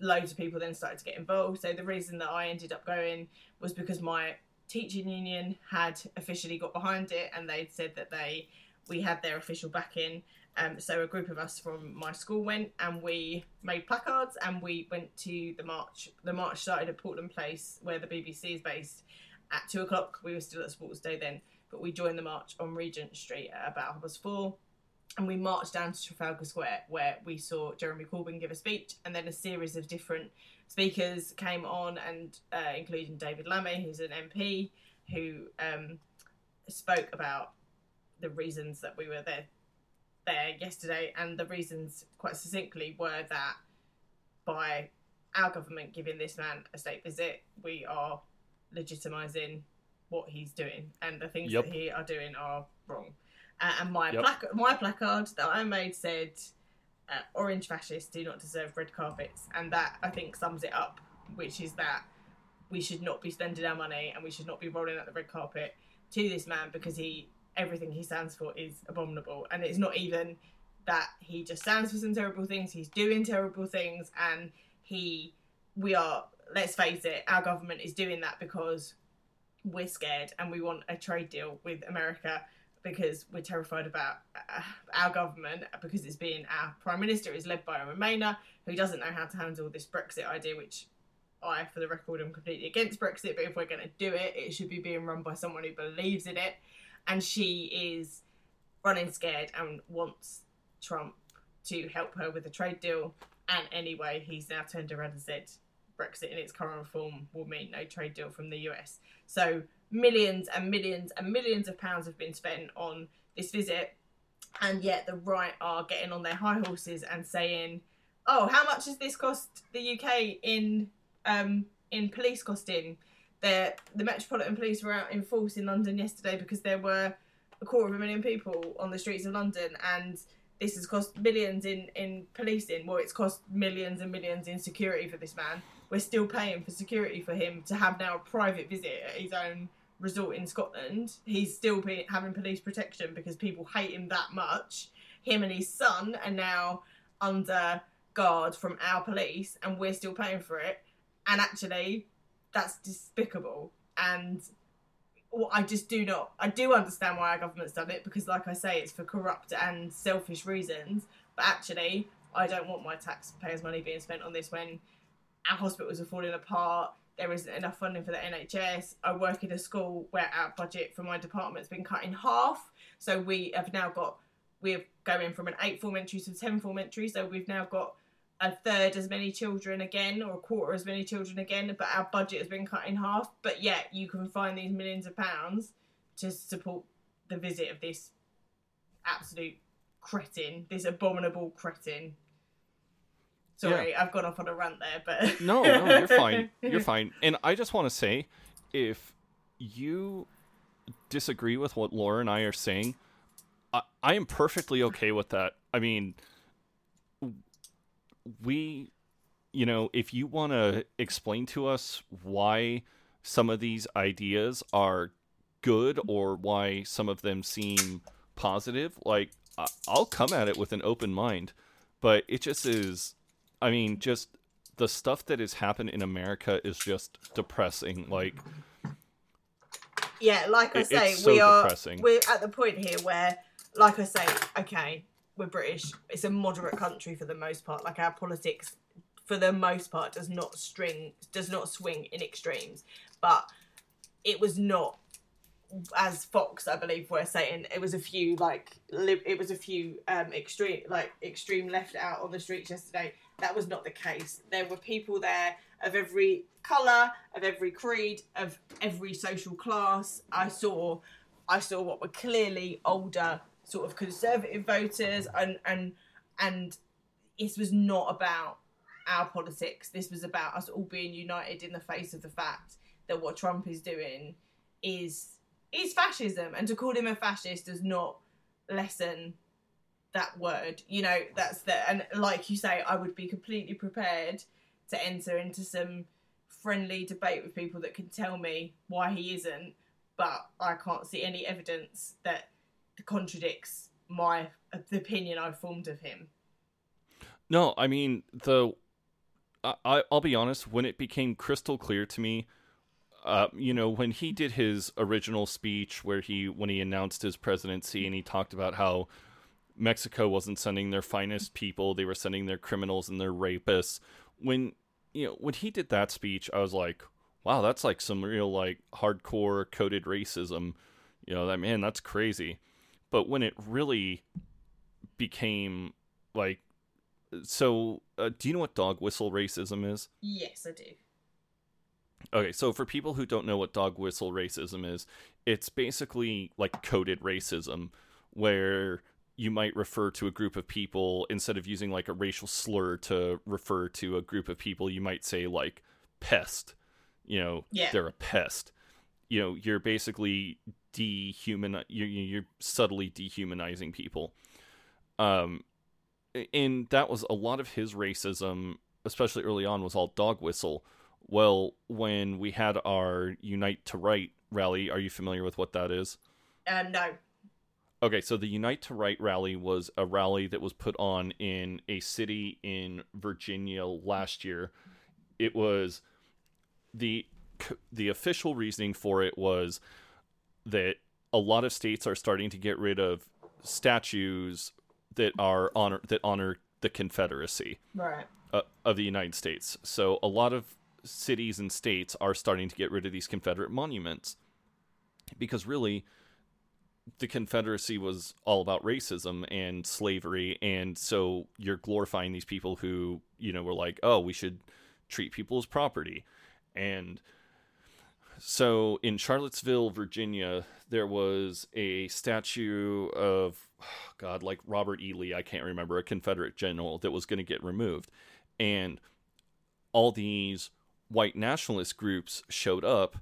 loads of people then started to get involved. So the reason that I ended up going was because my teaching union had officially got behind it, and they'd said that they we had their official backing. Um, so a group of us from my school went and we made placards and we went to the march. The march started at Portland Place, where the BBC is based, at two o'clock. We were still at Sports Day then, but we joined the march on Regent Street at about half past four. And we marched down to Trafalgar Square where we saw Jeremy Corbyn give a speech, and then a series of different speakers came on, and uh, including David Lammy, who's an MP, who um, spoke about the reasons that we were there there yesterday, and the reasons quite succinctly were that by our government giving this man a state visit, we are legitimising what he's doing, and the things Yep. that he are doing are wrong. Uh, and my Yep. plac- my placard that I made said, uh, "Orange fascists do not deserve red carpets," and that I think sums it up, which is that we should not be spending our money and we should not be rolling out the red carpet to this man because he everything he stands for is abominable, and it's not even that he just stands for some terrible things. He's doing terrible things, and he we are let's face it, our government is doing that because we're scared and we want a trade deal with America because we're terrified about uh, our government because it's being our prime minister is led by a Remainer who doesn't know how to handle this Brexit idea, which I, for the record, am completely against Brexit. But if we're going to do it, it should be being run by someone who believes in it, and she is running scared and wants Trump to help her with a trade deal. And anyway, he's now turned around and said Brexit in its current form will mean no trade deal from the US. So millions and millions and millions of pounds have been spent on this visit, and yet the right are getting on their high horses and saying, "Oh, how much does this cost the UK in um, in police costing?" The the Metropolitan Police were out in force in London yesterday because there were a quarter of a million people on the streets of London, and this has cost millions in in policing. Well, it's cost millions and millions in security for this man. We're still paying for security for him to have now a private visit at his own resort in Scotland. He's still be, having police protection because people hate him that much. Him and his son are now under guard from our police, and we're still paying for it. And actually, that's despicable. And well, I just do not. I do understand why our government's done it because, like I say, it's for corrupt and selfish reasons. But actually, I don't want my taxpayers' money being spent on this when our hospitals are falling apart. There isn't enough funding for the NHS. I work in a school where our budget for my department's been cut in half. So we have now got we're going from an eight form entry to ten form entry. So we've now got a third as many children again, or a quarter as many children again. But our budget has been cut in half. But yet you can find these millions of pounds to support the visit of this absolute cretin, this abominable cretin. Sorry, I've gone off on a rant there, but No, no, you're fine. You're fine. And I just want to say, if you disagree with what Laura and I are saying, I, I am perfectly okay with that. I mean, we, you know, if you want to explain to us why some of these ideas are good or why some of them seem positive, like, I'll come at it with an open mind. But it just is, I mean, just the stuff that has happened in America is just depressing. Like, yeah, like I say, so we are depressing. we're at the point here where, like I say, okay, we're British. It's a moderate country for the most part. Like our politics, for the most part, does not string does not swing in extremes. But it was not as Fox, I believe, were saying, it was a few like li- it was a few um, extreme like extreme left out on the streets yesterday. That was not the case. There were people there of every colour, of every creed, of every social class. I saw, I saw what were clearly older sort of conservative voters, and and and this was not about our politics. This was about us all being united in the face of the fact that what Trump is doing is is fascism, and to call him a fascist does not lessen that word. You know, that's the and like you say, I would be completely prepared to enter into some friendly debate with people that can tell me why he isn't, but I can't see any evidence that contradicts my the opinion I've formed of him. No, I mean the. I I- I'll be honest. When it became crystal clear to me, uh, you know, when he did his original speech, where he when he announced his presidency, and he talked about how Mexico wasn't sending their finest people; they were sending their criminals and their rapists. When you know when he did that speech, I was like, wow, that's like some real like hardcore coded racism. You know, that man, that's crazy. But when it really became like so uh, do you know what dog whistle racism is Yes, I do. okay so for people who don't know what dog whistle racism is it's basically like coded racism where you might refer to a group of people instead of using like a racial slur to refer to a group of people you might say like pest you know Yeah. they're a pest you know you're basically dehuman you're, you're subtly dehumanizing people um and that was a lot of his racism especially early on was all dog whistle well when we had our unite the right rally are you familiar with what that is Uh, no. Okay, so the Unite the Right rally was a rally that was put on in a city in Virginia last year. It was the the official reasoning for it was that a lot of states are starting to get rid of statues that are honor that honor the Confederacy Right. uh, of the United States. So a lot of cities and states are starting to get rid of these Confederate monuments because really the Confederacy was all about racism and slavery and so you're glorifying these people who, you know, were like, "Oh, we should treat people as property." And so in Charlottesville, Virginia, there was a statue of oh God, like Robert E. Lee, I can't remember, a Confederate general that was going to get removed. And all these white nationalist groups showed up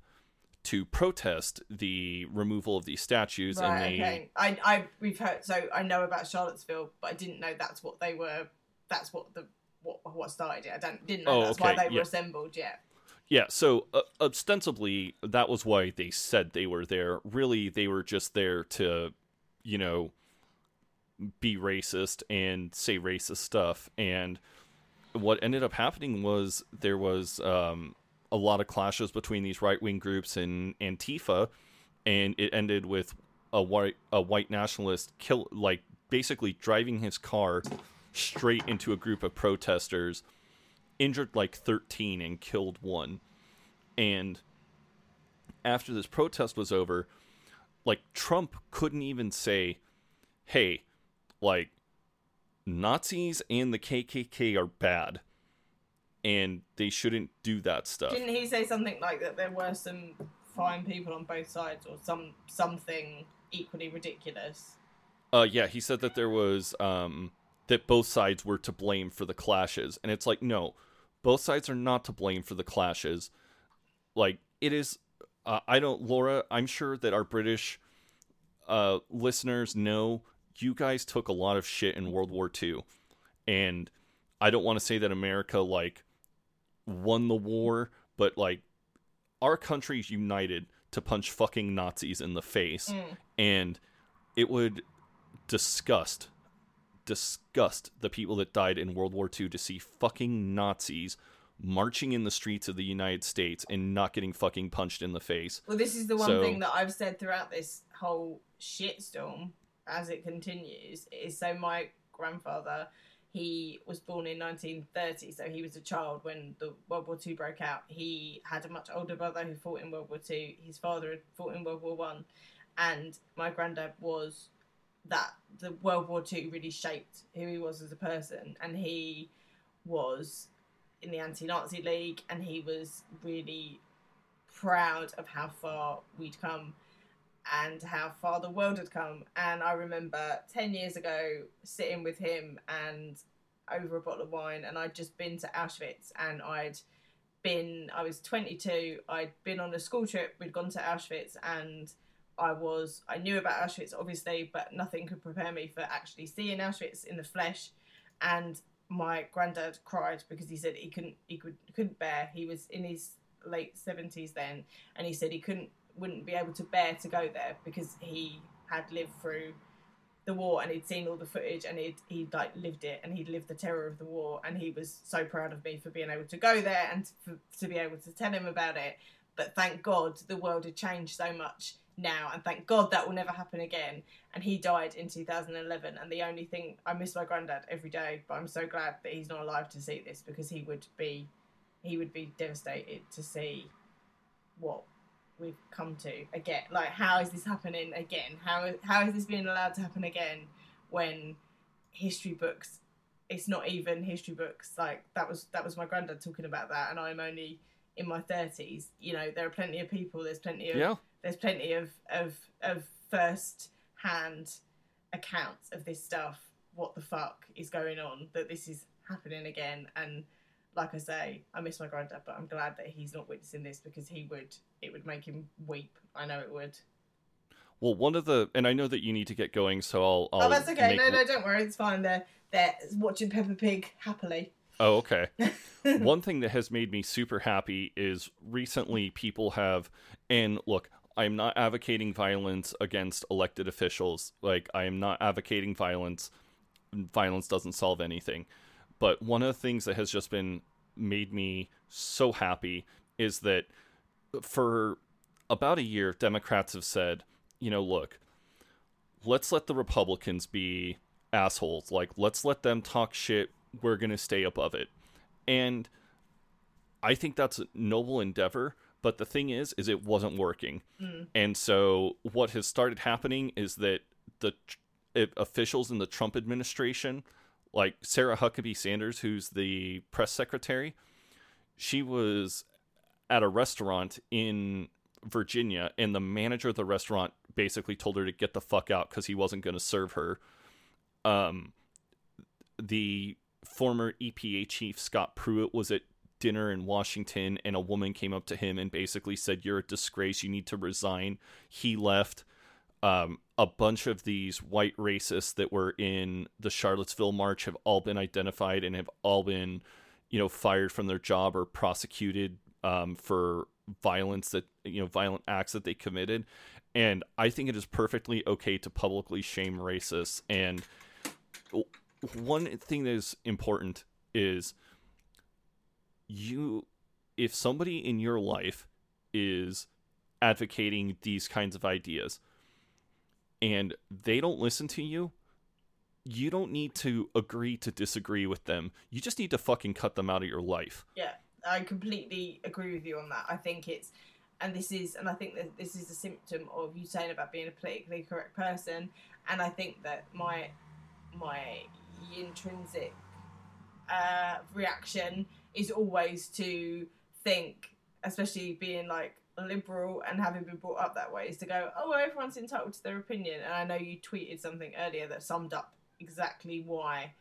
to protest the removal of these statues and Right. they Okay. I, I, we've heard. So I know about Charlottesville, but I didn't know that's what they were. That's what the what what started it. I don't didn't know Oh, that's why okay, they were assembled. Yeah. Yeah, so uh, ostensibly that was why they said they were there. Really, they were just there to, you know, be racist and say racist stuff. And what ended up happening was there was um, a lot of clashes between these right wing groups and Antifa, and it ended with a white a white nationalist kill like basically driving his car straight into a group of protesters injured like 13 and killed one. And after this protest was over, like Trump couldn't even say, "Hey, like Nazis and the KKK are bad." And they shouldn't do that stuff. Didn't he say something like that? There were some fine people on both sides, or some something equally ridiculous. Uh, yeah, he said that there was um, that both sides were to blame for the clashes, and it's like no, both sides are not to blame for the clashes. Like it is, uh, I don't, Laura. I'm sure that our British uh, listeners know you guys took a lot of shit in World War II, and I don't want to say that America like won the war, but like our country's united to punch fucking Nazis in the face, and it would disgust disgust the people that died in World War II to see fucking Nazis marching in the streets of the United States and not getting fucking punched in the face. Well, this is the one So- thing that I've said throughout this whole shitstorm as it continues. Is so my grandfather, he was born in 1930, so he was a child when the World War Two broke out. He had a much older brother who fought in World War Two. His father had fought in World War One, and my granddad was that the World War Two really shaped who he was as a person, and he was in the anti-Nazi league, and he was really proud of how far we'd come and how far the world had come. And I remember 10 years ago sitting with him and over a bottle of wine, and I'd just been to Auschwitz and I'd been, I was 22, I'd been on a school trip, we'd gone to Auschwitz, and I was, I knew about Auschwitz obviously, but nothing could prepare me for actually seeing Auschwitz in the flesh. And my granddad cried because he said he couldn't, he could, couldn't bear. He was in his late seventies then, and he said he couldn't, wouldn't be able to bear to go there because he had lived through the war and he'd seen all the footage and he'd he'd like lived it and he'd lived the terror of the war and he was so proud of me for being able to go there and for, to be able to tell him about it. But thank God the world had changed so much now and thank God that will never happen again. And he died in 2011 and the only thing I miss my granddad every day, but I'm so glad that he's not alive to see this because he would be he would be devastated to see what we've come to again. Like, how is this happening again? How how is this being allowed to happen again when history books? It's not even history books. Like that was that was my granddad talking about that, and I'm only in my thirties. You know, there are plenty of people. There's plenty of Yeah. There's plenty of of of first hand accounts of this stuff. What the fuck is going on? That this is happening again, and like I say, I miss my granddad, but I'm glad that he's not witnessing this because he would it would make him weep. I know it would. Well, one of the and I know that you need to get going, so I'll. Oh, I'll oh, that's okay. make- No, no, don't worry. It's fine. They're they're watching Peppa Pig happily. Oh, okay. One thing that has made me super happy is recently people have, and look, I'm not advocating violence against elected officials. Like, I am not advocating violence. Violence doesn't solve anything. But one of the things that has just been made me so happy is that for about a year, Democrats have said, you know, look, let's let the Republicans be assholes. Like, let's let them talk shit. We're going to stay above it. And I think that's a noble endeavor. But the thing is, is it wasn't working. And so what has started happening is that the tr- officials in the Trump administration, like Sarah Huckabee Sanders, who's the press secretary, she was at a restaurant in Virginia, and the manager of the restaurant basically told her to get the fuck out because he wasn't going to serve her. Um, the former EPA chief Scott Pruitt was at dinner in Washington, and a woman came up to him and basically said, "You're a disgrace. You need to resign." He left. Um, a bunch of these white racists that were in the Charlottesville march have all been identified and have all been, you know, fired from their job or prosecuted um, for violence that you know violent acts that they committed. And I think it is perfectly okay to publicly shame racists. And one thing that is important is you, if somebody in your life is advocating these kinds of ideas and they don't listen to you, you don't need to agree to disagree with them. You just need to fucking cut them out of your life. Yeah, I completely agree with you on that. I think it's, and this is, and I think that this is a symptom of you saying about being a politically correct person. And I think that my my intrinsic uh, reaction is always to think, especially being like liberal and having been brought up that way, is to go, oh, everyone's entitled to their opinion. And I know you tweeted something earlier that summed up exactly why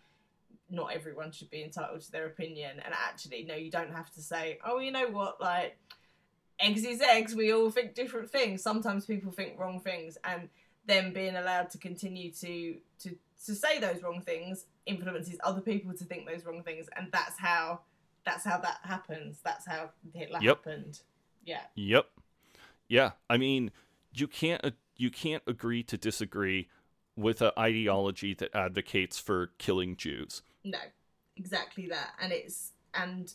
not everyone should be entitled to their opinion. And actually, no, you don't have to say, oh, you know what, like, eggs is eggs. We all think different things. Sometimes people think wrong things, and them being allowed to continue to to to say those wrong things influences other people to think those wrong things, and that's how that's how that happens. That's how Hitler Yep. happened. Yeah. Yep. Yeah. I mean, you can't uh, you can't agree to disagree with an ideology that advocates for killing Jews. No, exactly that, and it's and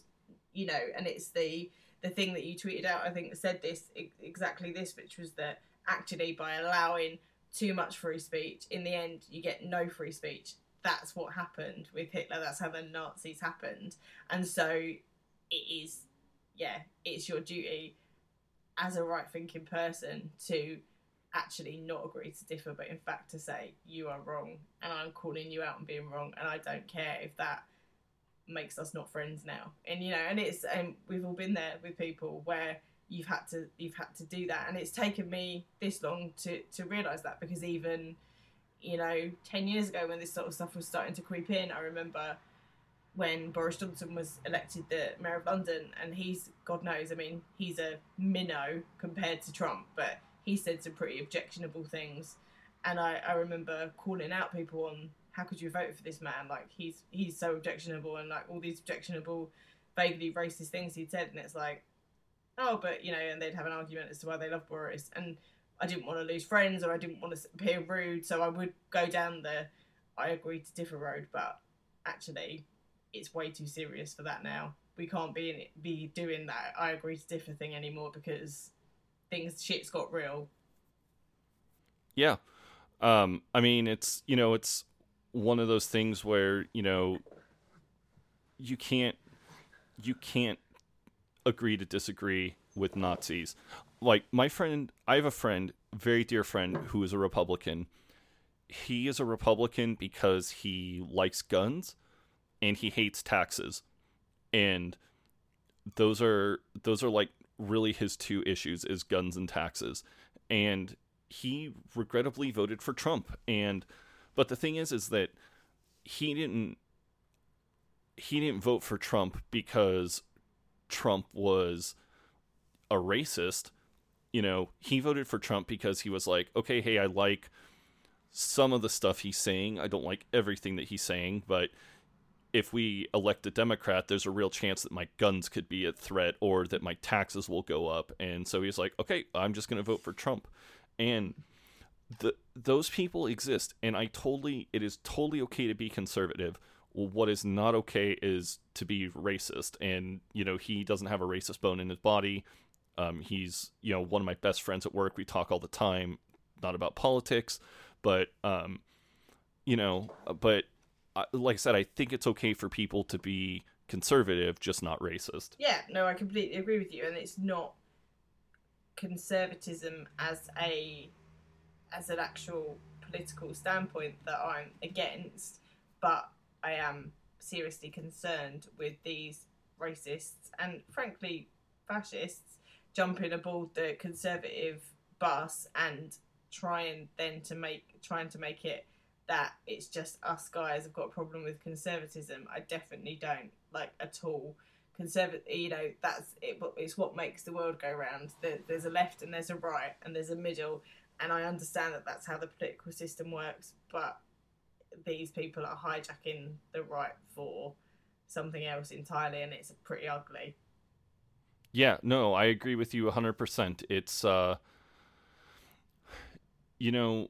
you know, and it's the the thing that you tweeted out. I think that said this exactly this, which was that actually by allowing too much free speech, in the end you get no free speech. That's what happened with Hitler. That's how the Nazis happened, and so it is. Yeah, it's your duty as a right thinking person to actually not agree to differ, but in fact to say you are wrong and I'm calling you out and being wrong, and I don't care if that makes us not friends now. And you know, and it's and we've all been there with people where you've had to you've had to do that, and it's taken me this long to to realize that because even you know, ten years ago when this sort of stuff was starting to creep in, I remember when Boris Johnson was elected the mayor of London, and he's God knows, I mean, he's a minnow compared to Trump, but he said some pretty objectionable things, and I, I remember calling out people on how could you vote for this man? Like he's he's so objectionable, and like all these objectionable, vaguely racist things he'd said, and it's like, oh, but you know, and they'd have an argument as to why they love Boris, and I didn't want to lose friends or I didn't want to appear rude, so I would go down the I agree to differ road, but actually, it's way too serious for that now. We can't be in be doing that I agree to differ thing anymore because things shit's got real. Yeah. Um, I mean, it's, you know, it's one of those things where, you know, you can't, you can't agree to disagree with Nazis. Like, my friend, I have a friend, very dear friend, who is a Republican. He is a Republican because he likes guns and he hates taxes. And those are, those are like really his two issues is guns and taxes. And he regrettably voted for Trump. And but the thing is is that he didn't he didn't vote for Trump because Trump was a racist. You know, he voted for Trump because he was like, okay, hey, I like some of the stuff he's saying. I don't like everything that he's saying, but if we elect a Democrat, there's a real chance that my guns could be a threat or that my taxes will go up. And so he's like, okay, I'm just going to vote for Trump. And the those people exist, and I totally, it is totally okay to be conservative. What is not okay is to be racist. And you know, he doesn't have a racist bone in his body. Um, he's you know one of my best friends at work. We talk all the time, not about politics, but um, you know, but uh, like I said, I think it's okay for people to be conservative, just not racist. Yeah, no, I completely agree with you, and it's not conservatism as a as an actual political standpoint that I'm against, but I am seriously concerned with these racists and frankly fascists jumping aboard the conservative bus and trying then to make trying to make it that it's just us guys have got a problem with conservatism. I definitely don't like at all. Conservative, you know, that's it. It's what makes the world go round. There, there's a left and there's a right and there's a middle, and I understand that that's how the political system works. But these people are hijacking the right for something else entirely, and it's pretty ugly. Yeah, no, I agree with you 100%. It's uh you know,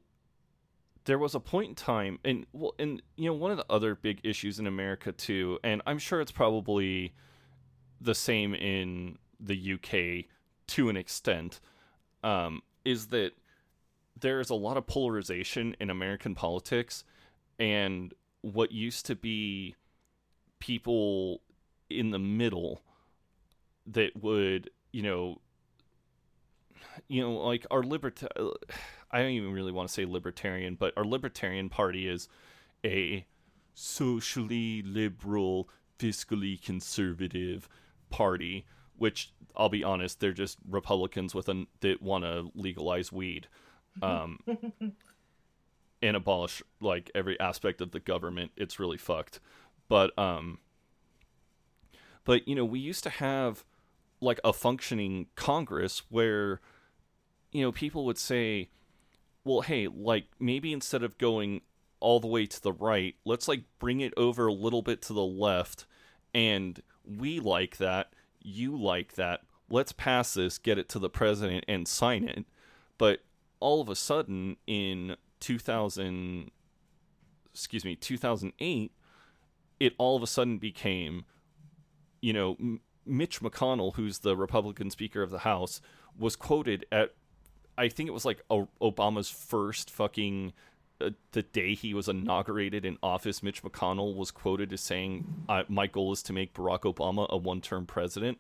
there was a point in time and well and you know one of the other big issues in America too and I'm sure it's probably the same in the UK to an extent um, is that there's a lot of polarization in American politics and what used to be people in the middle that would you know you know like our liberta I don't even really want to say libertarian, but our libertarian party is a socially liberal, fiscally conservative party, which I'll be honest, they're just Republicans with an that want to legalize weed. Um, and abolish like every aspect of the government. It's really fucked. But um but you know, we used to have like a functioning Congress where you know, people would say, well, hey, like maybe instead of going all the way to the right, let's like bring it over a little bit to the left. And we like that. You like that. Let's pass this, get it to the president, and sign it. But all of a sudden, in 2000, excuse me, 2008, it all of a sudden became, you know, Mitch McConnell, who's the Republican Speaker of the House, was quoted at I think it was like Obama's first fucking uh, the day he was inaugurated in office, Mitch McConnell was quoted as saying, uh, "My goal is to make Barack Obama a one-term president,"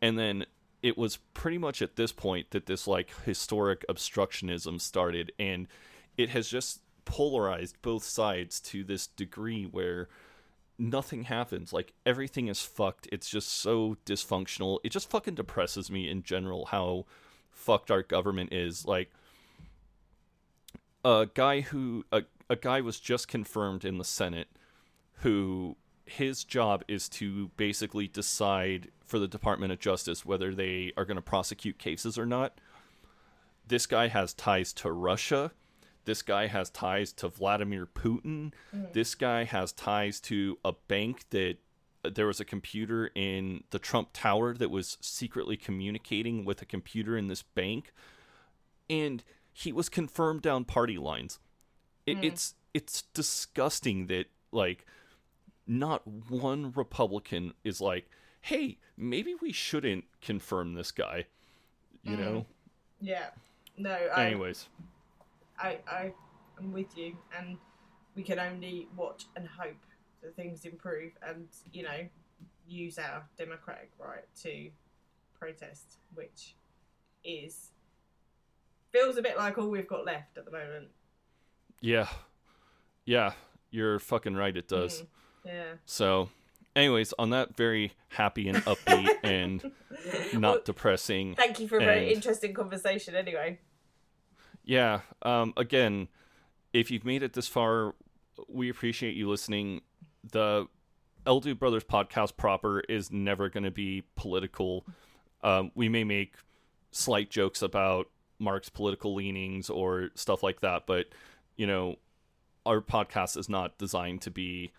and then it was pretty much at this point that this like historic obstructionism started, and it has just polarized both sides to this degree where nothing happens. Like everything is fucked. It's just so dysfunctional. It just fucking depresses me in general how fucked our government is. Like a guy who a, a guy was just confirmed in the Senate who his job is to basically decide for the Department of Justice whether they are going to prosecute cases or not. This guy has ties to Russia. This guy has ties to Vladimir Putin. Mm. This guy has ties to a bank that there was a computer in the Trump Tower that was secretly communicating with a computer in this bank, and he was confirmed down party lines. It, Mm. It's it's disgusting that like not one Republican is like, hey, maybe we shouldn't confirm this guy. You Mm. know. Yeah. No. I, Anyways, I I am with you, and we can only watch and hope that things improve, and you know, use our democratic right to protest, which is feels a bit like all we've got left at the moment. yeah, yeah, you're fucking right. It does. Mm. Yeah. So, anyways, on that very happy and upbeat and not Well, depressing. Thank you for a very and- interesting conversation. Anyway. Yeah. Um, again, if you've made it this far, we appreciate you listening. The El Dude Brothers podcast proper is never going to be political. Um, we may make slight jokes about Mark's political leanings or stuff like that, but you know, our podcast is not designed to be.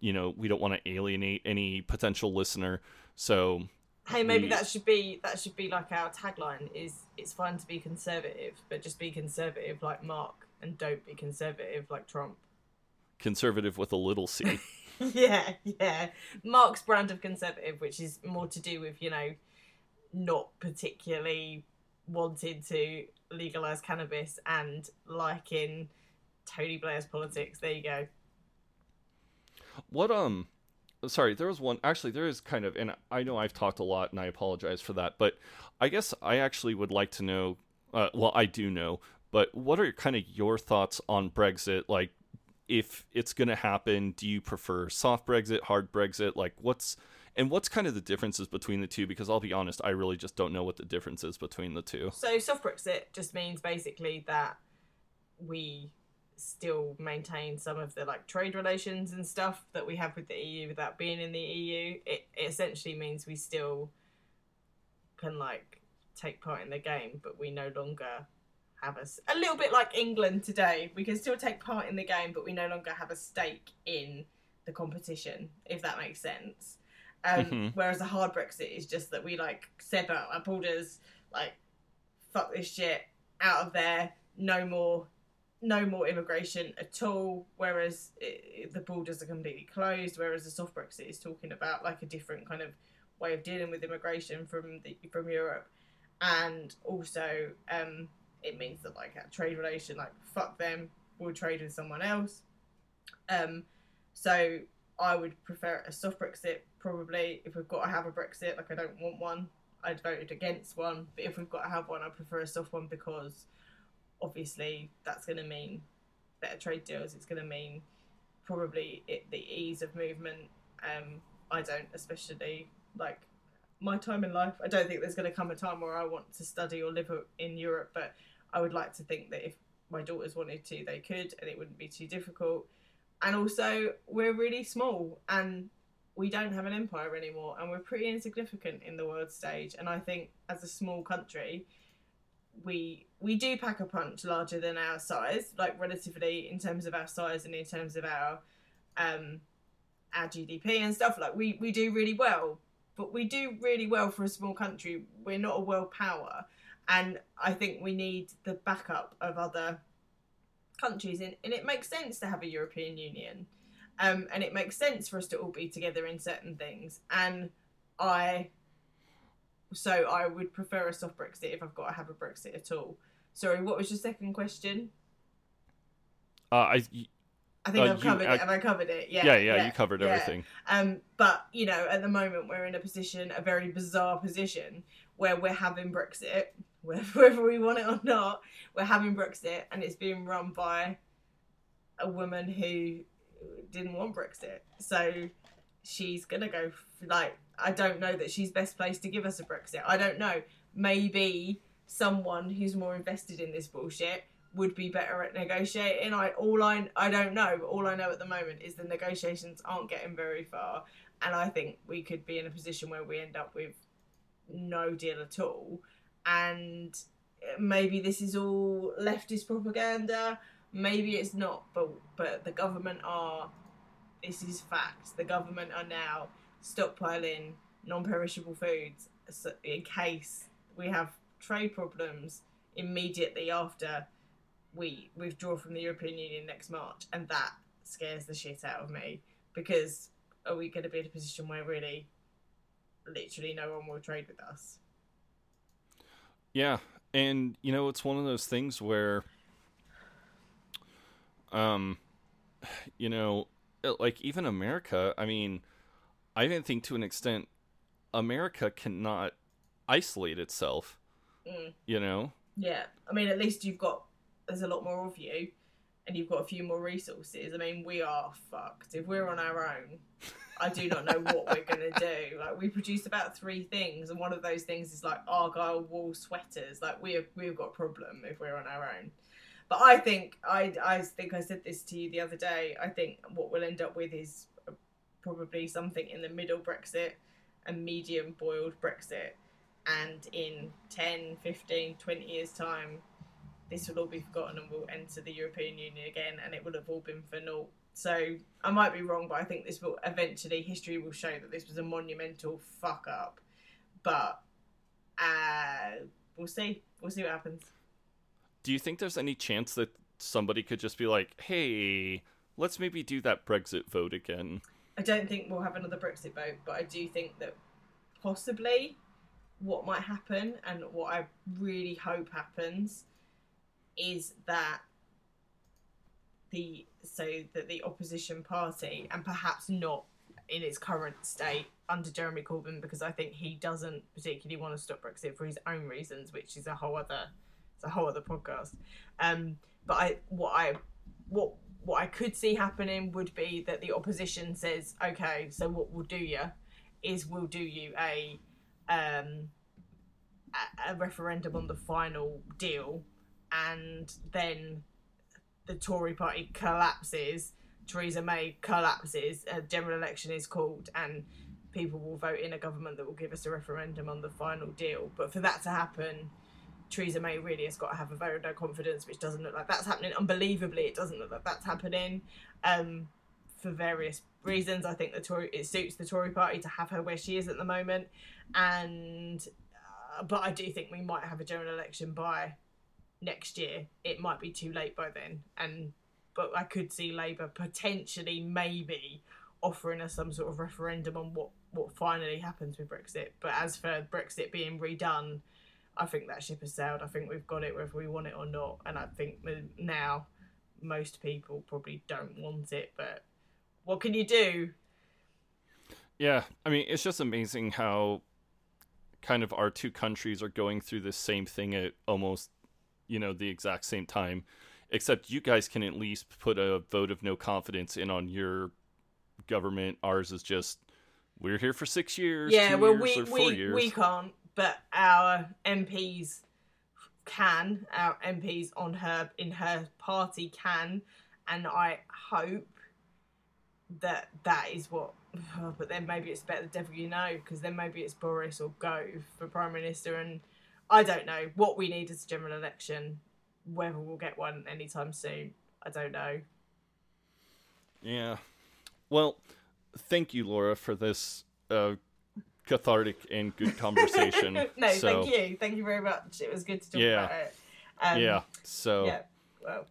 You know, we don't want to alienate any potential listener, so Hey, maybe we- that should be that should be like our tagline: is it's fine to be conservative, but just be conservative like Mark, and don't be conservative like Trump. conservative with a little c. yeah, yeah. Mark's brand of conservative, which is more to do with you know, not particularly wanting to legalize cannabis and liking Tony Blair's politics. There you go. What um sorry, there was one actually there is kind of and I know I've talked a lot and I apologize for that, but I guess I actually would like to know uh, well I do know, but what are kind of your thoughts on Brexit like if it's going to happen, do you prefer soft Brexit, hard Brexit? Like what's and what's kind of the differences between the two because I'll be honest, I really just don't know what the difference is between the two. So soft Brexit just means basically that we still maintain some of the like trade relations and stuff that we have with the EU without being in the EU. It, it essentially means we still can like take part in the game, but we no longer have a a little bit like England today. We can still take part in the game, but we no longer have a stake in the competition, if that makes sense. Um, Mhm. Whereas a hard Brexit is just that we like sever our borders, like fuck this shit out of there, no more, no more immigration at all. Whereas i the borders are completely closed. Whereas the soft Brexit is talking about like a different kind of way of dealing with immigration from the from Europe, and also um, it means that like a trade relation, like fuck them, we'll trade with someone else. Um, so I would prefer a soft Brexit probably if we've got to have a Brexit. Like I don't want one. I'd voted against one, but if we've got to have one, I prefer a soft one because obviously that's going to mean better trade deals. It's going to mean probably it, the ease of movement. Um, I don't especially like my time in life. I don't think there's going to come a time where I want to study or live in Europe, but I would like to think that if my daughters wanted to, they could, and it wouldn't be too difficult. And also, we're really small and we don't have an empire anymore, and we're pretty insignificant in the world stage. And I think as a small country, we we do pack a punch larger than our size, like relatively in terms of our size and in terms of our um our GDP and stuff. Like we we do really well, but we do really well for a small country. We're not a world power, and I think we need the backup of other countries, and, and it makes sense to have a European Union, um, and it makes sense for us to all be together in certain things. And I, so I would prefer a soft Brexit if I've got to have a Brexit at all. Sorry, what was your second question? Uh, I I think Uh, I've you- covered I- it. Have I covered it? Yeah. yeah, yeah, you covered yeah. everything. Um, but you know, at the moment we're in a position, a very bizarre position, where we're having Brexit, whether whether we want it or not, we're having Brexit, and it's being run by a woman who didn't want Brexit. So she's gonna go like I don't know that she's best placed to give us a Brexit. I don't know. Maybe someone who's more invested in this bullshit would be better at negotiating. I all I I don't know. All I know at the moment is the negotiations aren't getting very far, and I think we could be in a position where we end up with no deal at all. And maybe this is all leftist propaganda. Maybe it's not. But but the government are. This is fact. The government are now stockpiling non-perishable foods in case we have trade problems immediately after we withdraw from the European Union next March, and that scares the shit out of me because are we going to be in a position where really, literally, no one will trade with us? Yeah, and you know it's one of those things where, um, you know, like even America. I mean, I even think to an extent, America cannot isolate itself. Mm. You know, Yeah, I mean, at least you've got there's a lot more of you, and you've got a few more resources. I mean, we are fucked if we're on our own. I do not know what we're gonna do. Like, we produce about three things, and one of those things is like argyle wool sweaters. Like, we have we've got a problem if we're on our own. But I think I I think I said this to you the other day. I think what we'll end up with is probably something in the middle Brexit, a medium boiled Brexit, and in 10, 15, 20 years' time, this will all be forgotten and we'll enter the European Union again and it will have all been for naught. So I might be wrong, but I think this will eventually, history will show that this was a monumental fuck up. But uh, we'll see. We'll see what happens. Do you think there's any chance that somebody could just be like, "Hey, let's maybe do that Brexit vote again"? I don't think we'll have another Brexit vote, but I do think that possibly what might happen and what I really hope happens is that the so that the opposition party and perhaps not in its current state under Jeremy Corbyn because I think he doesn't particularly want to stop Brexit for his own reasons, which is a whole other it's a whole other podcast. Um, but I what I what what I could see happening would be that the opposition says, okay, so what we'll do you is we'll do you a um a, a referendum on the final deal and then the Tory party collapses, Theresa May collapses, a general election is called, and people will vote in a government that will give us a referendum on the final deal. But for that to happen, Theresa May really has got to have a vote of confidence, which doesn't look like that's happening. Unbelievably, it doesn't look like that's happening. Um, for various reasons, I think the Tory it suits the Tory party to have her where she is at the moment, and uh, but I do think we might have a general election by next year. It might be too late by then, and but I could see Labour potentially maybe offering us some sort of referendum on what what finally happens with Brexit. But as for Brexit being redone, I think that ship has sailed. I think we've got it whether we want it or not, and I think now most people probably don't want it. But what can you do? Yeah, I mean, it's just amazing how kind of our two countries are going through the same thing at almost you know the exact same time except you guys can at least put a vote of no confidence in on your government ours is just we're here for six years Yeah, well, we we, years. we can't, but our MPs can. Our MPs on her in her party can, and I hope that that is what. But then maybe it's better the devil you know, because then maybe it's Boris or Gove for prime minister, and I don't know what we need is a general election. Whether we'll get one anytime soon, I don't know. Yeah. Well, thank you, Laura, for this uh, cathartic and good conversation. no, So, thank you, thank you very much. It was good to talk Yeah. about it. Um, yeah. So yeah. Well,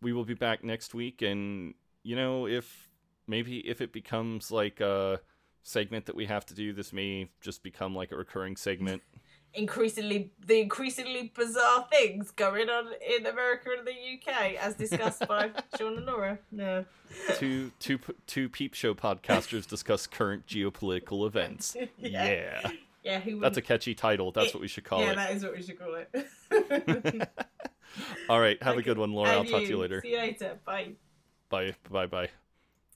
we will be back next week, and you know, if maybe if it becomes like a segment that we have to do, this may just become like a recurring segment. increasingly the increasingly bizarre things going on in America and the UK, as discussed by Sean and Laura. No. two two two peep show podcasters discuss current geopolitical events. Yeah. yeah. Yeah, who That's a catchy title. That's It- what we should call yeah, it. that is what we should call it. All right. Have a good one, Laura. I'll And talk to you later. See you later. Bye. Bye. Bye. Bye.